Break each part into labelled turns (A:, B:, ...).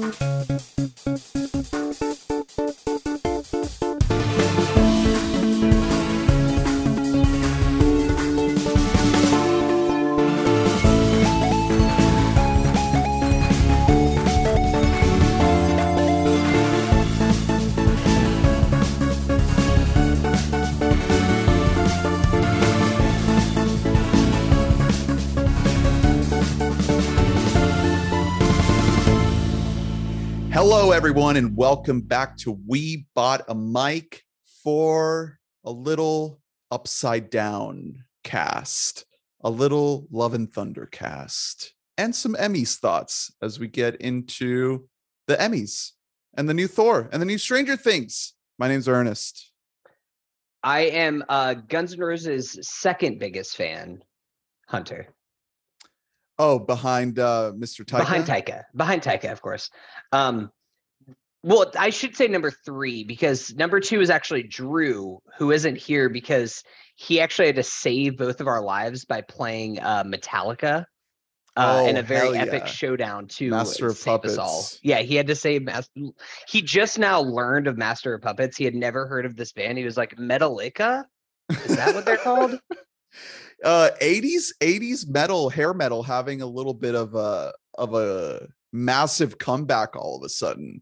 A: Hello, everyone, and welcome back to We Bought a Mic for a little upside down cast, a little Love and Thunder cast, and some Emmys thoughts as we get into the Emmys and the new Thor and the new Stranger Things. My name's Ernest.
B: I am uh, Guns N' Roses' second biggest fan, Hunter.
A: Oh, behind uh, Mr. Taika.
B: Behind Taika. Behind Taika, of course. Um, well, I should say number three because number two is actually Drew, who isn't here because he actually had to save both of our lives by playing uh, Metallica uh, in
A: Oh,
B: a very
A: hell
B: epic showdown to
A: Master of
B: save us all.
A: Puppets.
B: Yeah, he had to save. Mas- he just now learned of Master of Puppets. He had never heard of this band. He was like, Metallica? Is that what they're called?
A: uh 80s 80s metal hair metal having a little bit of a of a massive comeback all of a sudden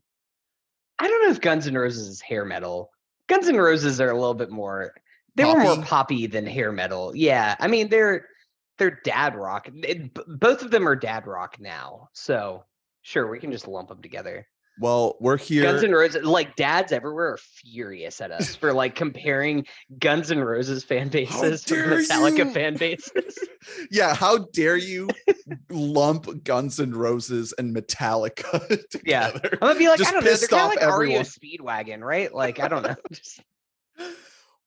B: I don't know if Guns N' Roses is hair metal. Guns N' Roses are a little bit more. They were more
A: Poppy?
B: poppy than hair metal. Yeah, I mean they're they're dad rock. It- b- both of them are dad rock now. So sure, we can just lump them together.
A: Well we're here
B: Guns N' Roses, like dads everywhere, are furious at us for like comparing Guns N' Roses fan bases
A: dare
B: Metallica
A: you!
B: fan bases.
A: yeah how dare you lump guns and roses and metallica
B: Yeah.
A: together
B: I'm gonna be like,
A: Just
B: I don't know. They're kind of like REO. Speedwagon, right? Like I don't know. Just-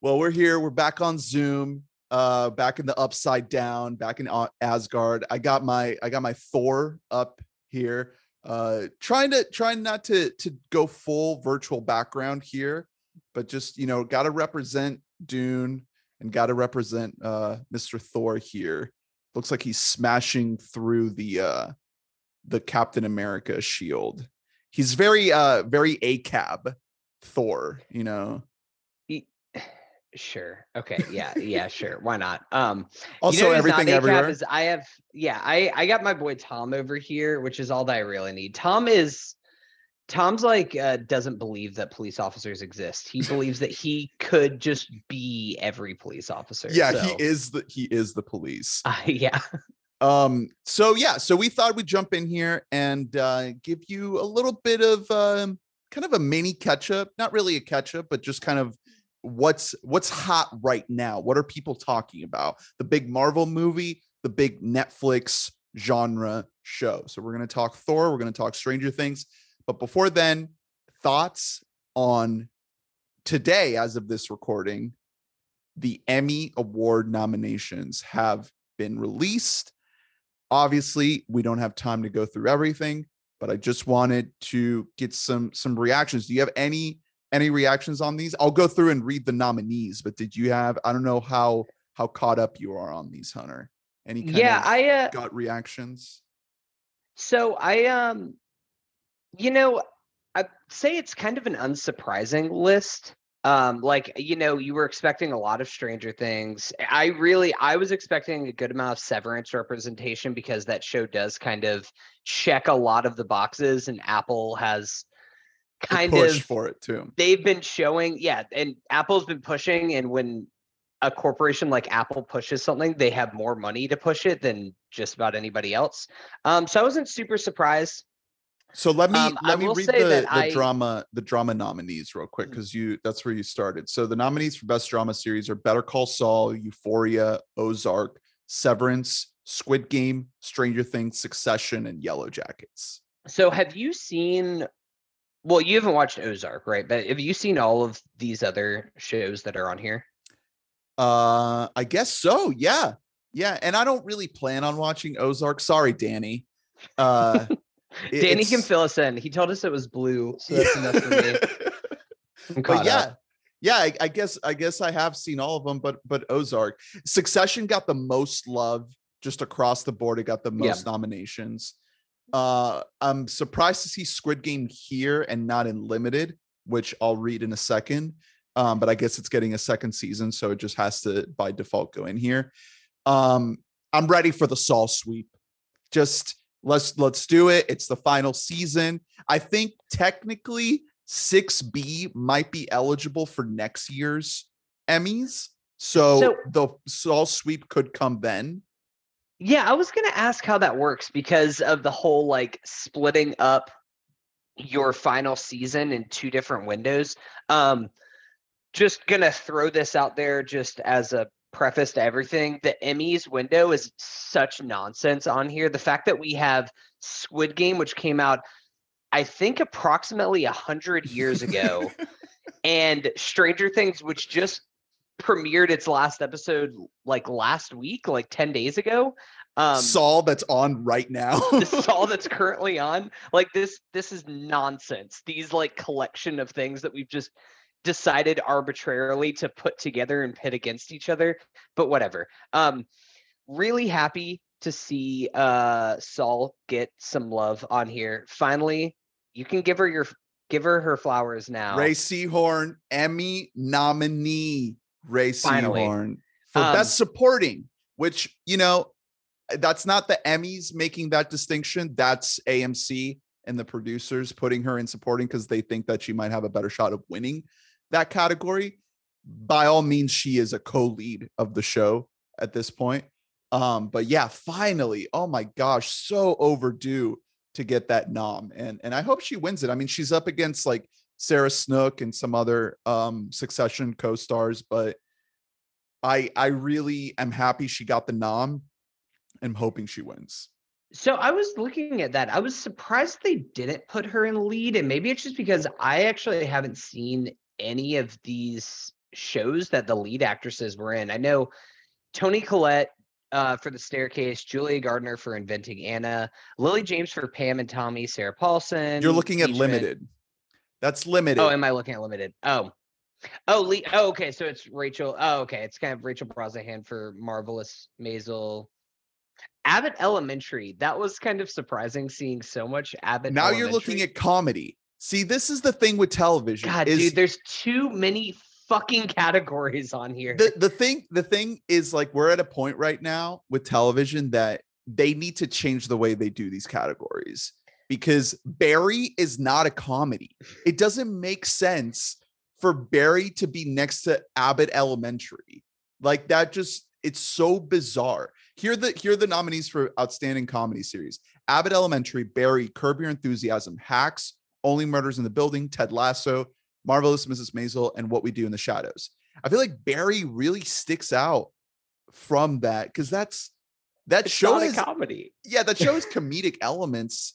A: well we're here we're back on zoom uh back in the upside down back in asgard i got my i got my thor up here uh trying to trying not to to go full virtual background here but just you know got to represent dune and got to represent uh mr thor here. Looks like he's smashing through the uh the captain america shield. He's very uh very acab thor you know
B: Sure. Okay. Yeah. Yeah. Sure. Why not? Um.
A: also
B: you know
A: everything everywhere
B: Is I have. Yeah. I I got my boy Tom over here, which is all that I really need. Tom is. Tom's like uh, doesn't believe that police officers exist. He believes that he could just be every police officer.
A: yeah
B: so,
A: he is the he is the police
B: Uh, yeah.
A: um so yeah so we thought we'd jump in here and uh give you a little bit of um kind of a mini catch up not really a catch up but just kind of what's what's hot right now? What are people talking about? The big marvel movie the big netflix genre show. So we're going to talk thor we're going to talk stranger things. But before then thoughts on today as of this recording the emmy award nominations have been released. Obviously we don't have time to go through everything but i just wanted to get some some reactions. Do you have any any reactions on these i'll go through and read the nominees but did you have i don't know how how caught up you are on these hunter any kind
B: Yeah.
A: of
B: I. Uh,
A: gut reactions
B: So I um you know, I'd say it's kind of an unsurprising list. Um like you know, you were expecting a lot of Stranger Things. I really I was expecting a good amount of Severance representation because that show does kind of check a lot of the boxes and Apple has kind
A: push
B: of
A: for it too
B: they've been showing yeah, and Apple's been pushing and when a corporation like Apple pushes something, they have more money to push it than just about anybody else. Um, so I wasn't super surprised.
A: so let me
B: Um,
A: let me read the, the
B: I-
A: drama the drama nominees real quick
B: Mm.
A: because you that's where you started so the nominees for best drama series are better call saul euphoria ozark severance squid game stranger things succession and yellow jackets
B: So have you seen? Well, you haven't watched Ozark, right? But have you seen all of these other shows that are on here?
A: Uh, I guess so. Yeah, yeah. And I don't really plan on watching Ozark. Sorry, Danny. Uh,
B: Danny can fill us in. He told us it was blue, so that's enough for me.
A: But yeah,
B: up.
A: yeah. I, I guess I guess I have seen all of them, but but Ozark, Succession got the most love just across the board. It got the
B: Yeah.
A: most nominations. Uh, I'm surprised to see Squid Game here and not in limited, which I'll read in a second. Um, but I guess it's getting a second season, so it just has to by default go in here. Um, I'm ready for the Saul sweep. Just let's let's do it. It's the final season. I think technically 6B might be eligible for next year's Emmys. So,
B: So-
A: the Saul sweep could come then.
B: Yeah, I was gonna ask how that works because of the whole like splitting up your final season in two different windows. Um, just gonna throw this out there just as a preface to everything. The Emmys window is such nonsense on here. The fact that we have Squid Game, which came out, I think, approximately a hundred years ago, and Stranger Things, which just premiered its last episode like last week, like 10 days ago. Um
A: Saul that's on right now.
B: this is all that's currently on. Like this, this is nonsense. These like collection of things that we've just decided arbitrarily to put together and pit against each other. But whatever. Um, really happy to see uh Saul get some love on here. Finally, you can give her your give her her flowers now.
A: Rhea Seehorn, Emmy nominee. Rhea
B: Finally.
A: Seehorn for
B: Um,
A: best supporting, which you know, that's not the Emmys making that distinction. That's AMC and the producers putting her in supporting because they think that she might have a better shot of winning that category. By all means, she is a co-lead of the show at this point. Um, but yeah, finally, oh my gosh, so overdue to get that nom. And and I hope she wins it. I mean, she's up against like Sarah Snook and some other um succession co-stars, but I I really am happy she got the nom. I'm hoping she wins.
B: So I was looking at that. I was surprised they didn't put her in lead, and maybe it's just because I actually haven't seen any of these shows that the lead actresses were in. I know Toni Collette uh, for The Staircase, Julia Garner for Inventing Anna, Lily James for Pam and Tommy, Sarah Paulson.
A: You're looking at limited. That's oh, limited.
B: Oh, am I looking at limited? Oh. Oh, Lee. Oh, okay. So it's Rachel. Oh, okay. It's kind of Rachel Brosnahan for Marvelous Maisel. Abbott Elementary. That was kind of surprising seeing so much Abbott.
A: now you're looking at comedy. See, this is the thing with television.
B: God,
A: is
B: dude. There's too many fucking categories on here.
A: the the thing the thing is like we're at a point right now with television that they need to change the way they do these categories because Barry is not a comedy. It doesn't make sense for Barry to be next to Abbott Elementary. Like that just it's so bizarre. Here the here are the nominees for outstanding comedy series. Abbott Elementary, Barry, Curb Your Enthusiasm, Hacks, Only Murders in the Building, Ted Lasso, Marvelous Mrs. Maisel, and What We Do in the Shadows. I feel like Barry really sticks out from that because that's that
B: it's
A: show
B: not
A: is
B: a comedy.
A: yeah, that show has comedic elements,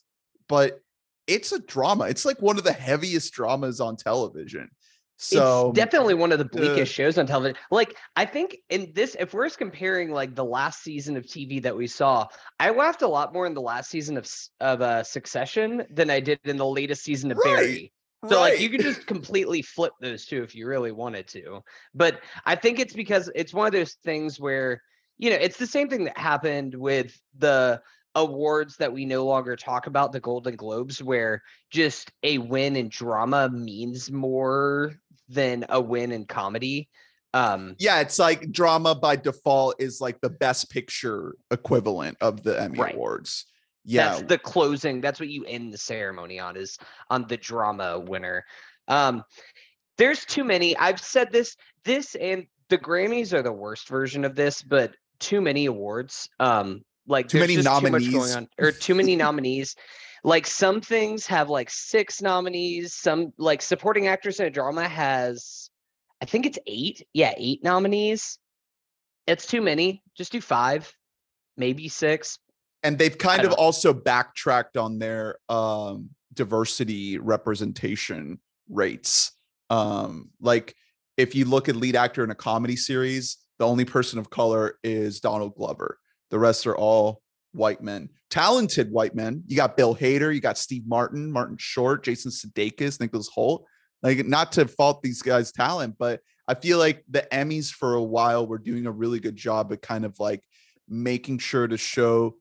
A: but it's a drama. It's like one of the heaviest dramas on television. So
B: it's definitely one of the bleakest
A: uh,
B: shows on television. Like, I think in this, if we're comparing like the last season of TV that we saw, I laughed a lot more in the last season of of uh, Succession than I did in the latest season of
A: Right,
B: Barry. So like you
A: right.
B: could just completely flip those two if you really wanted to. But I think it's because it's one of those things where, you know, it's the same thing that happened with the awards that we no longer talk about, the Golden Globes, where just a win in drama means more than a win in comedy. Um
A: yeah, it's like drama by default is like the best picture equivalent of the Emmy
B: Right.
A: Awards. Yeah,
B: that's the closing that's what you end the ceremony on is on the drama winner um there's too many i've said this this and the grammys are the worst version of this but too many awards um like
A: Too many
B: too
A: nominees.
B: going on or too many nominees. Like some things have like six nominees some like supporting actress in a drama has i think it's eight yeah eight nominees. It's too many just do five maybe six.
A: And they've kind of
B: don't-
A: also backtracked on their um diversity representation rates. Um like if you look at lead actor in a comedy series the only person of color is donald glover the rest are all white men. Talented white men. You got bill hader you got steve martin martin short jason sudeikis nicholas hoult. Like not to fault these guys talent but i feel like the emmys for a while were doing a really good job at kind of like making sure to show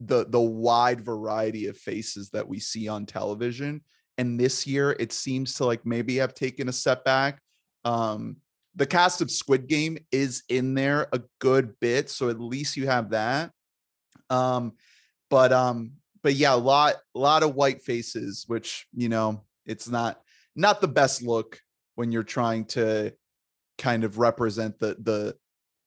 A: the the wide variety of faces that we see on television. And this year it seems to like maybe have taken a step back. Um the cast of squid game is in there a good bit so at least you have that um but um but yeah a lot a lot of white faces which you know it's not not the best look when you're trying to kind of represent the the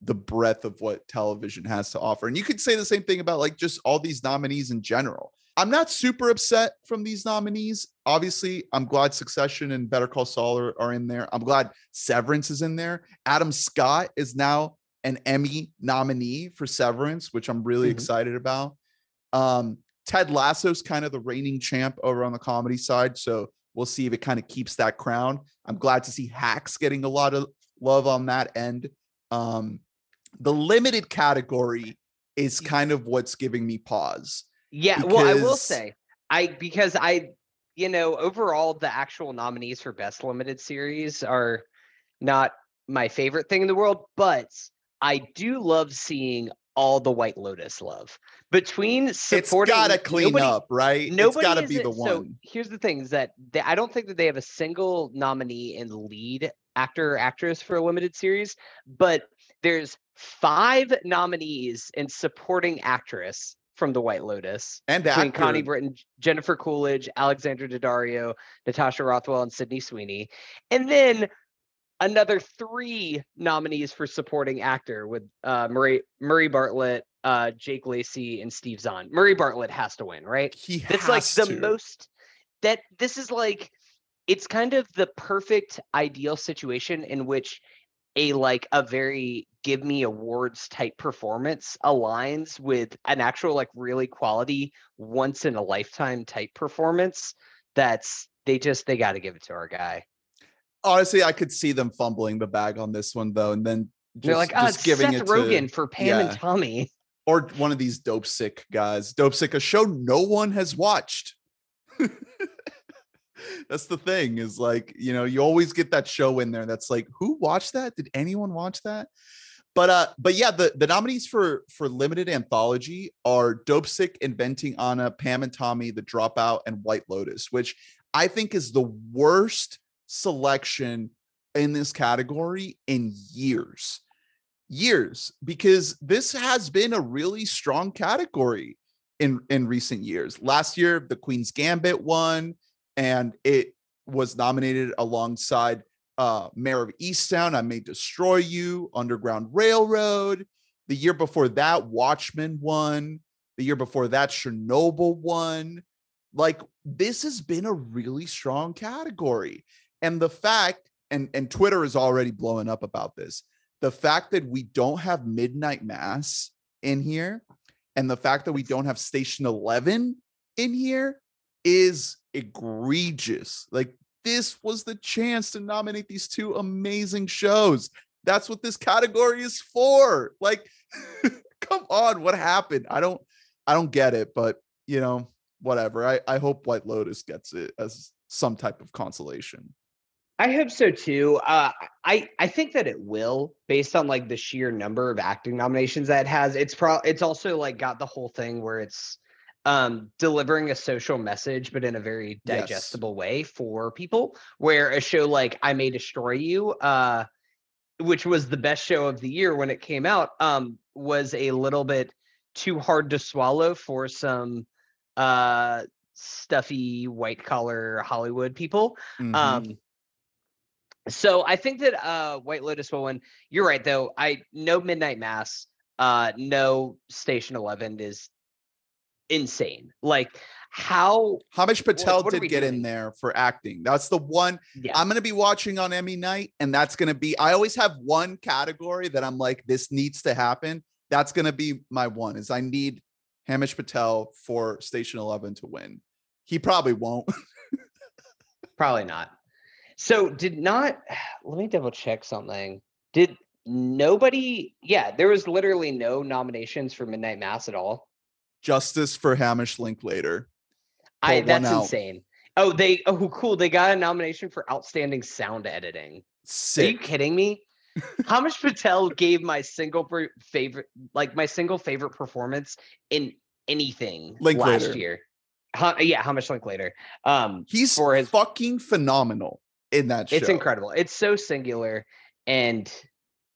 A: the breadth of what television has to offer. And you could say the same thing about like just all these nominees in general. I'm not super upset from these nominees. Obviously, I'm glad Succession and Better Call Saul are, are in there. I'm glad Severance is in there. Adam Scott is now an Emmy nominee for Severance, which I'm really mm-hmm. excited about. Um, Ted Lasso's kind of the reigning champ over on the comedy side. So we'll see if it kind of keeps that crown. I'm glad to see Hacks getting a lot of love on that end. Um, the limited category is kind of what's giving me pause.
B: Yeah, because... well, I will say, I because I, you know, overall the actual nominees for best limited series are not my favorite thing in the world, but I do love seeing all the White Lotus love between supporting.
A: It's gotta clean nobody, up, right? Nobody it's gotta be the one. So
B: here's the thing: is that they, I don't think that they have a single nominee in lead actor or actress for a limited series, but there's five nominees in supporting actress from the White Lotus
A: and
B: between actor. Connie Britton, Jennifer Coolidge, Alexandra Daddario, Natasha Rothwell, and Sydney Sweeney, and then another three nominees for supporting actor with uh, Murray Murray Bartlett, uh, Jake Lacy, and Steve Zahn. Murray Bartlett has to win, right?
A: He
B: That's
A: like
B: the to. most. That this is like, it's kind of the perfect ideal situation in which a like a very give me awards type performance aligns with an actual like really quality once in a lifetime type performance that's they just they got to give it to our guy.
A: Honestly i could see them fumbling the bag on this one though and then
B: just, they're like oh, just giving Seth it Rogen to, for pam yeah. and tommy.
A: Or one of these dope sick guys. Dope sick a show no one has watched. That's the thing is like you know you always get that show in there that's like who watched that? Did anyone watch that but uh but yeah the the nominees for for limited anthology are Dopesick inventing anna pam and tommy the dropout and white lotus which i think is the worst selection in this category in years. Years because this has been a really strong category in in recent years. Last year the queen's gambit won and it was nominated alongside uh, Mare of Easttown, I May Destroy You, Underground Railroad. The year before that, Watchmen won. The year before that, Chernobyl won. Like this has been a really strong category. And the fact, and, and Twitter is already blowing up about this, the fact that we don't have Midnight Mass in here and the fact that we don't have Station 11 in here is egregious. Like this was the chance to nominate these two amazing shows. That's what this category is for. Like come on, what happened? I don't I don't get it, but you know, whatever. I I hope White Lotus gets it as some type of consolation.
B: I hope so too. Uh, I I think that it will, based on like the sheer number of acting nominations that it has. It's pro. It's also like got the whole thing where it's um, delivering a social message, but in a very digestible yes. way for people. Where a show like I May Destroy You, uh, which was the best show of the year when it came out, um, was a little bit too hard to swallow for some uh, stuffy white collar Hollywood people. Mm-hmm. Um, so I think that uh, White Lotus will win. You're right, though. I no Midnight Mass, uh, no Station Eleven is insane. Like how
A: Himesh Patel what, what did get doing? in there for acting. That's the one yeah. I'm going to be watching on Emmy night, and that's going to be. I always have one category that I'm like, this needs to happen. That's going to be my one. Is I need Hamish Patel for Station Eleven to win. He probably won't.
B: probably not. So did not. Let me double check something. Did nobody? Yeah, there was literally no nominations for Midnight Mass at all
A: justice for Hamish Linklater.
B: I that's insane. Oh, they oh cool. They got a nomination for outstanding sound editing. Sick. Are you kidding me? Hamish Patel gave my single favorite, like my single favorite performance in anything
A: Linklater.
B: last year. Huh, yeah, Hamish Linklater? Um,
A: He's
B: for his-
A: fucking phenomenal in that show.
B: it's incredible. It's so singular, and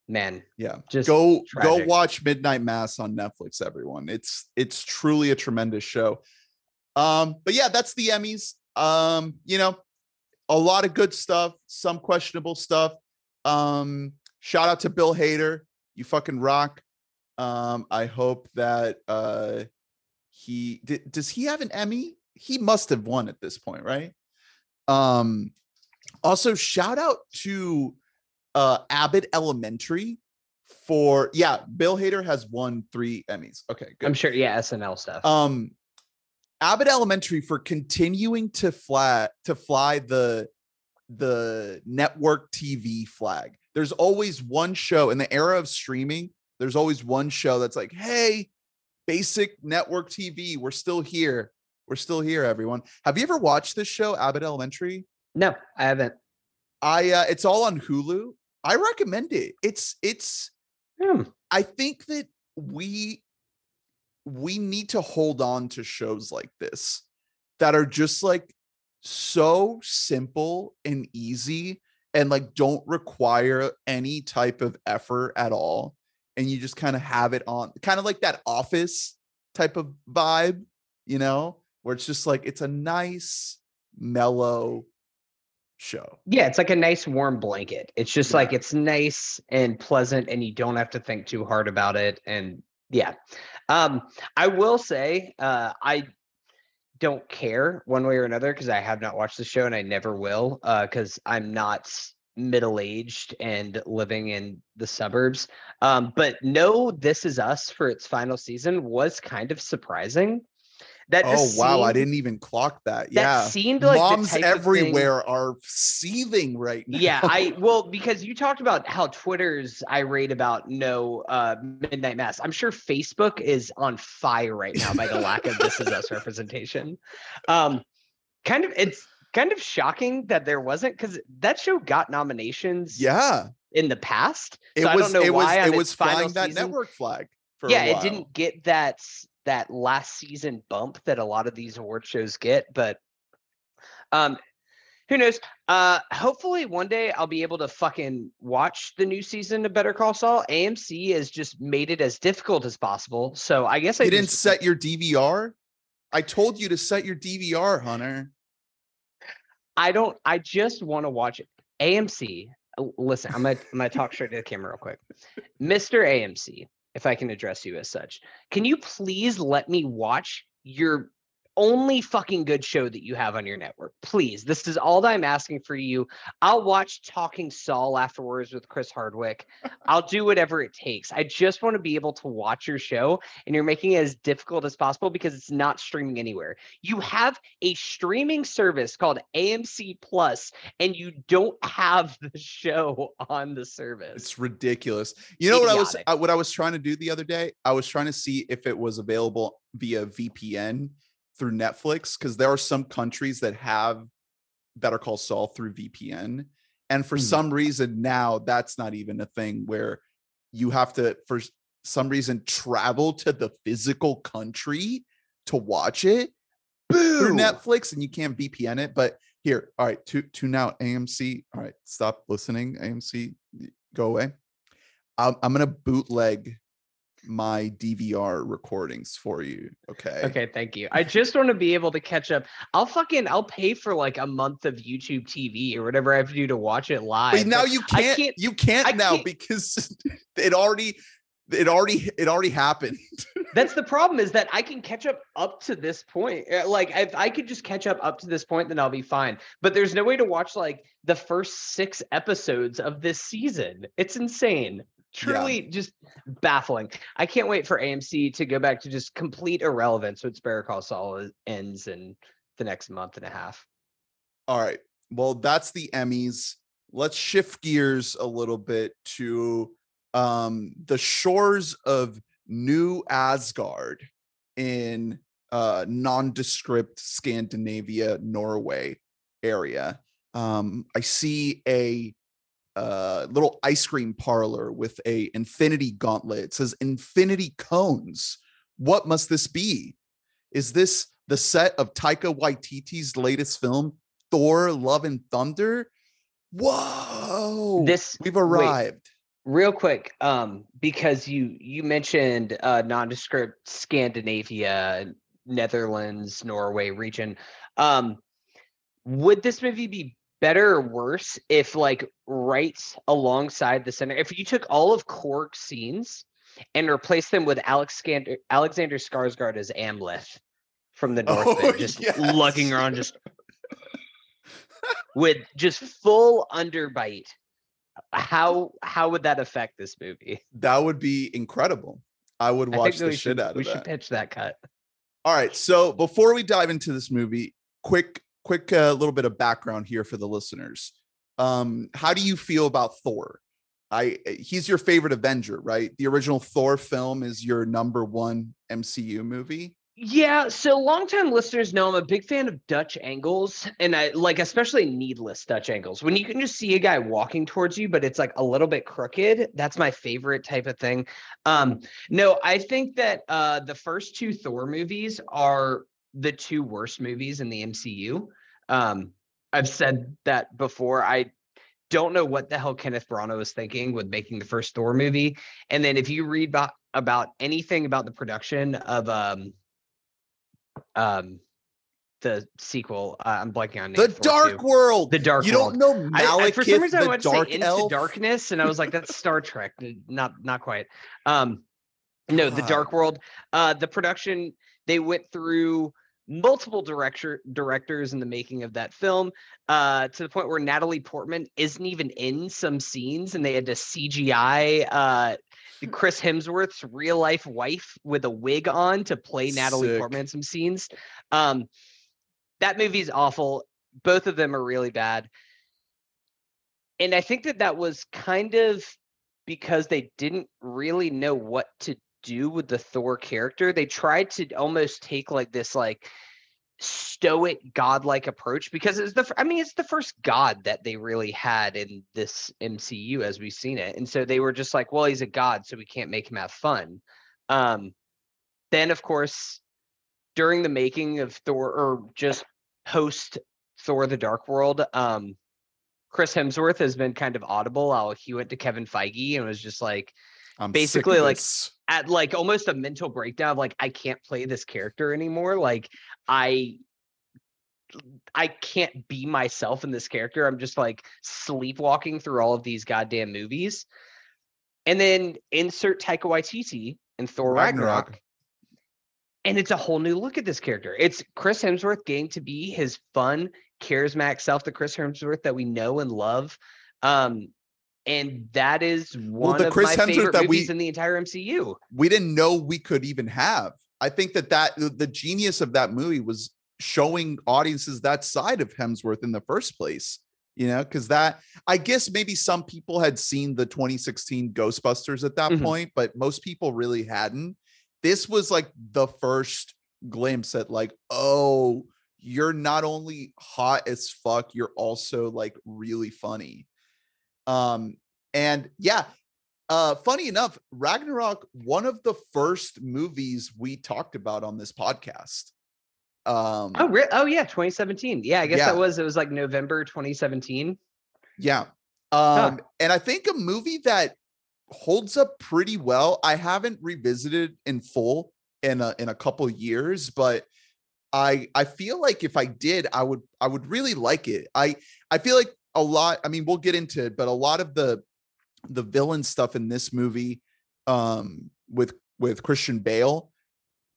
B: man,
A: Yeah.
B: just
A: go go watch Midnight Mass on Netflix, everyone. It's it's truly a tremendous show. Um, but yeah, that's the Emmys. Um, you know, a lot of good stuff, some questionable stuff. Um, shout out to Bill Hader. You fucking rock. Um, I hope that uh he d- does he have an Emmy? He must have won at this point, right? Um, also shout out to uh Abbott Elementary for yeah, Bill Hader has won three Emmys. Okay, good.
B: I'm sure. Yeah, SNL stuff.
A: Um, Abbott Elementary for continuing to fly to fly the the network TV flag. There's always one show in the era of streaming. There's always one show that's like, hey, basic network TV, we're still here. We're still here, everyone. Have you ever watched this show, Abbott Elementary?
B: no, I haven't.
A: I uh, it's all on Hulu. I recommend it. It's it's
B: Hmm.
A: I think that we we need to hold on to shows like this that are just like so simple and easy and like don't require any type of effort at all and you just kind of have it on kind of like that office type of vibe you know where it's just like it's a nice mellow show
B: Yeah, it's like a nice warm blanket. It's just like it's nice and pleasant, and you don't have to think too hard about it. And yeah, um, I will say, uh, I don't care one way or another because I have not watched the show and I never will, uh because I'm not middle aged and living in the suburbs. Um, but no, This Is Us for its final season was kind of surprising. That
A: oh wow i didn't even clock that
B: That
A: yeah
B: seemed like the
A: moms
B: type of thing-
A: everywhere are seething right now.
B: yeah i well because you talked about how twitter's irate about no uh midnight mass i'm sure facebook is on fire right now by the lack of this is us representation um kind of it's kind of shocking that there wasn't because that show got nominations
A: yeah.
B: in the past
A: It
B: so
A: was
B: i don't know
A: it was
B: why on
A: it was flying that
B: season-
A: network flag for
B: yeah it didn't get that that last season bump that a lot of these award shows get but um who knows uh hopefully one day i'll be able to fucking watch the new season of better call saul amc has just made it as difficult as possible so i guess i
A: You didn't
B: just-
A: set your DVR. I told you to set your DVR, Hunter.
B: i don't i just want to watch it amc listen i'm gonna i'm gonna talk straight to the camera real quick mr amc if i can address you as such. Can you please let me watch your only fucking good show that you have on your network. Please this is all that i'm asking for you. I'll watch talking saul afterwards with chris hardwick. I'll do whatever it takes. I just want to be able to watch your show and you're making it as difficult as possible because it's not streaming anywhere. You have a streaming service called amc plus and you don't have the show on the service.
A: It's ridiculous. You know what I was uh, what I was trying to do the other day? I was trying to see if it was available via VPN through Netflix because there are some countries that have Better Call Saul through VPN, and for
B: Hmm.
A: some reason now that's not even a thing where you have to for some reason travel to the physical country to watch it through Netflix and you can't VPN it. But here, all right, to tune out AMC. All right, stop listening. AMC, go away. I'm, I'm gonna bootleg my DVR recordings for you. Okay.
B: Okay, thank you. I just want to be able to catch up. I'll fucking I'll pay for like a month of YouTube TV or whatever I have to do to watch it live.
A: But now you can't,
B: can't-
A: you can't
B: I
A: now
B: can't-
A: because it already it already it already happened.
B: That's the problem is that I can catch up up to this point. Uh, Like if I could just catch up up to this point, then I'll be fine. But there's no way to watch like the first six episodes of this season. It's insane. Truly just baffling. I can't wait for AMC to go back to just complete irrelevance once Better Call Saul ends in the next month and a half.
A: All right. Well, that's the Emmys. Let's shift gears a little bit to um the shores of New Asgard in uh nondescript Scandinavia, Norway area. Um I see a uh little ice cream parlor with a infinity gauntlet. It says infinity cones what must this be? Is this the set of Taika Waititi's latest film, Thor: Love and Thunder? Whoa!
B: This
A: we've
B: wait,
A: arrived.
B: real quick, um, because you you mentioned uh nondescript Scandinavia, Netherlands, Norway region. Um, would this movie be better or worse if like right alongside the center, if you took all of Korg's scenes and replaced them with Alexander Alexander Skarsgård as Amleth from the oh, North
A: Oh,
B: just
A: yes.
B: lugging around just with just full underbite. How how would that affect this movie?
A: That would be incredible. I would watch
B: think
A: the shit
B: should
A: out of
B: it.
A: we should
B: pitch that cut.
A: All right. So before we dive into this movie, quick, quick, uh, little bit of background here for the listeners. Um, how do you feel about Thor? I he's your favorite Avenger, right? The original Thor film is your number one MCU movie.
B: Yeah, so longtime listeners know I'm a big fan of Dutch angles, and I like especially needless Dutch angles. When you can just see a guy walking towards you, but it's like a little bit crooked. That's my favorite type of thing. Um, no, I think that uh, the first two Thor movies are the two worst movies in the MCU. Um, I've said that before. I don't know what the hell Kenneth Branagh was thinking with making the first Thor movie. And then if you read about, about anything about the production of um um the sequel, uh, I'm blanking on.
A: The Dark
B: 2.
A: World.
B: The Dark
A: You
B: World.
A: don't know
B: I, I- for some reason I wanted to say Into. Darkness, and I was like, that's Star Trek. Not not quite. Um, no, the Dark World. Uh, the production they went through multiple director directors in the making of that film, uh, to the point where Natalie Portman isn't even in some scenes, and they had to CGI uh Chris Hemsworth's real life wife with a wig on to play Natalie
A: Sick.
B: Portman in some scenes. Um, that movie's awful. Both of them are really bad. And I think that that was kind of because they didn't really know what to do with the Thor character. They tried to almost take like this like stoic godlike approach because it's the I mean it's the first god that they really had in this MCU as we've seen it. And so they were just like, well, he's a god, so we can't make him have fun. Um then of course during the making of Thor or just post Thor the Dark World, um Chris Hemsworth has been kind of audible. He went to Kevin Feige and was just like
A: I'm
B: basically, like,
A: this.
B: at like almost a mental breakdown of like I can't play this character anymore. Like I I can't be myself in this character. I'm just like sleepwalking through all of these goddamn movies. And then insert Taika Waititi and Thor
A: Ragnarok.
B: Ragnarok. And it's a whole new look at this character. It's Chris Hemsworth getting to be his fun, charismatic self, the Chris Hemsworth that we know and love. Um, and that is one of
A: the
B: of
A: Chris
B: my
A: Hemsworth
B: favorite
A: that we-
B: movies in the entire MCU.
A: we didn't know we could even have. I think that that the- genius of that movie was showing audiences that side of Hemsworth in the first place. You know, because that I guess maybe some people had seen the 2016 Ghostbusters at that
B: Mhm.
A: point, but most people really hadn't. This was like the first glimpse at like, oh, you're not only hot as fuck, you're also like really funny. Um, and yeah, uh, funny enough, Ragnarok, one of the first movies we talked about on this podcast. Um,
B: Oh, re- oh yeah, 2017. Yeah, I guess
A: Yeah.
B: that was it was like November 2017.
A: yeah. Um, and I think a movie that holds up pretty well. I haven't revisited in full in a in a couple years, but I I feel like if I did, I would I would really like it. I I feel like a lot. I mean, we'll get into it, but a lot of the the villain stuff in this movie, um, with with Christian Bale,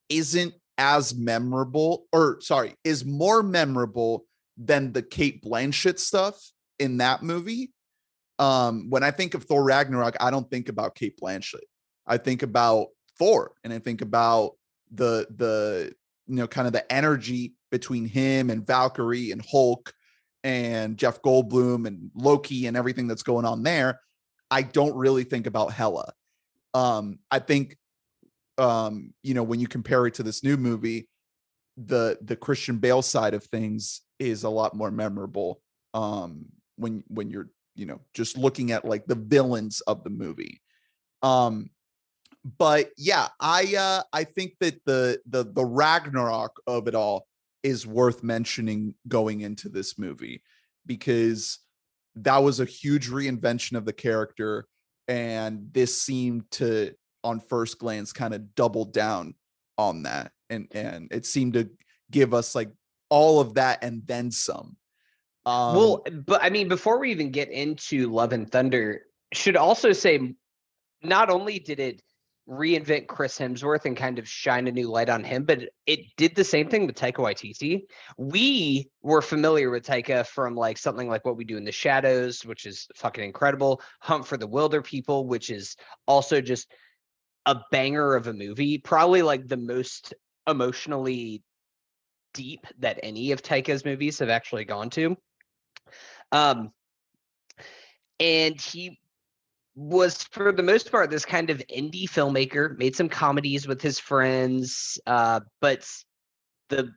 A: isn't as memorable, or sorry, is more memorable than the Cate Blanchett stuff in that movie. Um, when I think of Thor Ragnarok, I don't think about Cate Blanchett. I think about Thor, and I think about the the you know kind of the energy between him and Valkyrie and Hulk and Jeff Goldblum and Loki and everything that's going on there. I don't really think about Hela. Um, I think um, you know, when you compare it to this new movie, the the Christian Bale side of things is a lot more memorable um when when you're, you know, just looking at like the villains of the movie. Um but yeah, I uh I think that the the the Ragnarok of it all is worth mentioning going into this movie because that was a huge reinvention of the character and this seemed to on first glance kind of double down on that and and it seemed to give us like all of that and then some.
B: Um, well but i mean before we even get into love and thunder should also say not only did it reinvent Chris Hemsworth and kind of shine a new light on him, but it did the same thing with Taika Waititi. We were familiar with Taika from like something like What We Do in the Shadows, which is fucking incredible, Hunt for the Wilderpeople, which is also just a banger of a movie, probably like the most emotionally deep that any of Taika's movies have actually gone to. Um, and he was for the most part this kind of indie filmmaker made some comedies with his friends uh, but the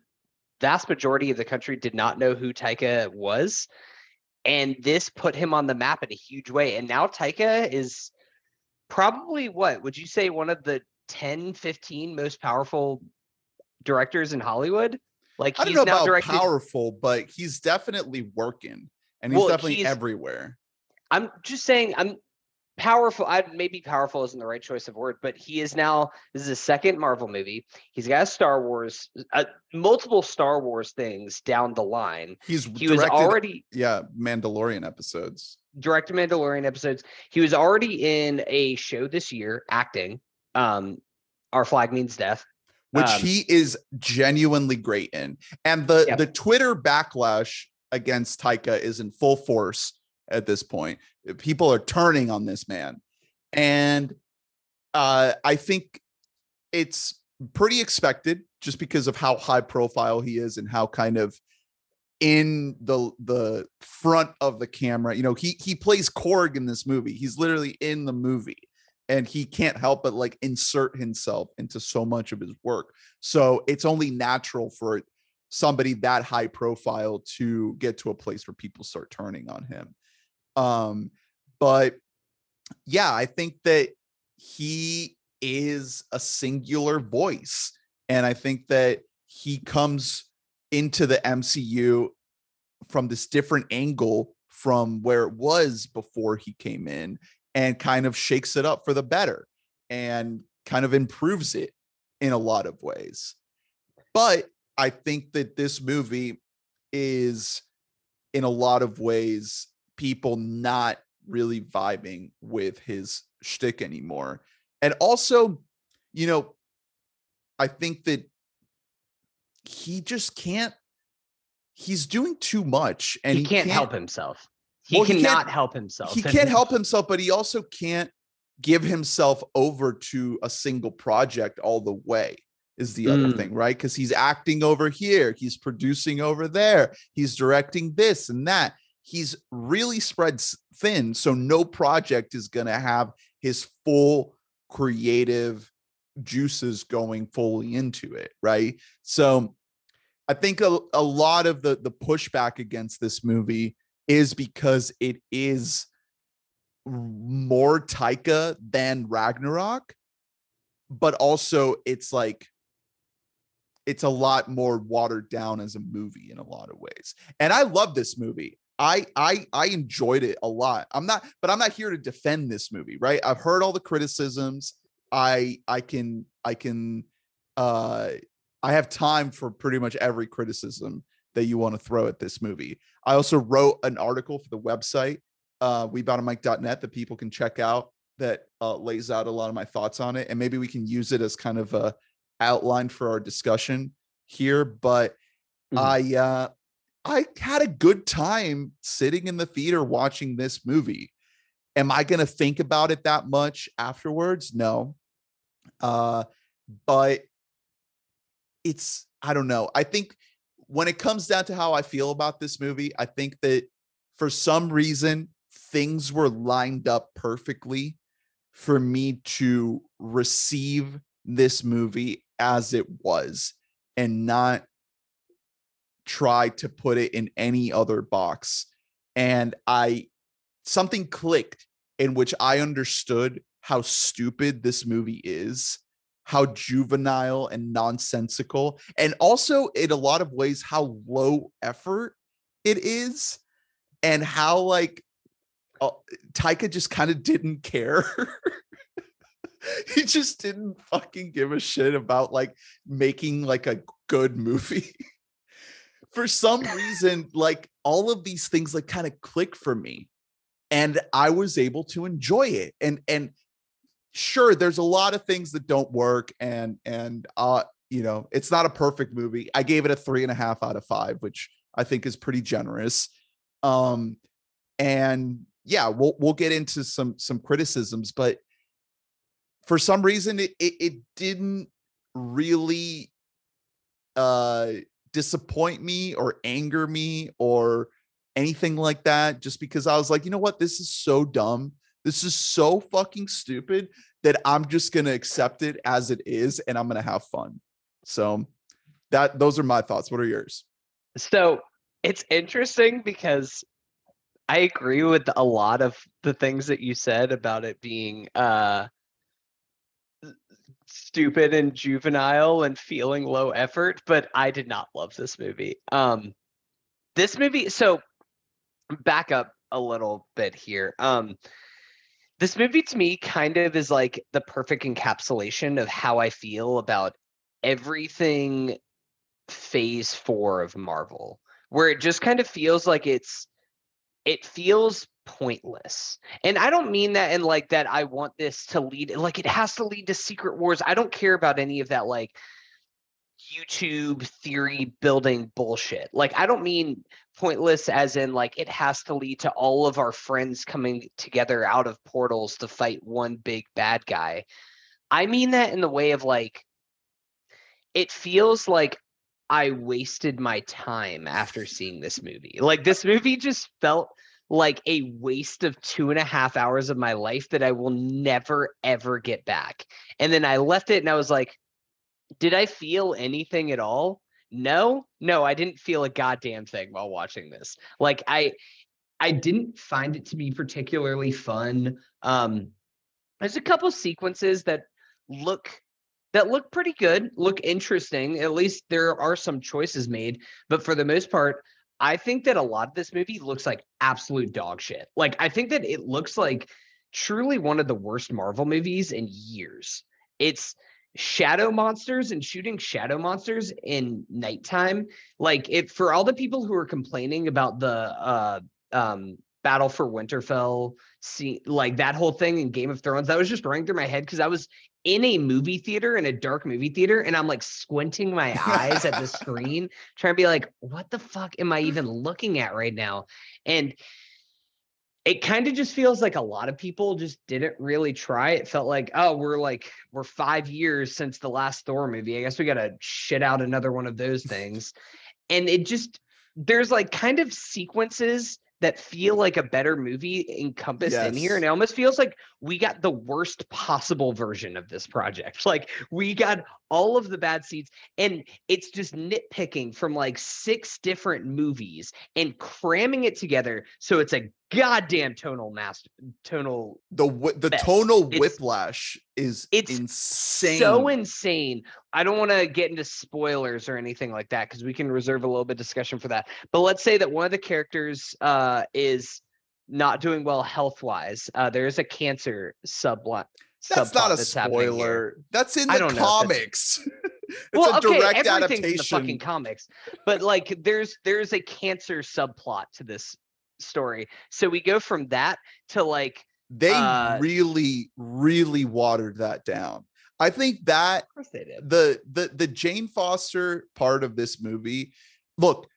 B: vast majority of the country did not know who taika was and this put him on the map in a huge way and now taika is probably what would you say one of the 10 15 most powerful directors in hollywood?
A: Like I don't know about directed... powerful but he's definitely working and he's well, definitely he's, everywhere.
B: I'm just saying i'm powerful i maybe powerful isn't the right choice of word but he is now this is his second marvel movie. He's got a star wars uh, multiple star wars things down the line.
A: He's he was already yeah mandalorian episodes.
B: Directed mandalorian episodes. He was already in a show this year acting um our flag means death
A: which um, he is genuinely great in. And the yep. the twitter backlash against taika is in full force at this point. People are turning on this man. And uh, I think it's pretty expected just because of how high profile he is and how kind of in the the front of the camera. You know, he he plays Korg in this movie. He's literally in the movie and he can't help but like insert himself into so much of his work. So it's only natural for somebody that high profile to get to a place where people start turning on him. Um, but yeah, I think that he is a singular voice. And I think that he comes into the MCU from this different angle from where it was before he came in and kind of shakes it up for the better and kind of improves it in a lot of ways. But I think that this movie is in a lot of ways people not really vibing with his shtick anymore. And also, you know, I think that he just can't. He's doing too much, and
B: he, he can't, can't, help himself. He well, cannot he help himself.
A: He can't help himself, but he also can't give himself over to a single project all the way is the other mm. thing, right? Because he's acting over here, he's producing over there, he's directing this and that he's really spread thin. So no project is going to have his full creative juices going fully into it. Right. So I think a, a lot of the, the pushback against this movie is because it is more Taika than Ragnarok, but also it's like it's a lot more watered down as a movie in a lot of ways. And I love this movie. I I I enjoyed it a lot. I'm not, but I'm not here to defend this movie, right? I've heard all the criticisms. I I can I can uh I have time for pretty much every criticism that you want to throw at this movie. I also wrote an article for the website, uh weboughtamic.net that people can check out that uh, lays out a lot of my thoughts on it. And maybe we can use it as kind of a outline for our discussion here. But mm-hmm. I uh I had a good time sitting in the theater watching this movie. Am I going to think about it that much afterwards? No. Uh, but it's, I don't know. I think when it comes down to how I feel about this movie, I think that for some reason, things were lined up perfectly for me to receive this movie as it was and not try to put it in any other box. And I, something clicked in which I understood how stupid this movie is, how juvenile and nonsensical, and also in a lot of ways how low effort it is, and how like uh, Taika just kind of didn't care. he just didn't fucking give a shit about like making like a good movie. For some reason, like all of these things like kind of click for me. And I was able to enjoy it. And and sure, there's a lot of things that don't work, and and uh, you know, it's not a perfect movie. I gave it a three and a half out of five, which I think is pretty generous. Um, and yeah, we'll we'll get into some some criticisms, but for some reason it it, it didn't really uh disappoint me or anger me or anything like that just because I was like, you know what? This is so dumb. This is so fucking stupid that I'm just going to accept it as it is and I'm going to have fun. So that those are my thoughts. What are yours?
B: So it's interesting because I agree with a lot of the things that you said about it being uh stupid and juvenile and feeling low effort, but I did not love this movie. Um this movie so back up a little bit here. Um this movie to me kind of is like the perfect encapsulation of how I feel about everything phase 4 of Marvel where it just kind of feels like it's it feels pointless. And I don't mean that in like that I want this to lead like it has to lead to Secret Wars. I don't care about any of that like YouTube theory building bullshit. Like I don't mean pointless as in like it has to lead to all of our friends coming together out of portals to fight one big bad guy. I mean that in the way of like it feels like I wasted my time after seeing this movie. Like this movie just felt like a waste of two and a half hours of my life that I will never ever get back. And then I left it and I was like, did I feel anything at all? No, no, I didn't feel a goddamn thing while watching this. Like I I didn't find it to be particularly fun. Um there's a couple sequences that look that look pretty good, look interesting. At least there are some choices made, but for the most part, I think that a lot of this movie looks like absolute dog shit. Like I think that it looks like truly one of the worst Marvel movies in years. It's shadow monsters and shooting shadow monsters in nighttime. Like it for all the people who are complaining about the uh um Battle for Winterfell, see like that whole thing in Game of Thrones, that was just running through my head because I was in a movie theater in a dark movie theater and I'm like squinting my eyes at the screen, trying to be like, what the fuck am I even looking at right now? And it kind of just feels like a lot of people just didn't really try. It felt like, oh, we're like, we're five years since the last Thor movie. I guess we got to shit out another one of those things. And it just, there's like kind of sequences that feel like a better movie encompassed yes. in here. And it almost feels like we got the worst possible version of this project. Like we got all of the bad seeds, and it's just nitpicking from like six different movies and cramming it together so it's a goddamn tonal master tonal
A: the the tonal it's, whiplash is it's insane
B: so insane. i don't want to get into spoilers or anything like that because we can reserve a little bit of discussion for that. But let's say that one of the characters uh is not doing well health wise uh there is a cancer subplot
A: that's not a that's spoiler. That's in the comics.
B: it's well, okay, everything's adaptation. in the fucking comics. But like there's there's a cancer subplot to this story. So we go from that to like
A: they uh, really, really watered that down. I think that the the the Jane Foster part of this movie. Look,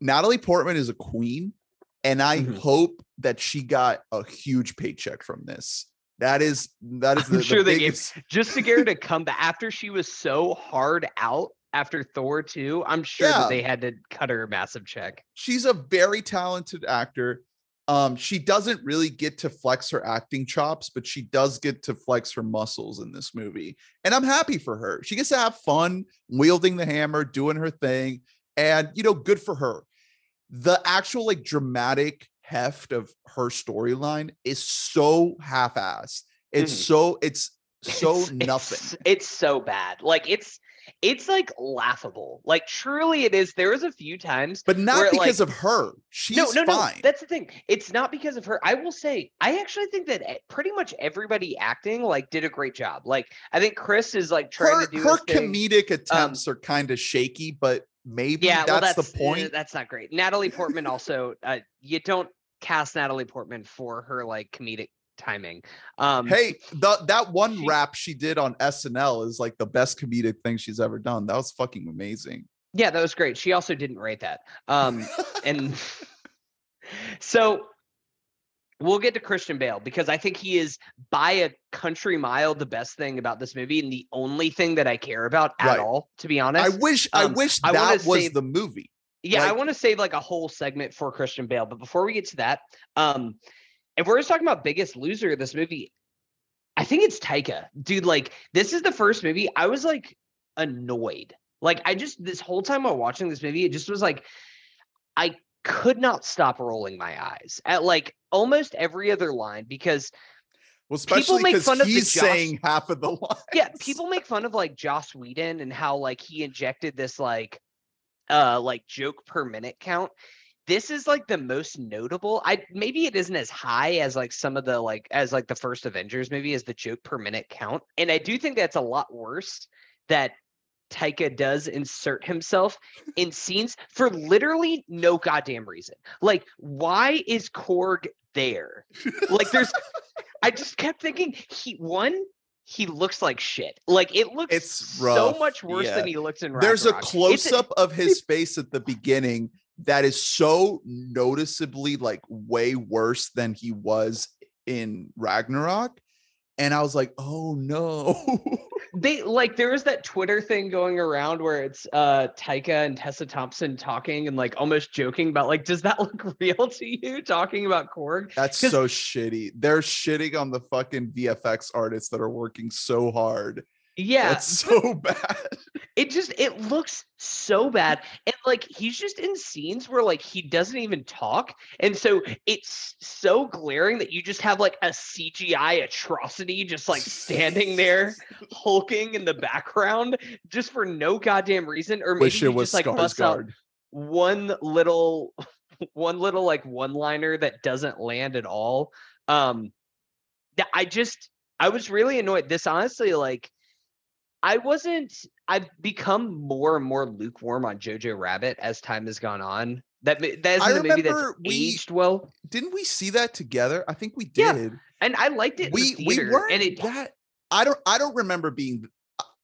A: Natalie Portman is a queen, and I mm-hmm. hope that she got a huge paycheck from this. That is that is.
B: The, I'm sure the they biggest... gave just to get her to come back after she was so hard out after Thor 2, I'm sure yeah. that they had to cut her a massive check.
A: She's a very talented actor. Um, she doesn't really get to flex her acting chops, but she does get to flex her muscles in this movie. And I'm happy for her. She gets to have fun wielding the hammer, doing her thing, and you know, good for her. The actual like dramatic heft of her storyline is so half-assed It's
B: Mhm.
A: so it's so
B: It's-
A: nothing.
B: It's, it's so bad. Like it's it's like laughable. Like truly it is. There was a few times
A: But not because
B: like-
A: of her. She's
B: no, no,
A: fine.
B: no. That's the thing. It's not because of her. I will say, I actually think that e- pretty much everybody acting like did a great job. Like I think Chris is like trying
A: her
B: to do
A: her
B: his thing.
A: comedic attempts are kind of shaky, but maybe
B: Yeah, well,
A: that's,
B: that's
A: the
B: uh,
A: point.
B: that's not great. Natalie Portman also. Uh, you don't cast Natalie Portman for her like comedic timing. Um,
A: hey, the, that one
B: she-
A: rap she did on SNL is like the best comedic thing she's ever done. That was fucking amazing.
B: Yeah, that was great. She also didn't rate that. Um, and so we'll get to Christian Bale because I think he is by a country mile the best thing about this movie and the only thing that I care about at
A: Right.
B: all, to be honest.
A: I wish I
B: um,
A: wish
B: I wanna
A: that was
B: save-
A: the movie.
B: Yeah, I want to save like a whole segment for Christian Bale, but before we get to that, um, if we're just talking about biggest loser of this movie, I think it's Taika. Dude, like this is the first movie I was like annoyed. Like I just this whole time while watching this movie, it just was like I could not stop rolling my eyes at like almost every other line because
A: Well,
B: People
A: especially
B: make
A: because
B: fun of the
A: he's
B: Joss-
A: saying half of the line.
B: yeah, people make fun of like Joss Whedon and how like he injected this like uh like joke per minute count. This is like the most notable. I maybe it isn't as high as like some of the like as like the first Avengers movie as the joke per minute count. And I do think that's a lot worse that Taika does insert himself in scenes for literally no goddamn reason. Like, why is Korg there? Like, there's I just kept thinking he one, he looks like shit. Like it looks
A: It's
B: so much worse
A: yeah.
B: than he looks in
A: There's a close up of his face at the beginning that is so noticeably like way worse than he was in Ragnarok. And I was like, oh no.
B: they like there was that Twitter thing going around where it's uh Taika and Tessa Thompson talking and like almost joking about like, does that look real to you? Talking about Korg.
A: That's so shitty. They're shitting on the fucking VFX artists that are working so hard.
B: Yeah,
A: That's so bad.
B: it just it looks so bad and like he's just in scenes where like he doesn't even talk and so it's so glaring that you just have like a cgi atrocity just like standing there hulking in the background just for no goddamn reason or maybe
A: Wish it was
B: just like busts out one little one little like one liner that doesn't land at all um i just i was really annoyed this honestly like i wasn't i've become more and more lukewarm on jojo rabbit as time has gone on that that a movie that's
A: we-
B: aged well
A: Didn't we see that together? I think we did.
B: Yeah, and i liked it
A: we
B: the
A: we weren't
B: and it
A: that I don't I don't remember being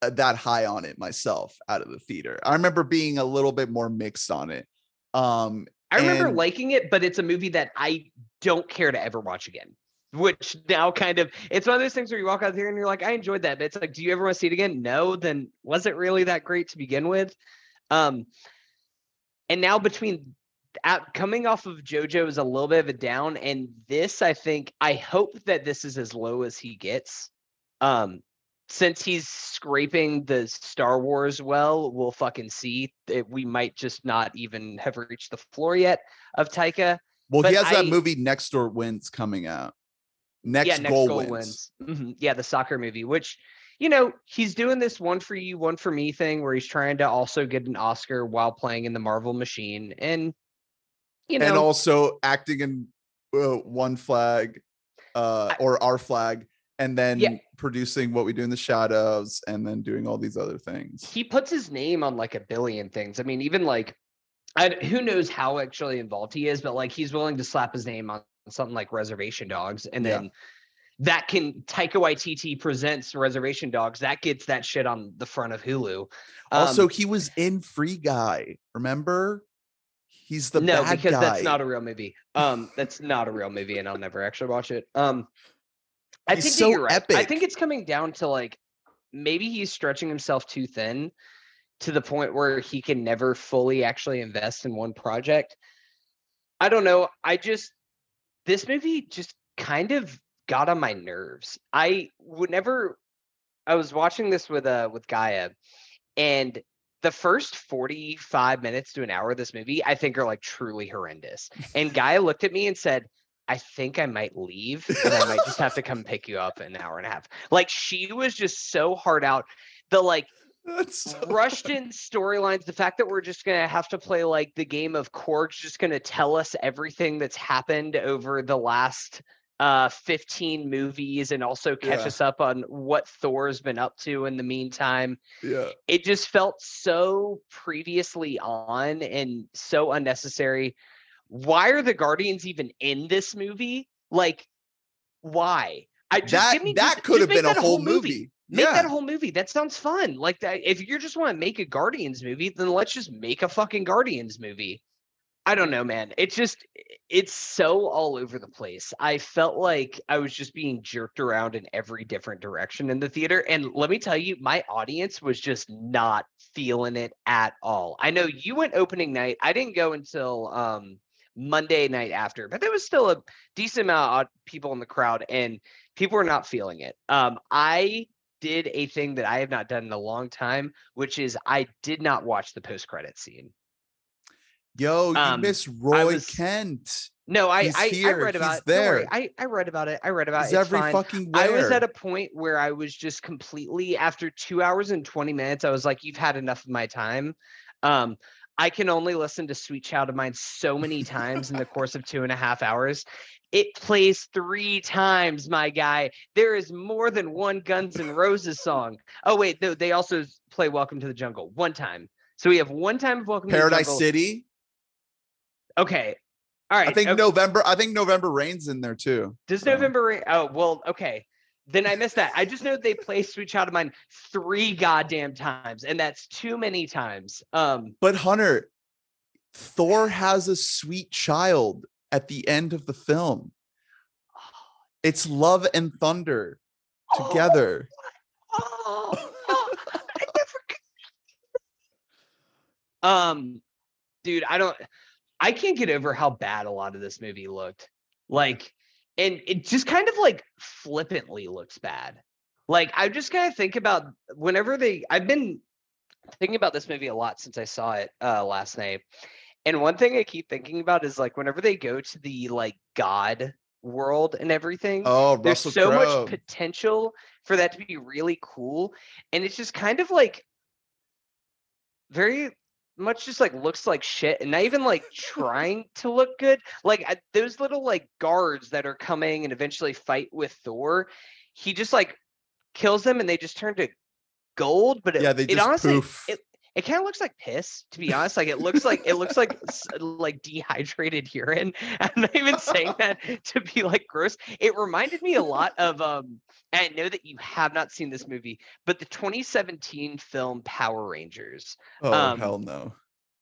A: uh, that high on it myself out of the theater. I remember being a little bit more mixed on it. Um
B: I remember
A: and-
B: liking it, but it's a movie that I don't care to ever watch again. Which now kind of it's one of those things where you walk out here and you're like, I enjoyed that. But it's like, do you ever want to see it again? No, then was it really that great to begin with? Um and now between at, coming off of JoJo is a little bit of a down, and this I think I hope that this is as low as he gets. Um since he's scraping the Star Wars well, we'll fucking see. That we might just not even have reached the floor yet of Taika.
A: well he
B: but
A: has that movie Next Goal Wins coming out. Next,
B: yeah, next
A: goal,
B: goal
A: wins.
B: wins. Mhm, Yeah, the soccer movie, which you know he's doing this one for you, one for me thing, where he's trying to also get an Oscar while playing in the Marvel machine, and you know,
A: and also acting in uh, one flag uh
B: I-
A: or our flag and then
B: Yeah.
A: producing what we do in the shadows and then doing all these other things.
B: he puts his name on like a billion things. I mean, even like, I, who knows how actually involved he is, but like he's willing to slap his name on something like Reservation Dogs, and
A: Yeah.
B: then that can Taika Waititi presents Reservation Dogs. That gets that shit on the front of Hulu.
A: Also,
B: Um,
A: he was in Free Guy. Remember? He's the
B: no, because
A: guy.
B: that's not a real movie. Um, that's not a real movie, and I'll never actually watch it. Um, I
A: He's
B: think
A: so
B: you're right. I think it's coming down to like maybe he's stretching himself too thin to the point where he can never fully actually invest in one project. I don't know. I just this movie just kind of got on my nerves. I would never I was watching this with uh with Gaia and the first 45 minutes to an hour of this movie I think are like truly horrendous. And Gaia looked at me and said, I think I might leave and I might just have to come pick you up in an hour and a half. Like she was just so hard out. The like
A: That's so
B: rushed in storylines. The fact that we're just gonna have to play like the game of Korg's just gonna tell us everything that's happened over the last uh 15 movies and also catch
A: Yeah.
B: us up on what Thor's been up to in the meantime.
A: yeah.
B: It just felt so previously on and so unnecessary. Why are the Guardians even in this movie? Like, why? I just
A: That
B: give me
A: that could have been a whole movie.
B: Make
A: yeah.
B: that whole movie. That sounds fun. Like that. If you're just want to make a Guardians movie, then let's just make a fucking Guardians movie. I don't know, man. It's just it's so all over the place. I felt like I was just being jerked around in every different direction in the theater. And let me tell you, my audience was just not feeling it at all. I know you went opening night. I didn't go until um Monday night after, but there was still a decent amount of people in the crowd and people were not feeling it. Um I did a thing that I have not done in a long time, which is I did not watch the post credit scene.
A: Yo, you
B: Um,
A: miss Roy
B: was-
A: Kent.
B: No, I
A: He's
B: I, I read about
A: he's
B: it. Don't worry,
A: there.
B: I I read about it. I read about
A: He's
B: it. It's
A: every
B: fine.
A: fucking
B: I was at a point where I was just completely after two hours and 20 minutes, I was like, you've had enough of my time. Um, I can only listen to Sweet Child of Mine so many times in the course of two and a half hours. It plays three times, my guy. There is more than one Guns N' Roses song. Oh, wait, no, they also play Welcome to the Jungle one time. So we have one time of Welcome to the
A: Paradise City.
B: Okay. All right.
A: I think
B: okay.
A: November. I think November Rain's in there too.
B: Does
A: So-
B: November Rain? Oh, well, okay. Then I missed that. I just know they play Sweet Child of Mine three goddamn times, and that's too many times. Um,
A: But Hunter, Thor has a sweet child at the end of the film. It's love and thunder together.
B: oh, oh, I never. Um, dude, I don't. I can't get over how bad a lot of this movie looked. Like, and it just kind of like flippantly looks bad. Like, I just kind of think about whenever they. I've been thinking about this movie a lot since I saw it uh, last night. And one thing I keep thinking about is like whenever they go to the like God world and everything,
A: Oh,
B: there's
A: Russell
B: so
A: Crowe.
B: much potential for that to be really cool. And it's just kind of like very much just like looks like shit and not even like trying to look good. Like those little like guards that are coming and eventually fight with Thor, he just like kills them and they just turn to gold. But it,
A: yeah, they
B: it
A: just
B: honestly
A: poof.
B: it it kind of looks like piss to be honest like it looks like it looks like like dehydrated urine i'm not even saying that to be like gross it reminded me a lot of um and i know that you have not seen this movie but the 2017 film power rangers
A: oh
B: um,
A: hell no.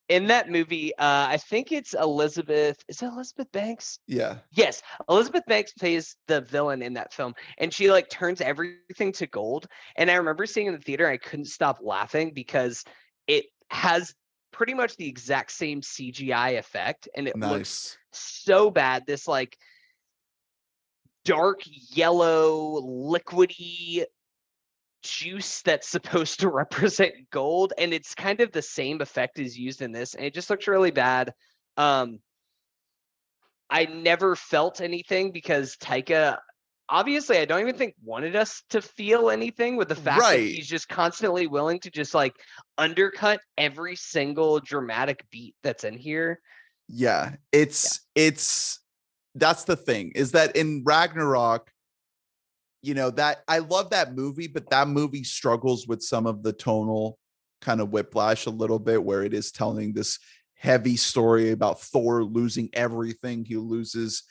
B: in that movie uh i think it's elizabeth is it elizabeth banks
A: Yeah.
B: Yes, Elizabeth Banks plays the villain in that film, and she like turns everything to gold. And I remember seeing in the theater, I couldn't stop laughing because it has pretty much the exact same CGI effect, and it looks so bad. This like dark yellow, liquidy juice that's supposed to represent gold, and it's kind of the same effect is used in this, and it just looks really bad. Um, I never felt anything because Taika obviously I don't even think wanted us to feel anything with the fact that he's just constantly willing to just like undercut every single dramatic beat that's in here.
A: Yeah. It's it's that's the thing is that in Ragnarok, you know, that I love that movie, but that movie struggles with some of the tonal kind of whiplash a little bit where it is telling this heavy story about Thor losing everything. He loses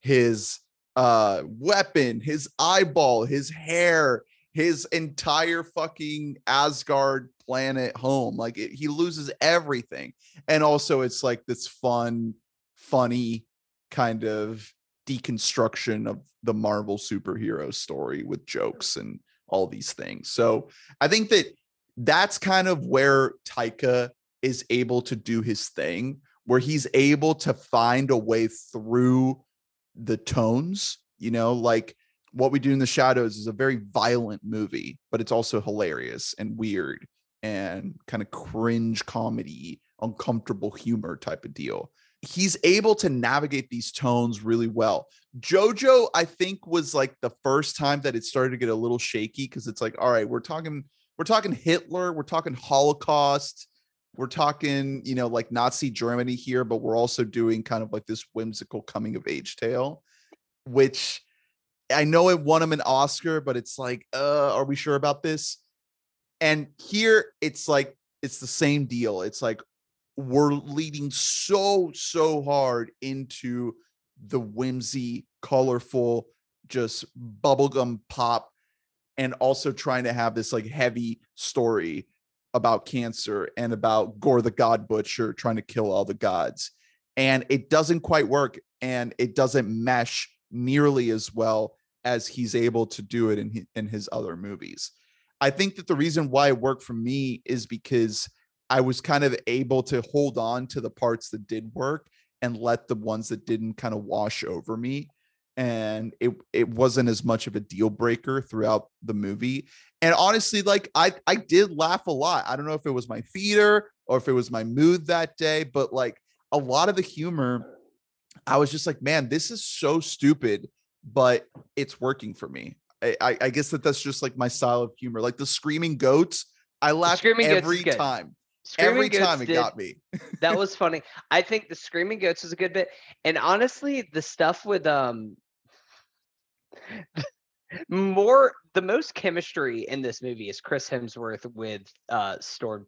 A: his uh weapon, his eyeball, his hair, his entire fucking Asgard planet home. Like it, he loses everything. And also it's like this fun, funny kind of deconstruction of the Marvel superhero story with jokes and all these things. So I think that that's kind of where Taika is able to do his thing, where he's able to find a way through the tones, you know, like what we do in the shadows is a very violent movie, but it's also hilarious and weird and kind of cringe comedy, uncomfortable humor type of deal. he's able to navigate these tones really well. Jojo, I think, was like the first time that it started to get a little shaky because it's like, all right, we're talking, we're talking Hitler, we're talking Holocaust, we're talking, you know, like Nazi Germany here, but we're also doing kind of like this whimsical coming of age tale, which I know it won him an Oscar, but it's like, uh, are we sure about this? And here it's like it's the same deal. It's like we're leading so so hard into the whimsy, colorful, just bubblegum pop, and also trying to have this like heavy story about cancer and about Gore the God Butcher trying to kill all the gods. And it doesn't quite work and it doesn't mesh nearly as well as he's able to do it in, in his other movies. I think that the reason why it worked for me is because I was kind of able to hold on to the parts that did work and let the ones that didn't kind of wash over me and it it wasn't as much of a deal breaker throughout the movie and honestly like i i did laugh a lot i don't know if it was my theater or if it was my mood that day but like a lot of the humor i was just like man this is so stupid but it's working for me i i, I guess that that's just like my style of humor like the screaming goats i laughed every time Screaming Every Goats time it did, got me.
B: that was funny. I think the Screaming Goats was a good bit. And honestly, the stuff with um more the most chemistry in this movie is Chris Hemsworth with uh Storm.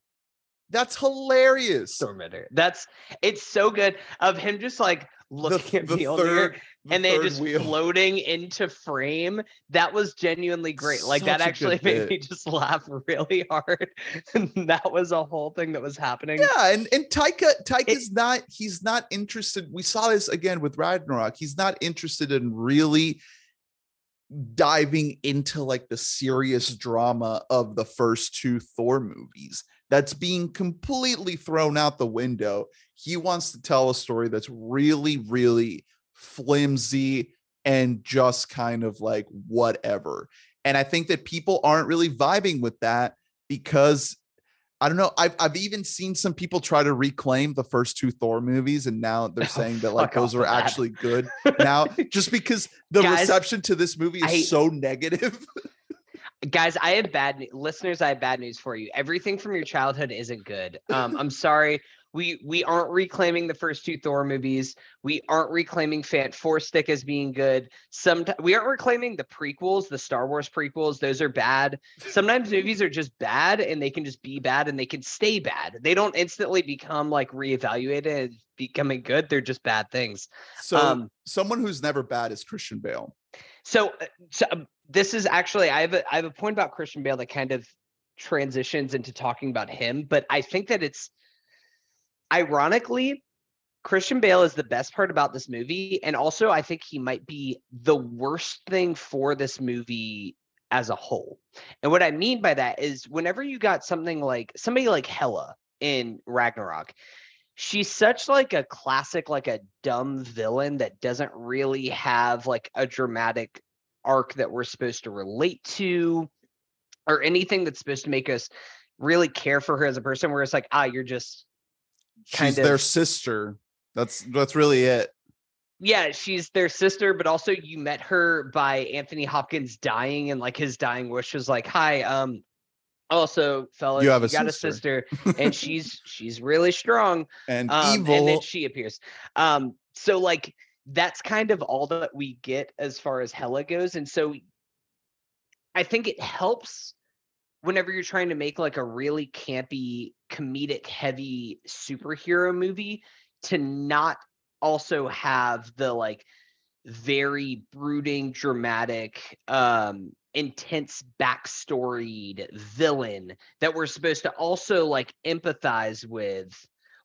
A: That's hilarious.
B: Stormbreaker. That's it's so good of him just like looking the, at the third, the and they just wheel. floating into frame. That was genuinely great. Like Such that actually made bit. me just laugh really hard. and that was a whole thing that was happening.
A: Yeah, and and Taika Taika's it, not he's not interested. We saw this again with Ragnarok. He's not interested in really diving into like the serious drama of the first two Thor movies. That's being completely thrown out the window. He wants to tell a story that's really, really flimsy and just kind of like whatever. And I think that people aren't really vibing with that because I don't know. I've I've even seen some people try to reclaim the first two Thor movies, and now they're oh, saying that like those are actually good now, just because the guys, reception to this movie is I, so negative.
B: guys, I have bad listeners. I have bad news for you. Everything from your childhood isn't good. Um, I'm sorry we we aren't reclaiming the first two Thor movies. We aren't reclaiming Fant Four Stick as being good. Some we aren't reclaiming the prequels, the Star Wars prequels. Those are bad. Sometimes movies are just bad, and they can just be bad, and they can stay bad. They don't instantly become like reevaluated and becoming good. They're just bad things.
A: So um, someone who's never bad is Christian Bale.
B: So, uh, so um, this is actually I have a I have a point about Christian Bale that kind of transitions into talking about him, but I think that it's ironically, Christian Bale is the best part about this movie. And also, I think he might be the worst thing for this movie as a whole. And what I mean by that is whenever you got something like somebody like Hela in Ragnarok, she's such like a classic, like a dumb villain that doesn't really have like a dramatic arc that we're supposed to relate to or anything that's supposed to make us really care for her as a person where it's like ah you're just
A: she's of, their sister. That's that's really it.
B: Yeah, she's their sister, but also you met her by Anthony Hopkins dying, and like his dying wish was like, "Hi, um, also, fellas, you, have a you got sister. a sister, and she's she's really strong
A: and um, evil."
B: And then she appears. Um, so like that's kind of all that we get as far as Hela goes, and so I think it helps whenever you're trying to make like a really campy, comedic heavy superhero movie to not also have the like very brooding, dramatic, um, intense backstoried villain that we're supposed to also like empathize with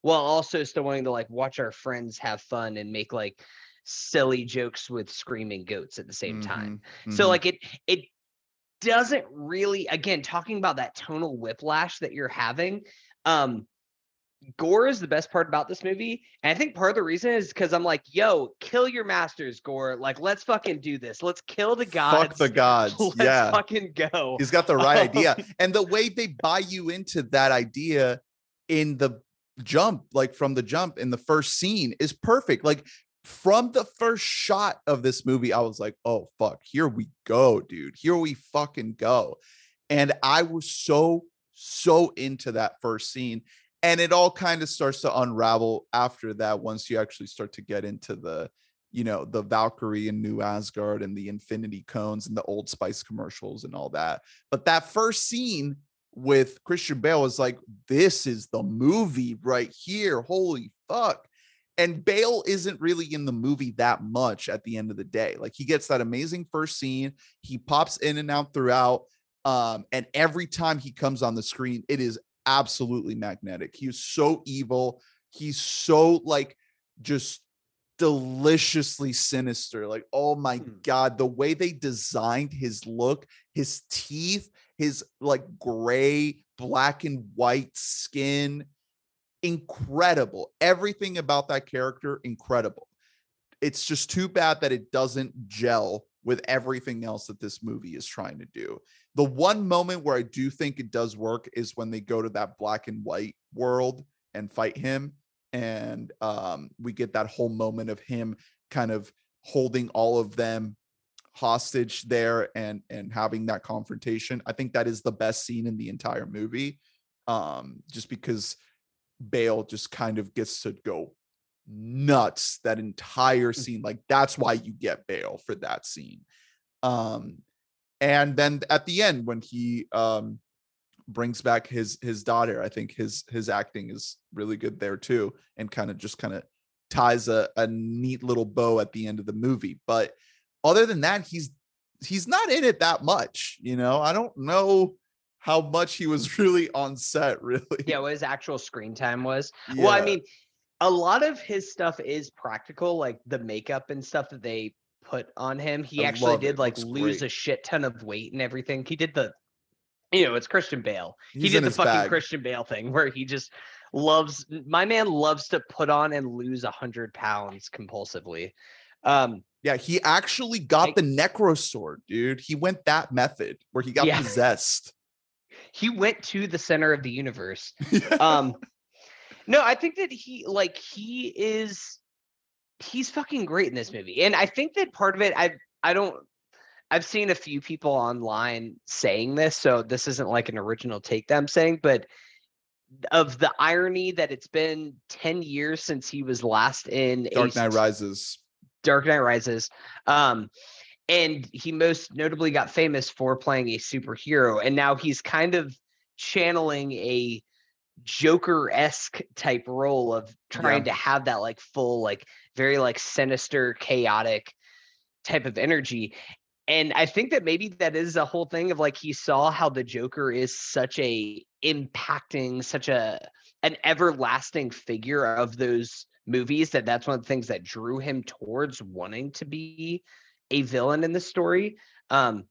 B: while also still wanting to like watch our friends have fun and make like silly jokes with screaming goats at the same mm-hmm, time. Mm-hmm. So like it it doesn't really again talking about that tonal whiplash that you're having um Gore is the best part about this movie. And I think part of the reason is because I'm like, yo, kill your masters, Gore. Like, let's fucking do this. Let's kill the gods.
A: Fuck the gods.
B: Let's
A: yeah.
B: fucking go.
A: He's got the right idea. And the way they buy you into that idea in the jump like from the jump in the first scene is perfect like from the first shot of this movie i was like oh fuck here we go dude here we fucking go. And i was so so into that first scene and it all kind of starts to unravel after that once you actually start to get into the you know the valkyrie and new asgard and the infinity cones and the old spice commercials and all that. But that first scene with christian bale was like this is the movie right here holy fuck and Bale isn't really in the movie that much at the end of the day. Like he gets that amazing first scene, he pops in and out throughout. Um, and every time he comes on the screen, it is absolutely magnetic. He's so evil. He's so like just deliciously sinister. Like, oh my
B: Mm.
A: god, the way they designed his look, his teeth, his like gray, black and white skin, incredible. Everything about that character, incredible. It's just too bad that it doesn't gel with everything else that this movie is trying to do. The one moment where I do think it does work is when they go to that black and white world and fight him and um we get that whole moment of him kind of holding all of them hostage there and and having that confrontation. I think that is the best scene in the entire movie. Um just because Bale just kind of gets to go nuts that entire scene. Like that's why you get Bale for that scene. Um, and then at the end when he um brings back his his daughter, I think his his acting is really good there too, and kind of just kind of ties a, a neat little bow at the end of the movie. But other than that, he's he's not in it that much. You know, I don't know how much he was really on set, really.
B: Yeah, what his actual screen time was. Well, I mean, a lot of his stuff is practical, like the makeup and stuff that they put on him. He
A: I
B: actually
A: love it.
B: did like lose
A: great.
B: a shit ton of weight and everything. He did the, you know, it's Christian Bale.
A: He's
B: he did the fucking
A: bag.
B: Christian Bale thing where he just loves. My man loves to put on and lose a hundred pounds compulsively. Um,
A: Yeah, he actually got
B: I-
A: the necro sword, dude. He went that method where he got
B: Yeah.
A: possessed.
B: He went to the center of the universe. Um no i think that he like he is he's fucking great in this movie and i think that part of it i i don't i've seen a few people online saying this so this isn't like an original take that i'm saying but of the irony that it's been 10 years since he was last in
A: Dark Knight Rises.
B: Dark Knight Rises. Um, and he most notably got famous for playing a superhero, and now he's kind of channeling a Joker-esque type role of trying to have that like full, like very like sinister, chaotic type of energy. And I think that maybe that is a whole thing of like he saw how the Joker is such a impacting, such a an everlasting figure of those movies that that's one of the things that drew him towards wanting to be a villain in the story. Um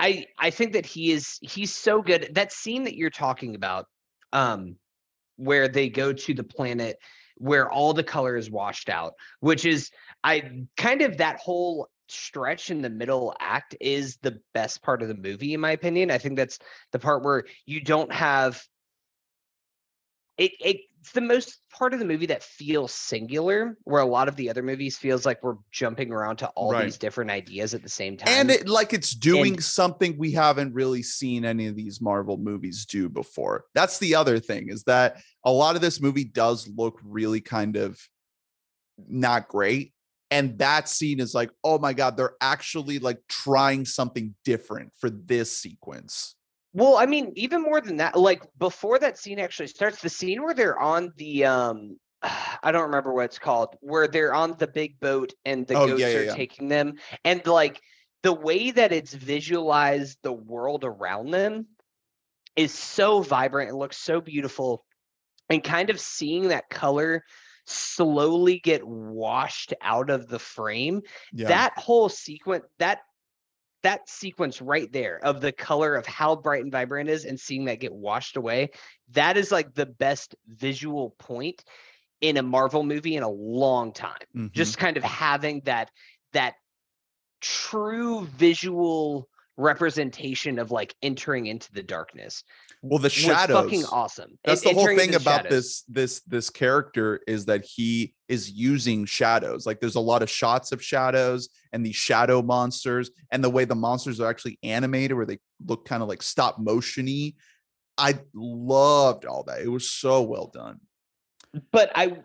B: I I think that he is he's so good. That scene that you're talking about, um, where they go to the planet where all the color is washed out, which is I kind of that whole stretch in the middle act is the best part of the movie, in my opinion. I think that's the part where you don't have it, it's the most part of the movie that feels singular, where a lot of the other movies feels like we're jumping around to all
A: Right.
B: these different ideas at the same time.
A: And it like it's doing
B: And-
A: something we haven't really seen any of these Marvel movies do before. That's the other thing is that a lot of this movie does look really kind of not great. And that scene is like, oh my God, they're actually like trying something different for this sequence.
B: Well, I mean, even more than that, like before that scene actually starts, the scene where they're on the um I don't remember what it's called, where they're on the big boat and the
A: Oh,
B: ghosts
A: yeah, yeah,
B: are
A: yeah.
B: taking them, and like the way that it's visualized the world around them is so vibrant and looks so beautiful. And kind of seeing that color slowly get washed out of the frame that whole sequence that that sequence right there of the color of how bright and vibrant it is and seeing that get washed away that is like the best visual point in a marvel movie in a long time
A: Mhm.
B: just kind of having that that true visual representation of like entering into the darkness.
A: Well, the shadows.
B: fucking awesome.
A: That's the whole thing
B: the
A: about
B: shadows.
A: this this this character is that he is using shadows. Like there's a lot of shots of shadows and these shadow monsters and the way the monsters are actually animated where they look kind of like stop motiony. I loved all that. It was so well done.
B: but I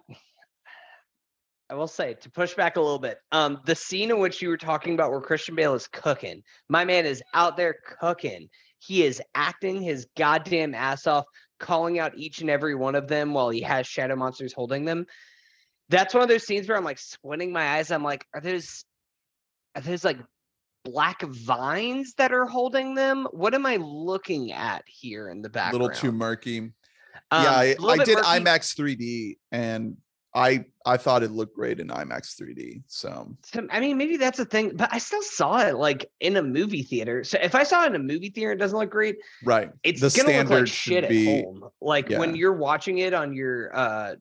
B: I will say to push back a little bit. Um, the scene in which you were talking about where Christian Bale is cooking, my man is out there cooking. He is acting his goddamn ass off, calling out each and every one of them while he has shadow monsters holding them. That's one of those scenes where I'm like squinting my eyes. I'm like, are those are those like black vines that are holding them? What am I looking at here in the
A: A
B: background?
A: little too murky.
B: Um,
A: yeah, I,
B: a
A: I did
B: murky.
A: IMAX 3D and I I thought it looked great in IMAX 3D. So
B: So, I mean, maybe that's a thing, but I still saw it like in a movie theater. So if I saw it in a movie theater, it doesn't look great.
A: right.
B: It's
A: the
B: gonna look like
A: standard should
B: shit at
A: be
B: home. Like
A: yeah.
B: when you're watching it on your uh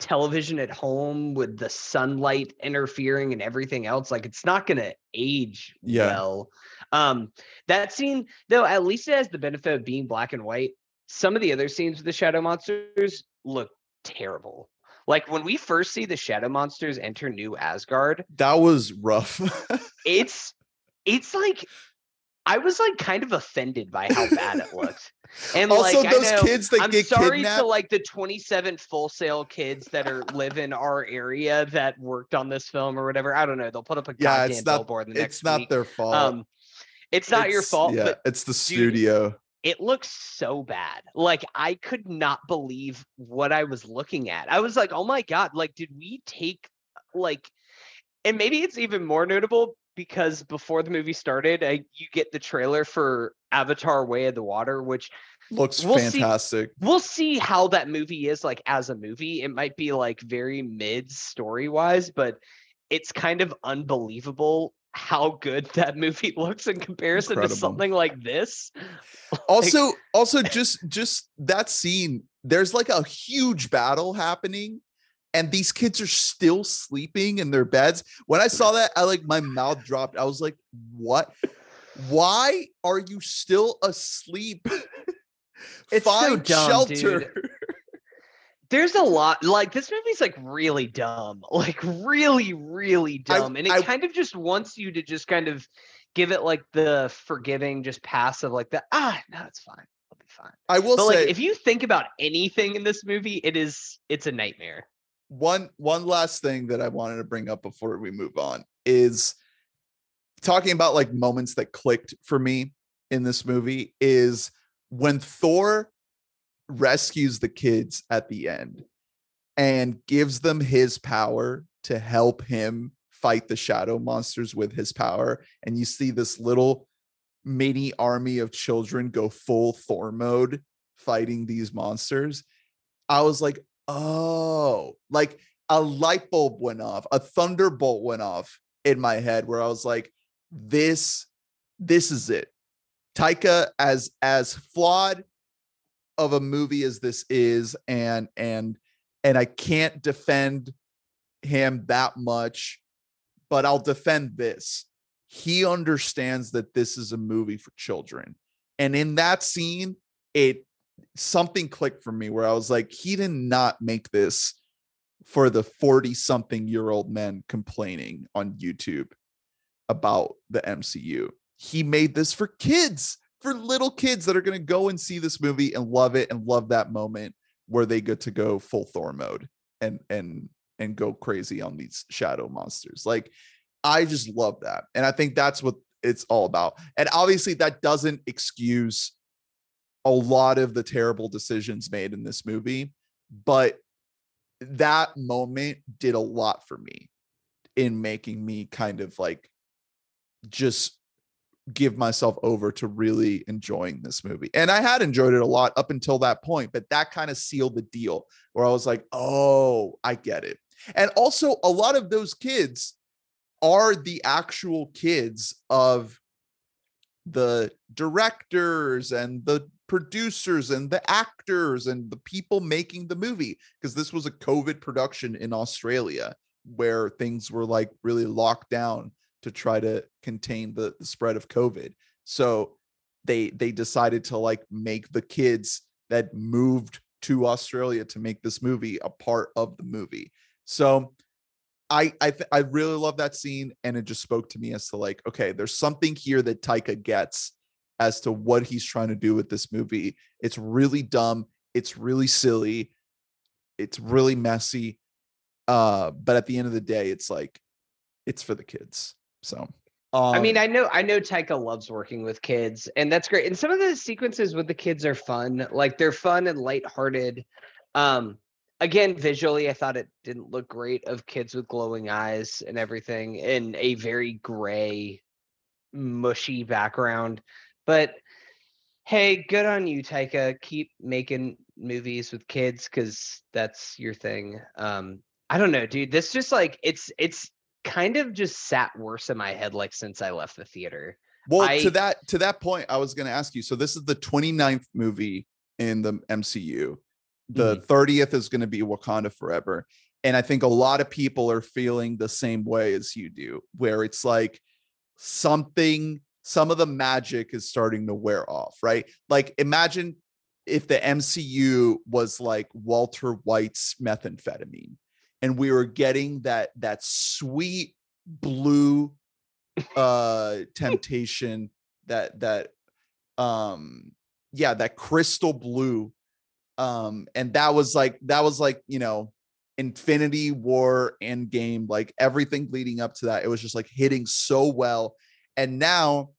B: television at home with the sunlight interfering and everything else, like it's not gonna age
A: Yeah.
B: well. Um, that scene though, at least it has the benefit of being black and white. Some of the other scenes with the shadow monsters look terrible. Like when we first see the shadow monsters enter New Asgard,
A: that was rough.
B: it's it's like I was like kind of offended by how bad it looked. And
A: also,
B: like,
A: those
B: know,
A: kids that
B: I'm
A: get
B: sorry
A: kidnapped.
B: to like the 27 full sale kids that are live in our area that worked on this film or whatever. I don't know. They'll put up a
A: Yeah,
B: goddamn
A: it's not-
B: billboard the next
A: it's not
B: week.
A: their fault.
B: Um, it's not your fault,
A: Yeah,
B: but
A: it's the studio.
B: It looks so bad. Like I could not believe what I was looking at. I was like, "Oh my god, like did we take like and maybe it's even more notable because before the movie started, I, you get the trailer for Avatar Way of the Water, which
A: Looks
B: we'll see-
A: fantastic.
B: we'll see how that movie is like as a movie. It might be like very mid story wise, but it's kind of unbelievable how good that movie looks in comparison
A: Incredible.
B: to something like this.
A: also also just just that scene there's like a huge battle happening and these kids are still sleeping in their beds when i saw that i like my mouth dropped i was like what why are you still asleep
B: It's so
A: find
B: dumb,
A: shelter
B: dude. There's a lot like this movie's like really dumb, like really, really
A: I-
B: dumb. and it
A: I-
B: kind of just wants you to just kind of give it like the forgiving, just passive, like the ah, no, it's fine. I'll be fine.
A: i will
B: But
A: say
B: like if you think about anything in this movie, it is it's a nightmare.
A: one one last thing that I wanted to bring up before we move on is talking about like moments that clicked for me in this movie is when Thor rescues the kids at the end and gives them his power to help him fight the shadow monsters with his power and you see this little mini army of children go full Thor mode fighting these monsters I was like oh, like a light bulb went off, a thunderbolt went off in my head where I was like, this, this is it. Taika, as as flawed of a movie as this is, and and and I can't defend him that much, but I'll defend this. He understands that this is a movie for children. And in that scene, it something clicked for me where I was like, he did not make this for the 40 something year old men complaining on YouTube about the MCU. He made this for kids, for little kids that are going to go and see this movie and love it and love that moment where they get to go full Thor mode and and and go crazy on these shadow monsters. Like I just love that. And I think that's what it's all about. And obviously that doesn't excuse a lot of the terrible decisions made in this movie, but that moment did a lot for me in making me kind of like just give myself over to really enjoying this movie. And I had enjoyed it a lot up until that point, but that kind of sealed the deal where I was like, "Oh, I get it." And also a lot of those kids are the actual kids of the directors and the producers and the actors and the people making the movie because this was a covid production in australia where things were like really locked down to try to contain the, the spread of covid So they they decided to like make the kids that moved to Australia to make this movie a part of the movie. So I I th- I really love that scene and it just spoke to me as to like okay, there's something here that Taika gets as to what he's trying to do with this movie. It's really dumb, it's really silly, it's really messy. Uh but at the end of the day it's like it's for the kids. So
B: I mean,
A: um,
B: I know I know Taika loves working with kids, and that's great. And some of the sequences with the kids are fun. Like they're fun and lighthearted. Um, again, visually, I thought it didn't look great of kids with glowing eyes and everything in a very gray, mushy background. But hey, good on you, Taika. Keep making movies with kids because that's your thing. Um, I don't know, dude. This just like it's it's kind of just sat worse in my head like since I left the theater.
A: Well,
B: I-
A: to that to that point, I was going to ask you. So this is the 29th movie in the MCU. The
B: Mm-hmm.
A: 30th is going to be Wakanda Forever. And I think a lot of people are feeling the same way as you do, where it's like something, some of the magic is starting to wear off, right? Like imagine if the MCU was like Walter White's methamphetamine and we were getting that that sweet blue uh temptation that that um yeah that crystal blue um and that was like that was like you know infinity war and game like everything leading up to that it was just like hitting so well and now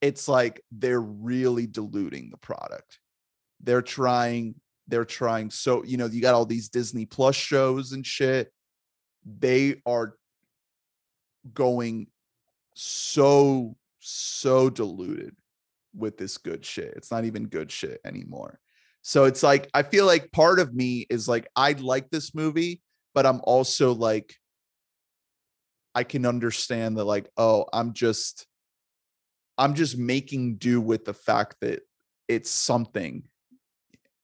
A: it's like they're really diluting the product. They're trying they're trying so you know you got all these disney plus shows and shit. They are going so so diluted with this good shit. It's not even good shit anymore. So it's like i feel like part of me is like i like this movie but i'm also like i can understand that like oh i'm just i'm just making do with the fact that it's something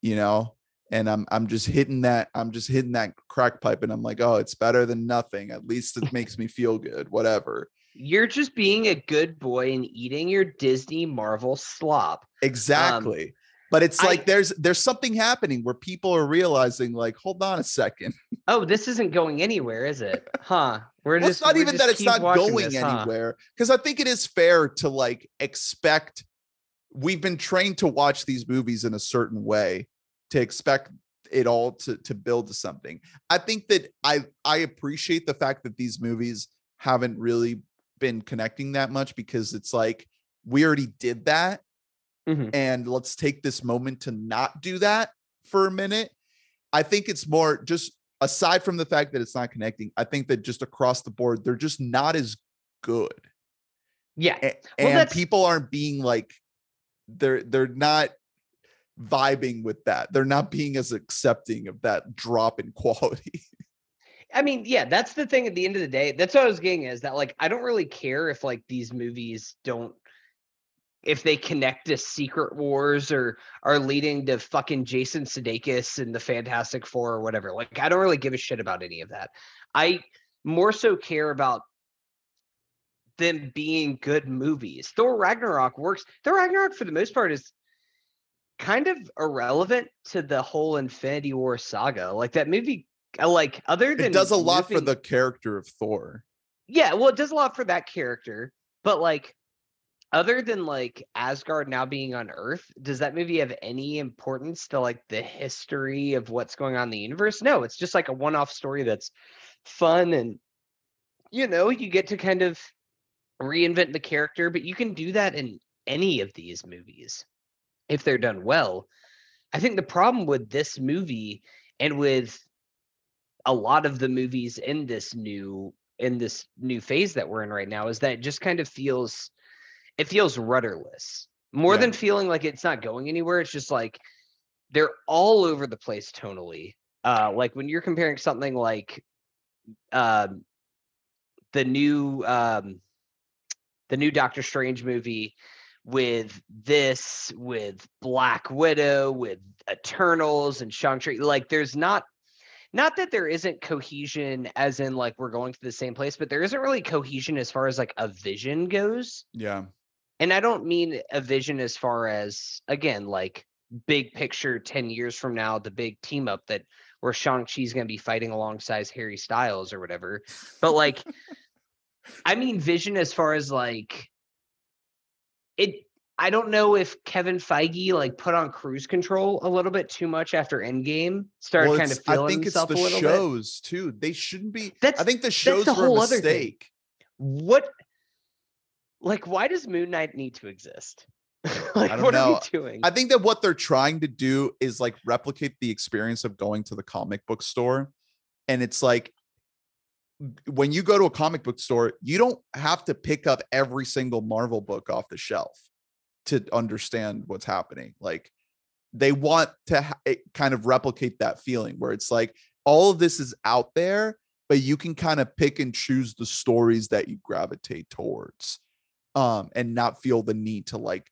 A: you know and i'm i'm just hitting that i'm just hitting that crack pipe and i'm like oh it's better than nothing at least it makes me feel good whatever
B: You're just being a good boy and eating your Disney Marvel slop.
A: exactly but it's
B: Um, I-
A: like there's there's something happening where people are realizing like hold on a second
B: Oh, this isn't going anywhere, is it? Huh? We're
A: well,
B: just
A: it's not even that it's not going
B: this,
A: anywhere because i think it is fair to like expect we've been trained to watch these movies in a certain way to expect it all to to build to something i think that i i appreciate the fact that these movies haven't really been connecting that much because it's like we already did that
B: Mhm.
A: and let's take this moment to not do that for a minute i think it's more just aside from the fact that it's not connecting i think that just across the board they're just not as good
B: Yeah. Well,
A: and people aren't being like they're they're not vibing with that they're not being as accepting of that drop in quality
B: I mean, yeah, that's the thing at the end of the day. That's what I was getting is that like I don't really care if like these movies don't if they connect to Secret Wars or are leading to fucking Jason Sudeikis and the Fantastic Four or whatever. Like I don't really give a shit about any of that. I more so care about them being good movies. Thor Ragnarok works. Thor Ragnarok for the most part is kind of irrelevant to the whole Infinity War saga. Like that movie uh, like other than
A: it does a lot for the character of thor
B: yeah, well, it does a lot for that character, but like, other than like Asgard now being on Earth, does that movie have any importance to like the history of what's going on in the universe? No, it's just like a one-off story that's fun and you know, you get to kind of reinvent the character, but you can do that in any of these movies if they're done well. I think the problem with this movie and with a lot of the movies in this new in this new phase that we're in right now is that it just kind of feels it feels rudderless more
A: Yeah.
B: than feeling like it's not going anywhere it's just like they're all over the place tonally uh like when you're comparing something like um the new um the new Doctor Strange movie with this with Black Widow with Eternals and Shang-Chi like there's not not that there isn't cohesion as in like we're going to the same place but there isn't really cohesion as far as like a vision goes
A: yeah
B: and I don't mean a vision as far as again like big picture 10 years from now the big team up that where Shang-Chi's going to be fighting alongside Harry Styles or whatever. But like I mean vision as far as like it I don't know if Kevin Feige like put on cruise control a little bit too much after Endgame, started
A: Well,
B: kind of
A: it's- I
B: feeling
A: think it's the
B: a little bit.
A: shows too. They shouldn't be.
B: That's
A: I think the shows
B: the
A: were a
B: whole other thing.
A: mistake.
B: What like why does Moon Knight need to exist? like
A: don't
B: what are
A: know.
B: doing?
A: I think that what they're trying to do is like replicate the experience of going to the comic book store. And it's like when you go to a comic book store, you don't have to pick up every single Marvel book off the shelf to understand what's happening. Like they want to ha- kind of replicate that feeling where it's like all of this is out there, but you can kind of pick and choose the stories that you gravitate towards um and not feel the need to like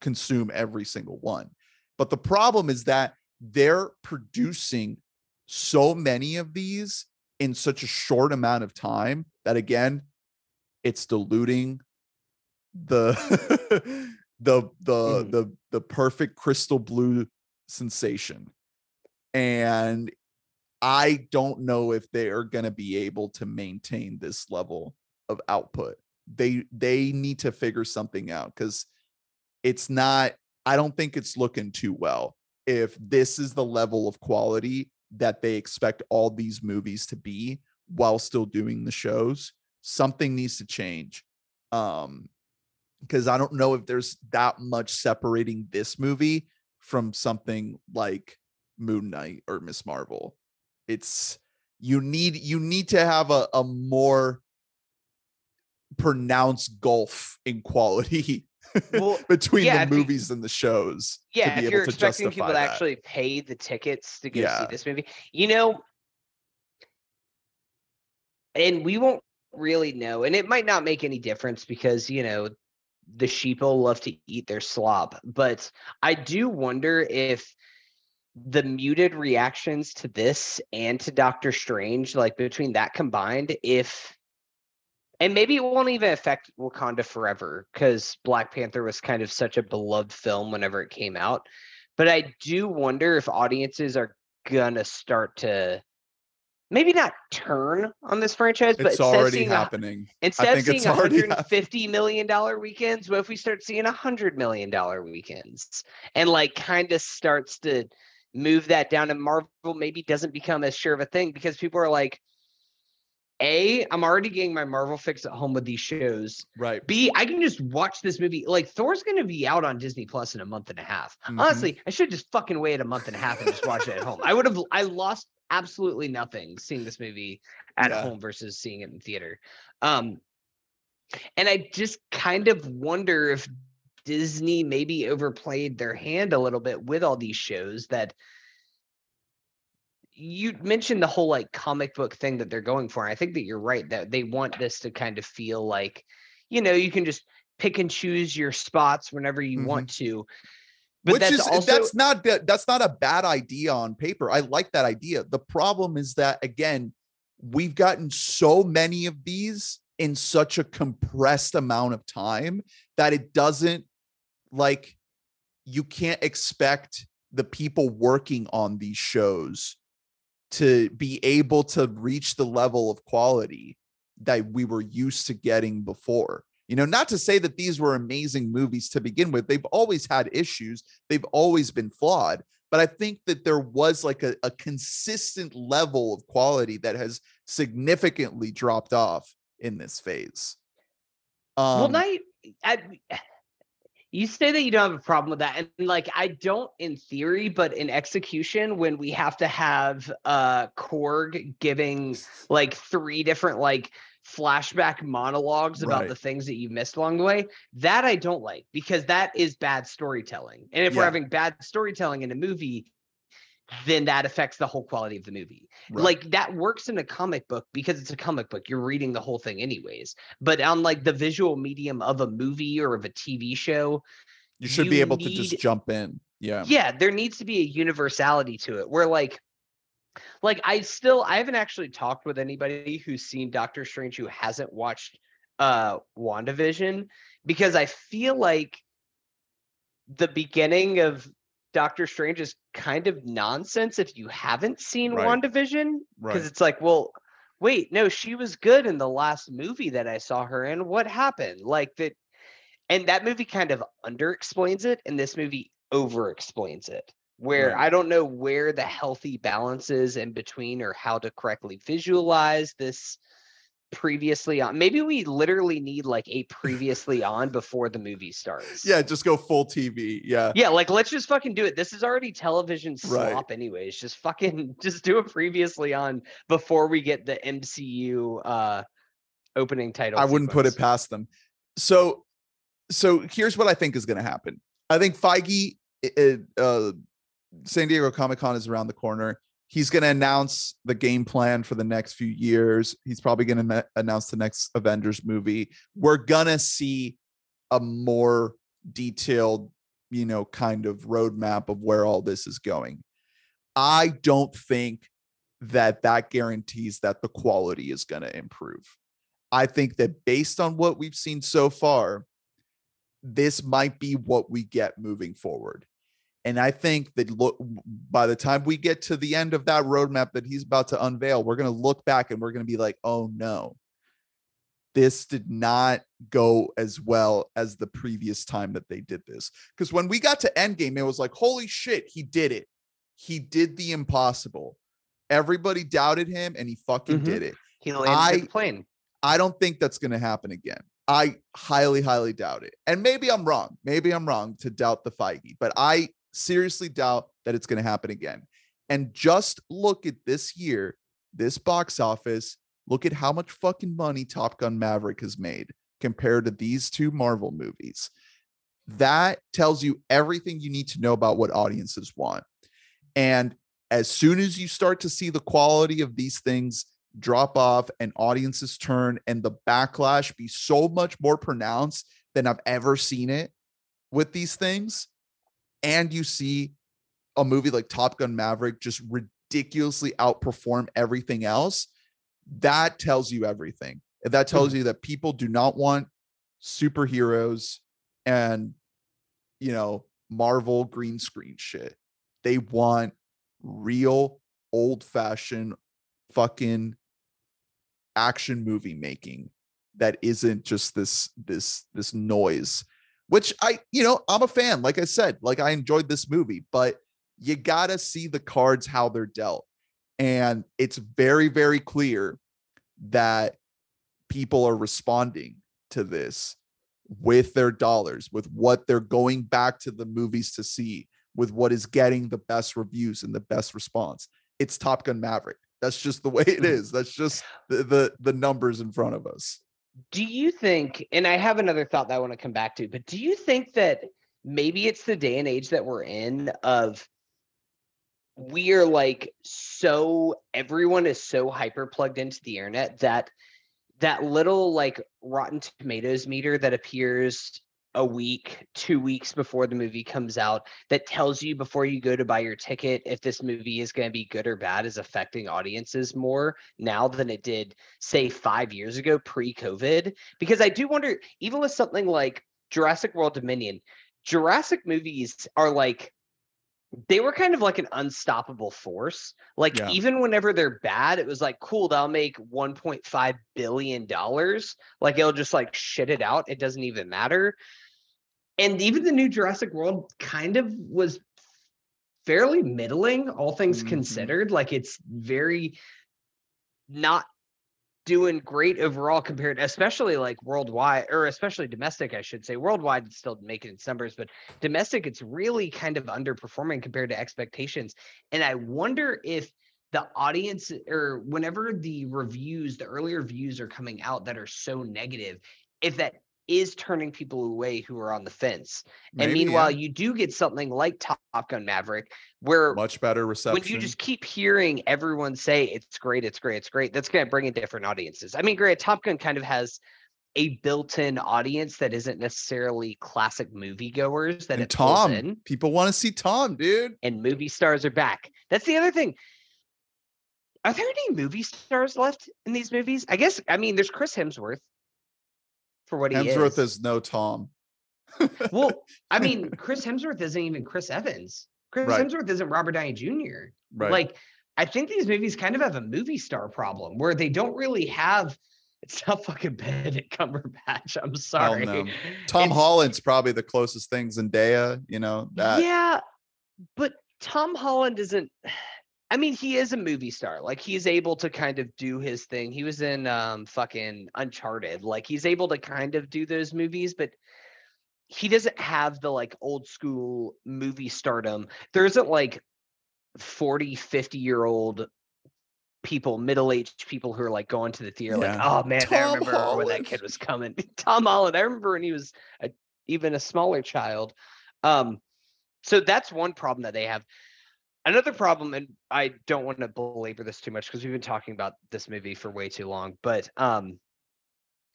A: consume every single one. But the problem is that they're producing so many of these in such a short amount of time that again, it's diluting the the the
B: Mhm.
A: the the perfect crystal blue sensation. And I don't know if they are going to be able to maintain this level of output. They they need to figure something out cuz it's not I don't think it's looking too well if this is the level of quality that they expect all these movies to be while still doing the shows something needs to change um because I don't know if there's that much separating this movie from something like Moon Knight or Miss Marvel. It's you need you need to have a, a more pronounced gulf in quality
B: Well,
A: between
B: yeah,
A: the movies and the shows to
B: yeah, if you're expecting people to actually pay the tickets to go see this movie, you know, and we won't really know, and it might not make any difference because you know the sheeple love to eat their slop, but I do wonder if the muted reactions to this and to Doctor Strange, like between that combined, if and maybe it won't even affect Wakanda forever because Black Panther was kind of such a beloved film whenever it came out. But I do wonder if audiences are gonna start to maybe not turn on this franchise, but
A: it's already
B: seeing a-
A: happening.
B: instead of seeing
A: it's
B: 150 million dollar weekends, what if we start seeing 100 million dollar weekends and like kind of starts to move that down and Marvel maybe doesn't become as sure of a thing because people are like, A, I'm already getting my Marvel fix at home with these shows.
A: Right.
B: B, I can just watch this movie. Like Thor's gonna be out on Disney Plus in a month and a half.
A: Mhm.
B: Honestly, I should just fucking wait a month and a half and just watch it at home. I would have I lost absolutely nothing seeing this movie at
A: Yeah.
B: home versus seeing it in theater. Um and I just kind of wonder if Disney maybe overplayed their hand a little bit with all these shows that you mentioned the whole like comic book thing that they're going for. And I think that you're right that they want this to kind of feel like, you know, you can just pick and choose your spots whenever you
A: Mhm.
B: want to. But
A: Which
B: that's
A: is
B: also
A: that's not that's not a bad idea on paper. I like that idea. The problem is that again, we've gotten so many of these in such a compressed amount of time that it doesn't like you can't expect the people working on these shows to be able to reach the level of quality that we were used to getting before. You know, not to say that these were amazing movies to begin with. They've always had issues, they've always been flawed. But I think that there was like a, a consistent level of quality that has significantly dropped off in this phase. Um,
B: well, night. I, you say that you don't have a problem with that, and like I don't in theory, but in execution, when we have to have uh Korg giving like three different like flashback monologues about
A: Right.
B: the things that you missed along the way, that I don't like because that is bad storytelling. And if we're having bad storytelling in a movie, then that affects the whole quality of the movie
A: right.
B: like that works in a comic book because it's a comic book you're reading the whole thing anyways but on like the visual medium of a movie or of a tv show
A: you should
B: you
A: be able to just jump in. Yeah.
B: yeah there needs to be a universality to it where like like i still i haven't actually talked with anybody who's seen doctor strange who hasn't watched uh WandaVision because I feel like the beginning of Doctor Strange is kind of nonsense if you haven't seen
A: Right.
B: WandaVision because
A: Right.
B: it's like, well, wait, no, she was good in the last movie that I saw her in. What happened? Like that and that movie kind of under explains it and this movie over explains it where
A: Right.
B: i don't know where the healthy balance is in between or how to correctly visualize this previously on maybe we literally need like a previously on before the movie starts
A: Yeah, just go full TV. Yeah.
B: yeah like let's just fucking do it this is already television
A: Right.
B: slop anyways just fucking just do it previously on before we get the mcu uh opening title
A: I wouldn't put it past them. So, so here's what I think is going to happen. I think Feige, uh, uh, San Diego Comic Con is around the corner. He's going to announce the game plan for the next few years. He's probably going to announce the next Avengers movie. We're going to see a more detailed, you know, kind of roadmap of where all this is going. I don't think that that guarantees that the quality is going to improve. I think that based on what we've seen so far, this might be what we get moving forward. And I think that look by the time we get to the end of that roadmap that he's about to unveil, we're going to look back and we're going to be like, oh no, this did not go as well as the previous time that they did this. Because when we got to Endgame, it was like, holy shit, he did it. He did the impossible. Everybody doubted him and he fucking
B: Mhm.
A: did it.
B: he landed
A: I-
B: the plane
A: I don't think that's going to happen again. I highly, highly doubt it. And maybe I'm wrong. Maybe I'm wrong to doubt the Feige, but I seriously doubt that it's going to happen again. And just look at this year, this box office. Look at how much fucking money Top Gun Maverick has made compared to these two Marvel movies. That tells you everything you need to know about what audiences want. And as soon as you start to see the quality of these things drop off and audiences turn and the backlash be so much more pronounced than I've ever seen it with these things, and you see a movie like Top Gun Maverick just ridiculously outperform everything else, that tells you everything. That tells mm-hmm. you that people do not want superheroes and you know Marvel green screen shit. They want real old fashioned fucking action movie making that isn't just this this this noise which i you know i'm a fan like i said like i enjoyed this movie but you gotta see the cards how they're dealt and it's very very clear that people are responding to this with their dollars with what they're going back to the movies to see with what is getting the best reviews and the best response. It's top gun maverick. That's just the way it
B: Mhm.
A: that's just the the, the numbers in front of us
B: Do you think, and I have another thought that I want to come back to, but do you think that maybe it's the day and age that we're in of we are like so everyone is so hyper plugged into the internet that that little like rotten tomatoes meter that appears a week two weeks before the movie comes out that tells you before you go to buy your ticket if this movie is going to be good or bad is affecting audiences more now than it did say five years ago pre-covid. Because i do wonder even with something like jurassic world dominion jurassic movies are like they were kind of like an unstoppable force. Like
A: Yeah.
B: even whenever they're bad it was like cool they'll make 1.5 billion dollars. Like it'll just like shit it out. It doesn't even matter and even the new jurassic world kind of was fairly middling all things
A: Mhm.
B: considered. Like it's very not doing great overall compared especially like worldwide or especially domestic i should say. Worldwide it's still making its numbers but domestic it's really kind of underperforming compared to expectations. And i wonder if the audience or whenever the reviews the earlier reviews are coming out that are so negative if that is turning people away who are on the fence and meanwhile
A: yeah.
B: you do get something like top gun maverick where
A: much better reception
B: when you just keep hearing everyone say it's great, it's great, it's great, that's going to bring in different audiences. I mean, great, Top Gun kind of has a built-in audience that isn't necessarily classic moviegoers that
A: and tom
B: in,
A: people want to see tom dude
B: and movie stars are back. That's the other thing. Are there any movie stars left in these movies? I guess I mean there's Chris Hemsworth. For what he
A: Hemsworth
B: is.
A: is no Tom.
B: well, I mean, Chris Hemsworth isn't even Chris Evans. Chris
A: Right.
B: Hemsworth isn't Robert Downey Jr.
A: Right.
B: Like, I think these movies kind of have a movie star problem where they don't really have. It's not fucking Benedict Cumberbatch. I'm sorry.
A: no. Tom
B: it's-
A: Holland's probably the closest thing. Zendaya, you know that.
B: Yeah, but Tom Holland isn't. I mean, he is a movie star. Like he's able to kind of do his thing. He was in um fucking Uncharted. Like he's able to kind of do those movies, but he doesn't have the like old school movie stardom. There isn't like 40, 50 year old people, middle-aged people who are like going to the theater like, oh man, I
A: Tom
B: remember when that kid was coming. Tom Holland. I remember when he was a, even a smaller child. Um, so that's one problem that they have. Another problem, and I don't want to belabor this too much because we've been talking about this movie for way too long, but um,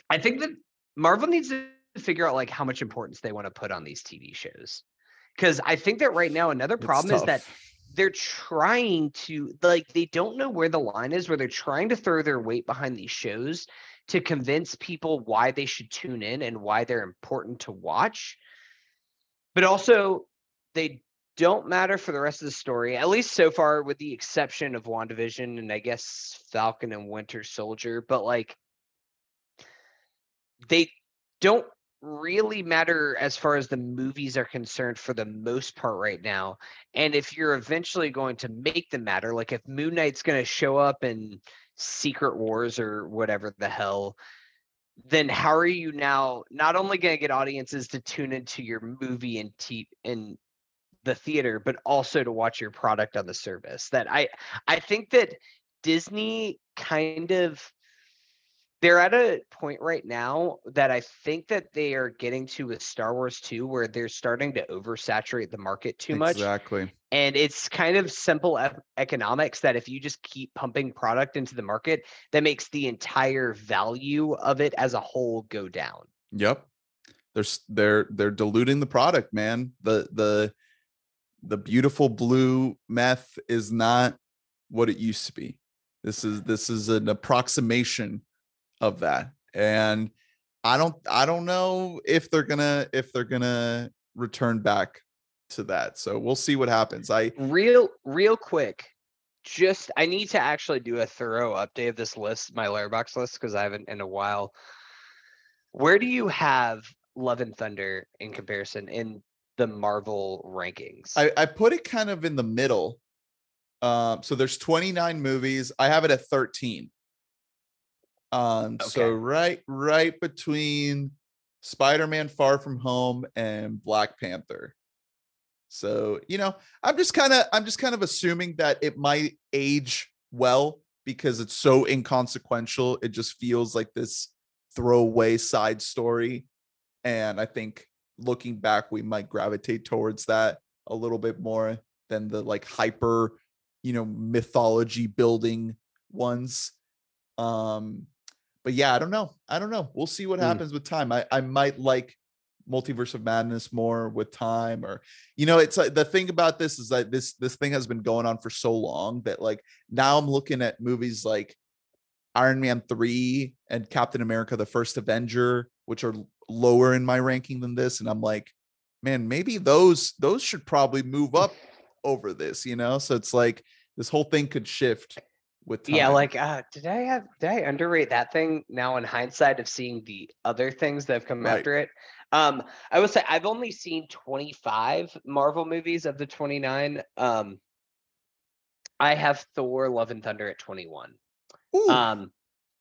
B: I think that Marvel needs to figure out like how much importance they want to put on these TV shows. Because I think that right now another problem is that they're trying to like they don't know where the line is where they're trying to throw their weight behind these shows to convince people why they should tune in and why they're important to watch but also they don't matter for the rest of the story at least so far with the exception of wandavision and i guess falcon and winter soldier but like they don't really matter as far as the movies are concerned for the most part right now and if you're eventually going to make them matter, like if Moon Knight's going to show up in Secret Wars or whatever the hell, then how are you now not only going to get audiences to tune into your movie and t- in the theater, but also to watch your product on the service? That I I think that Disney kind of they're at a point right now that I think that they are getting to with Star Wars 2 where they're starting to oversaturate the market too much
A: Exactly.
B: and it's kind of simple ec- economics that if you just keep pumping product into the market that makes the entire value of it as a whole go down
A: Yep. They're they're they're diluting the product, man. The the the beautiful blue meth is not what it used to be. This is this is an approximation of that. And I don't I don't know if they're gonna if they're gonna return back to that. So we'll see what happens. I
B: real real quick just i need to actually do a thorough update of this list my Letterboxd list because i haven't in a while where do you have love and thunder in comparison in the marvel rankings
A: I, I put it kind of in the middle. Um, so there's 29 movies. I have it at 13. Um, so right, right between Spider-Man Far From Home and Black Panther. So, you know, I'm just kind of I'm just kind of assuming that it might age well because it's so inconsequential. It just feels like this throwaway side story. And I think looking back, we might gravitate towards that a little bit more than the like hyper, you know, mythology building ones. Um, but yeah, I don't know. I don't know. We'll see what
B: Hmm.
A: happens with time. I, I might like multiverse of madness more with time or you know it's like the thing about this is that this this thing has been going on for so long that like now i'm looking at movies like iron man 3 and captain america the first avenger which are lower in my ranking than this and i'm like man maybe those those should probably move up over this you know? So it's like this whole thing could shift with time.
B: yeah like uh did i have did i underrate that thing now in hindsight of seeing the other things that have come
A: Right.
B: after it? Um i would say i've only seen 25 marvel movies of the 29 um i have thor love and thunder at 21
A: Ooh,
B: um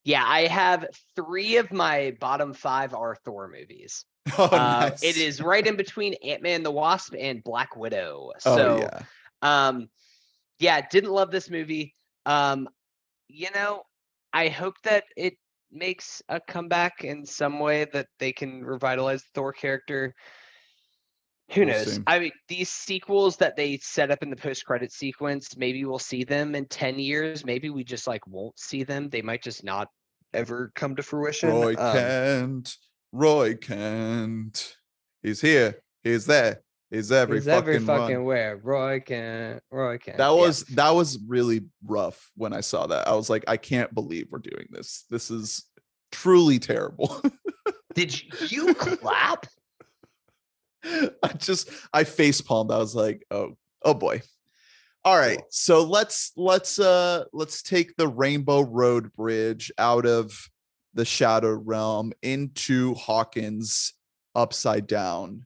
B: yeah i have three of my bottom five are thor movies.
A: Oh,
B: uh,
A: nice.
B: it is right in between ant-man the wasp and black widow.
A: Oh
B: so
A: yeah.
B: um yeah didn't love this movie. Um you know i hope that it makes a comeback in some way that they can revitalize the thor character who
A: We'll
B: knows
A: see.
B: i mean these sequels that they set up in the post-credit sequence maybe we'll see them in 10 years maybe we just like won't see them they might just not ever come to fruition
A: Roy
B: Um,
A: Kent, Roy Kent. He's here. He's there. He's every
B: he's
A: fucking,
B: every fucking where Roy Kent Roy Kent
A: That was that was really rough when I saw that. I was like, I can't believe we're doing this. This is truly terrible.
B: Did you clap?
A: I just I face palmed. I was like, oh, oh boy. All right. So let's let's uh let's take the Rainbow Road Bridge out of the Shadow Realm into Hawkins upside down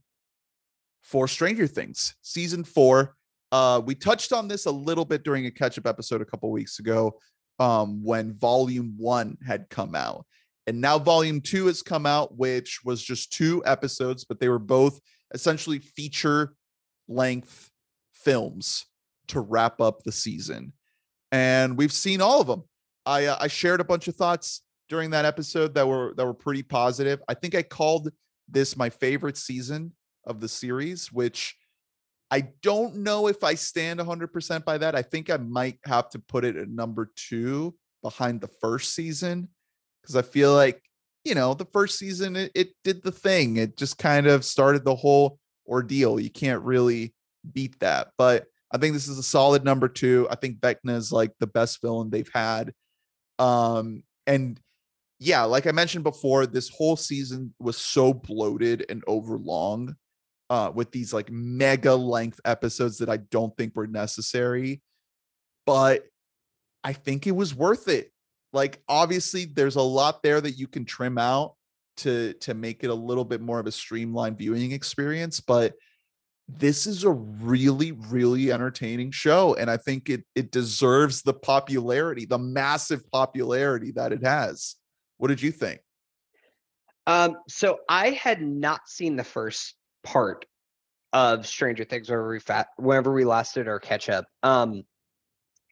A: for Stranger Things season four. Uh, we touched on this a little bit during a catch-up episode a couple weeks ago um, when volume one had come out. And now volume two has come out, which was just two episodes, but they were both essentially feature length films to wrap up the season. And we've seen all of them. I uh, I shared a bunch of thoughts during that episode that were that were pretty positive. I think I called this my favorite season of the series, which I don't know if I stand 100% by that. I think I might have to put it at number 2 behind the first season cuz I feel like, you know, the first season it, it did the thing. It just kind of started the whole ordeal. You can't really beat that. But I think this is a solid number 2. I think Vecna is like the best villain they've had. Um and yeah, like I mentioned before, this whole season was so bloated and overlong uh, with these like mega length episodes that I don't think were necessary. But I think it was worth it. Like obviously there's a lot there that you can trim out to to make it a little bit more of a streamlined viewing experience, but this is a really really entertaining show and I think it it deserves the popularity, the massive popularity that it has. What did you think?
B: Um, so I had not seen the first part of Stranger Things whenever we fa- whenever we last did our catch up. Um,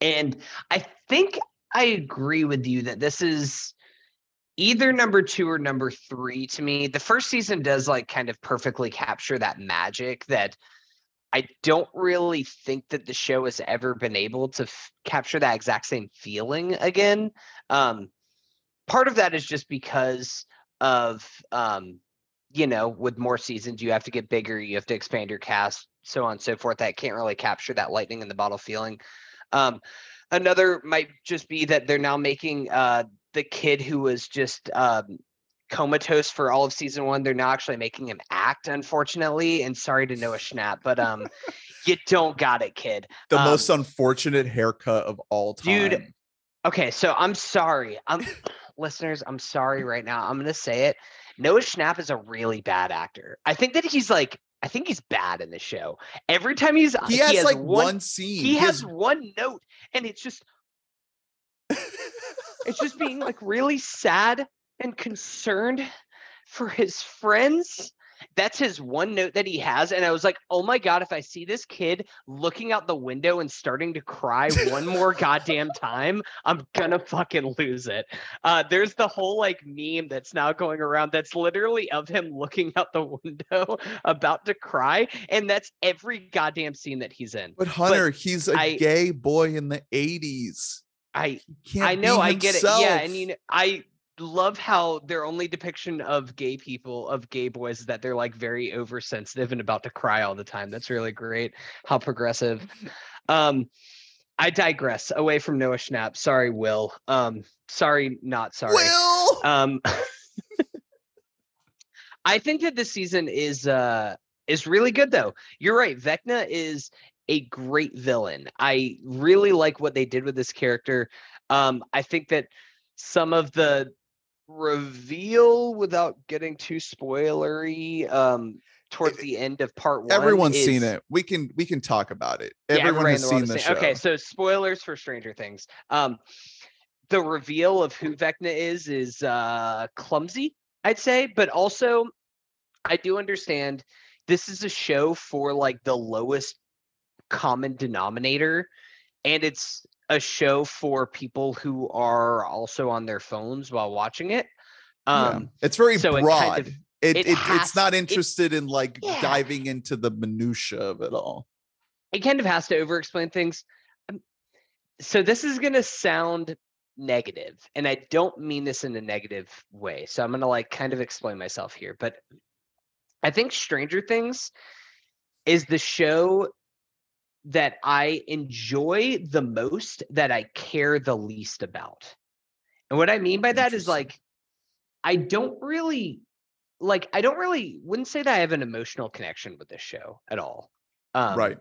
B: and I think I agree with you that this is either number two or number three to me. The first season does like kind of perfectly capture that magic that I don't really think that the show has ever been able to f- capture that exact same feeling again. Um, part of that is just because of um, you know, with more seasons, you have to get bigger, you have to expand your cast, so on and so forth. That can't really capture that lightning in the bottle feeling. Um, another might just be that they're now making uh, the kid who was just um, comatose for all of season one. They're now actually making him act, unfortunately. And sorry to Noah Schnapp, but um, you don't got it, kid.
A: The
B: Um,
A: most unfortunate haircut of all time.
B: Dude, Okay, so I'm sorry. I'm listeners, I'm sorry right now. I'm gonna say it. Noah Schnapp is a really bad actor. I think that he's like, I think he's bad in the show. Every time he's
A: he has, like one, scene.
B: he has one note, and it's just it's just being like really sad and concerned for his friends. That's his one note that he has. And I was like, oh my God, if I see this kid looking out the window and starting to cry one more goddamn time, I'm gonna fucking lose it. Uh, there's the whole like meme that's now going around that's literally of him looking out the window about to cry. And that's every goddamn scene that he's in.
A: But Hunter, he's a
B: I-
A: gay boy in the 80s.
B: I
A: can't
B: I know, I get it. Yeah, and you know, I love how their only depiction of gay people, of gay boys, is that they're like very oversensitive and about to cry all the time. That's really great. How progressive. Um, I digress. Away from Noah Schnapp. Sorry, Will. Um, sorry, not sorry.
A: Will.
B: Um, I think that this season is uh is really good though. You're right. Vecna is a great villain. I really like what they did with this character. Um, I think that some of the reveal, without getting too spoilery, um, towards the end of part one.
A: Everyone's seen it. We can we can talk about it.
B: yeah,
A: Everyone has
B: the
A: seen the show.
B: Okay, so spoilers for Stranger Things. Um, the reveal of who Vecna is is uh, clumsy, I'd say, but also I do understand this is a show for like the lowest common denominator, and it's a show for people who are also on their phones while watching it.
A: Yeah.
B: Um,
A: it's very
B: so it
A: broad.
B: kind of-
A: it,
B: it
A: it,
B: has-
A: it's not
B: it-
A: interested in like
B: Yeah.
A: diving into the minutia of it all.
B: it kind of has to over explain things. Um, So this is going to sound negative, and I don't mean this in a negative way. So I'm going to like kind of explain myself here, but I think Stranger Things is the show that I enjoy the most that I care the least about. And what I mean by that is like I don't really like I don't really wouldn't say that I have an emotional connection with this show at all. Um,
A: right.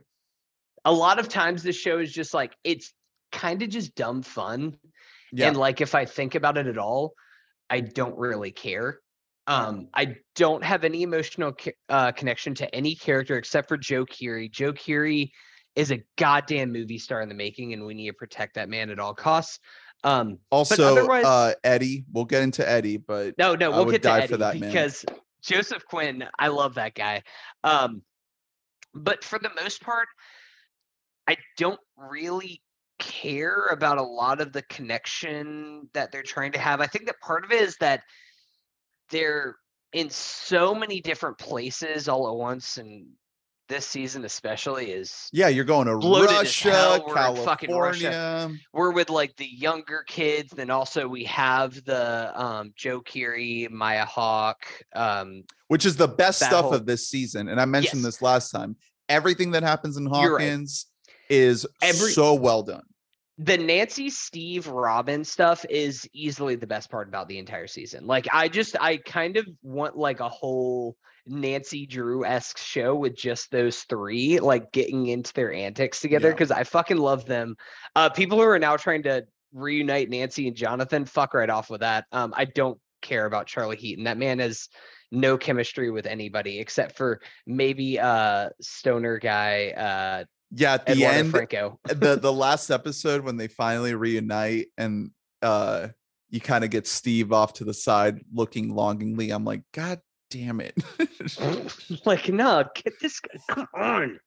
B: A lot of times this show is just like it's kind of just dumb fun.
A: Yeah.
B: And like if I think about it at all, I don't really care. Um, I don't have any emotional uh, connection to any character except for Joe Keery. Joe Keery is a goddamn movie star in the making, and we need to protect that man at all costs. Um,
A: Also,
B: otherwise-
A: uh, Eddie. We'll get into Eddie, but
B: no, no, we'll get to
A: die
B: Eddie
A: for that man.
B: because Joseph Quinn, I love that guy. Um, but for the most part, I don't really care about a lot of the connection that they're trying to have. I think that part of it is that they're in so many different places all at once, and this season especially is
A: yeah, you're going to Russia,
B: we're fucking Russia.
A: California.
B: we're with like the younger kids. Then also we have the um, Joe Keery, Maya Hawke. Um,
A: which is the best stuff
B: whole-
A: of this season. And I mentioned
B: Yes.
A: this last time. Everything that happens in
B: You're right.
A: Hawkins is
B: Every-
A: so well done.
B: the Nancy Steve Robin stuff is easily the best part about the entire season. Like I just I kind of want like a whole Nancy Drew esque show with just those three, like getting into their antics together
A: Yeah.
B: because I fucking love them. Uh, people who are now trying to reunite Nancy and Jonathan, fuck right off with that. Um, I don't care about Charlie Heaton. That man has no chemistry with anybody except for maybe uh stoner guy uh
A: Yeah, at the
B: Eduardo
A: end,
B: Franco.
A: the the last episode when they finally reunite and uh you kind of get Steve off to the side looking longingly. I'm like, God damn it.
B: like, no, get this guy. Come on.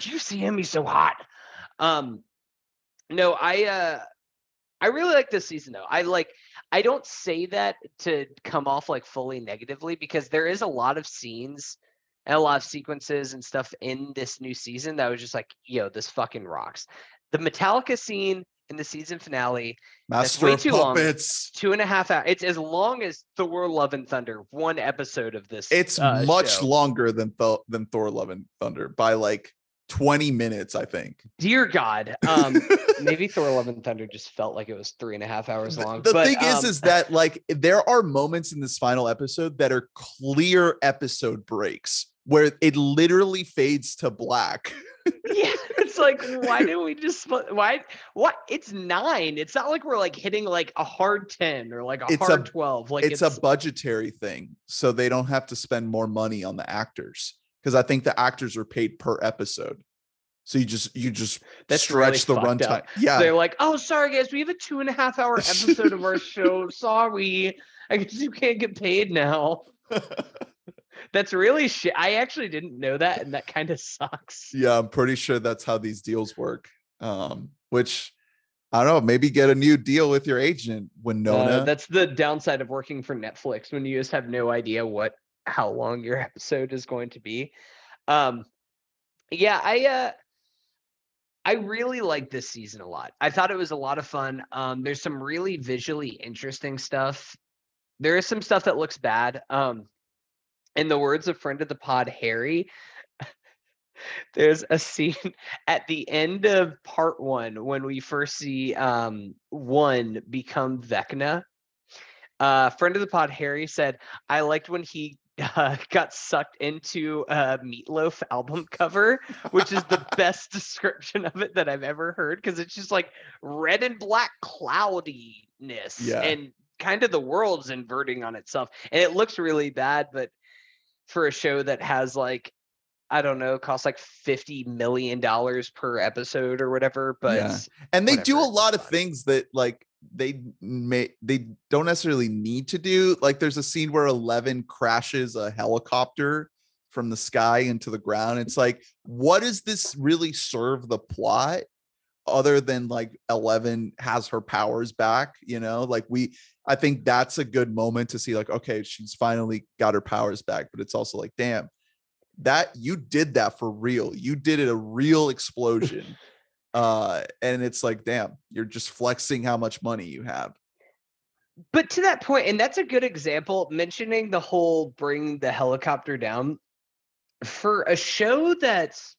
B: Do you see him? He's so hot. Um, no, I uh I really like this season though. I like I don't say that to come off like fully negatively because there is a lot of scenes and a lot of sequences and stuff in this new season that was just like, yo, this fucking rocks. The Metallica scene in the season finale,
A: Master
B: way
A: of
B: too long.
A: Puppets.
B: two and a half hours. It's as long as Thor Love and Thunder, one episode of this.
A: It's
B: uh,
A: much
B: show.
A: longer than Thor than Thor Love and Thunder by like 20 minutes, I think.
B: Dear God. Um, maybe Thor Love and Thunder just felt like it was three and a half hours long.
A: The
B: but,
A: thing is,
B: um,
A: is that like there are moments in this final episode that are clear episode breaks where it literally fades to black.
B: yeah, it's like, why didn't we just split? Why? What? It's nine. It's not like we're like hitting like a hard 10 or like a
A: It's a-
B: hard 12. Like
A: it's, a budgetary thing, so they don't have to spend more money on the actors because I think the actors are paid per episode. So you just you just
B: That's really
A: stretch the runtime. Yeah,
B: They're like, oh, sorry guys, we have a two and a half hour episode of our show. Sorry, I guess you can't get paid now. That's really shit. I actually didn't know that, and that kind of sucks.
A: yeah. I'm pretty sure that's how these deals work. Um, which I don't know. Maybe get a new deal with your agent, Winona.
B: Uh, that's the downside of working for Netflix when you just have no idea what how long your episode is going to be. Um, yeah, I uh, I really like this season a lot. I thought it was a lot of fun. Um, there's some really visually interesting stuff. There is some stuff that looks bad. Um, in the words of friend of the pod, Harry, there's a scene at the end of part one when we first see um one become Vecna. Uh, friend of the pod, Harry said, "I liked when he uh, got sucked into a Meatloaf album cover, which is the best description of it that I've ever heard because it's just like red and black cloudiness
A: Yeah.
B: and kind of the world's inverting on itself, and it looks really bad. But for a show that has like I don't know, costs like fifty million dollars per episode or whatever. But
A: Yeah. and they do a lot of things that like they may they don't necessarily need to do like there's a scene where 11 crashes a helicopter from the sky into the ground it's like what does this really serve the plot other than like 11 has her powers back you know like we i think that's a good moment to see like okay she's finally got her powers back but it's also like damn that you did that for real. You did it a real explosion uh and it's like damn you're just flexing how much money you have.
B: But to that point, and that's a good example, mentioning the whole bring the helicopter down. For a show that's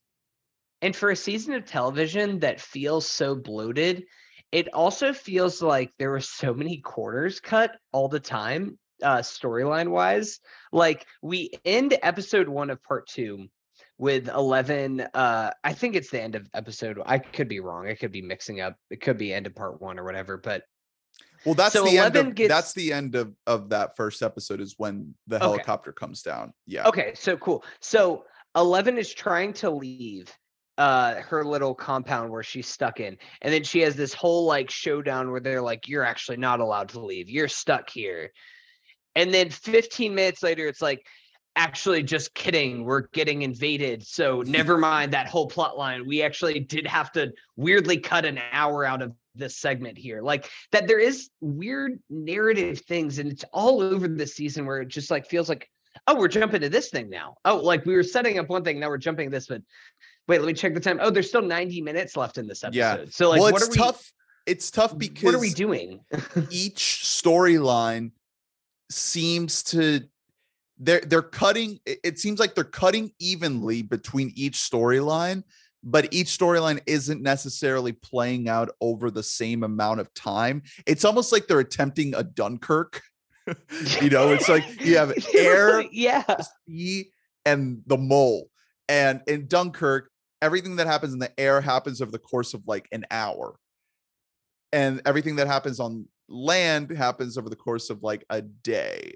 B: and for a season of television that feels so bloated, it also feels like there were so many corners cut all the time. uh storyline wise. Like we end episode one of part two with 11 uh i think it's the end of episode i could be wrong i could be mixing up it could be end of part one or whatever but
A: Well, that's
B: So
A: the end of
B: gets-
A: that's the end of of that first episode is when the
B: Okay.
A: helicopter comes down. Yeah.
B: okay so cool so 11 is trying to leave uh her little compound where she's stuck in and then she has this whole like showdown where they're like you're actually not allowed to leave. You're stuck here. And then 15 minutes later it's like actually just kidding. We're getting invaded. So never mind that whole plot line. We actually did have to weirdly cut an hour out of this segment here. Like that there is weird narrative things and it's all over the season where it just like feels like oh we're jumping to this thing now. Oh like we were setting up one thing now we're jumping this but wait let me check the time. Oh there's still 90 minutes left in this episode.
A: Yeah.
B: so like
A: well,
B: what
A: it's
B: are we
A: tough. It's tough because
B: what are we doing?
A: each storyline seems to they're they're cutting it it seems like they're cutting evenly between each storyline but each storyline isn't necessarily playing out over the same amount of time. It's almost like they're attempting a dunkirk. You know it's like you have air
B: yeah.
A: Sea and the mole. And in dunkirk everything that happens in the air happens over the course of like an hour. And everything that happens on land happens over the course of like a day.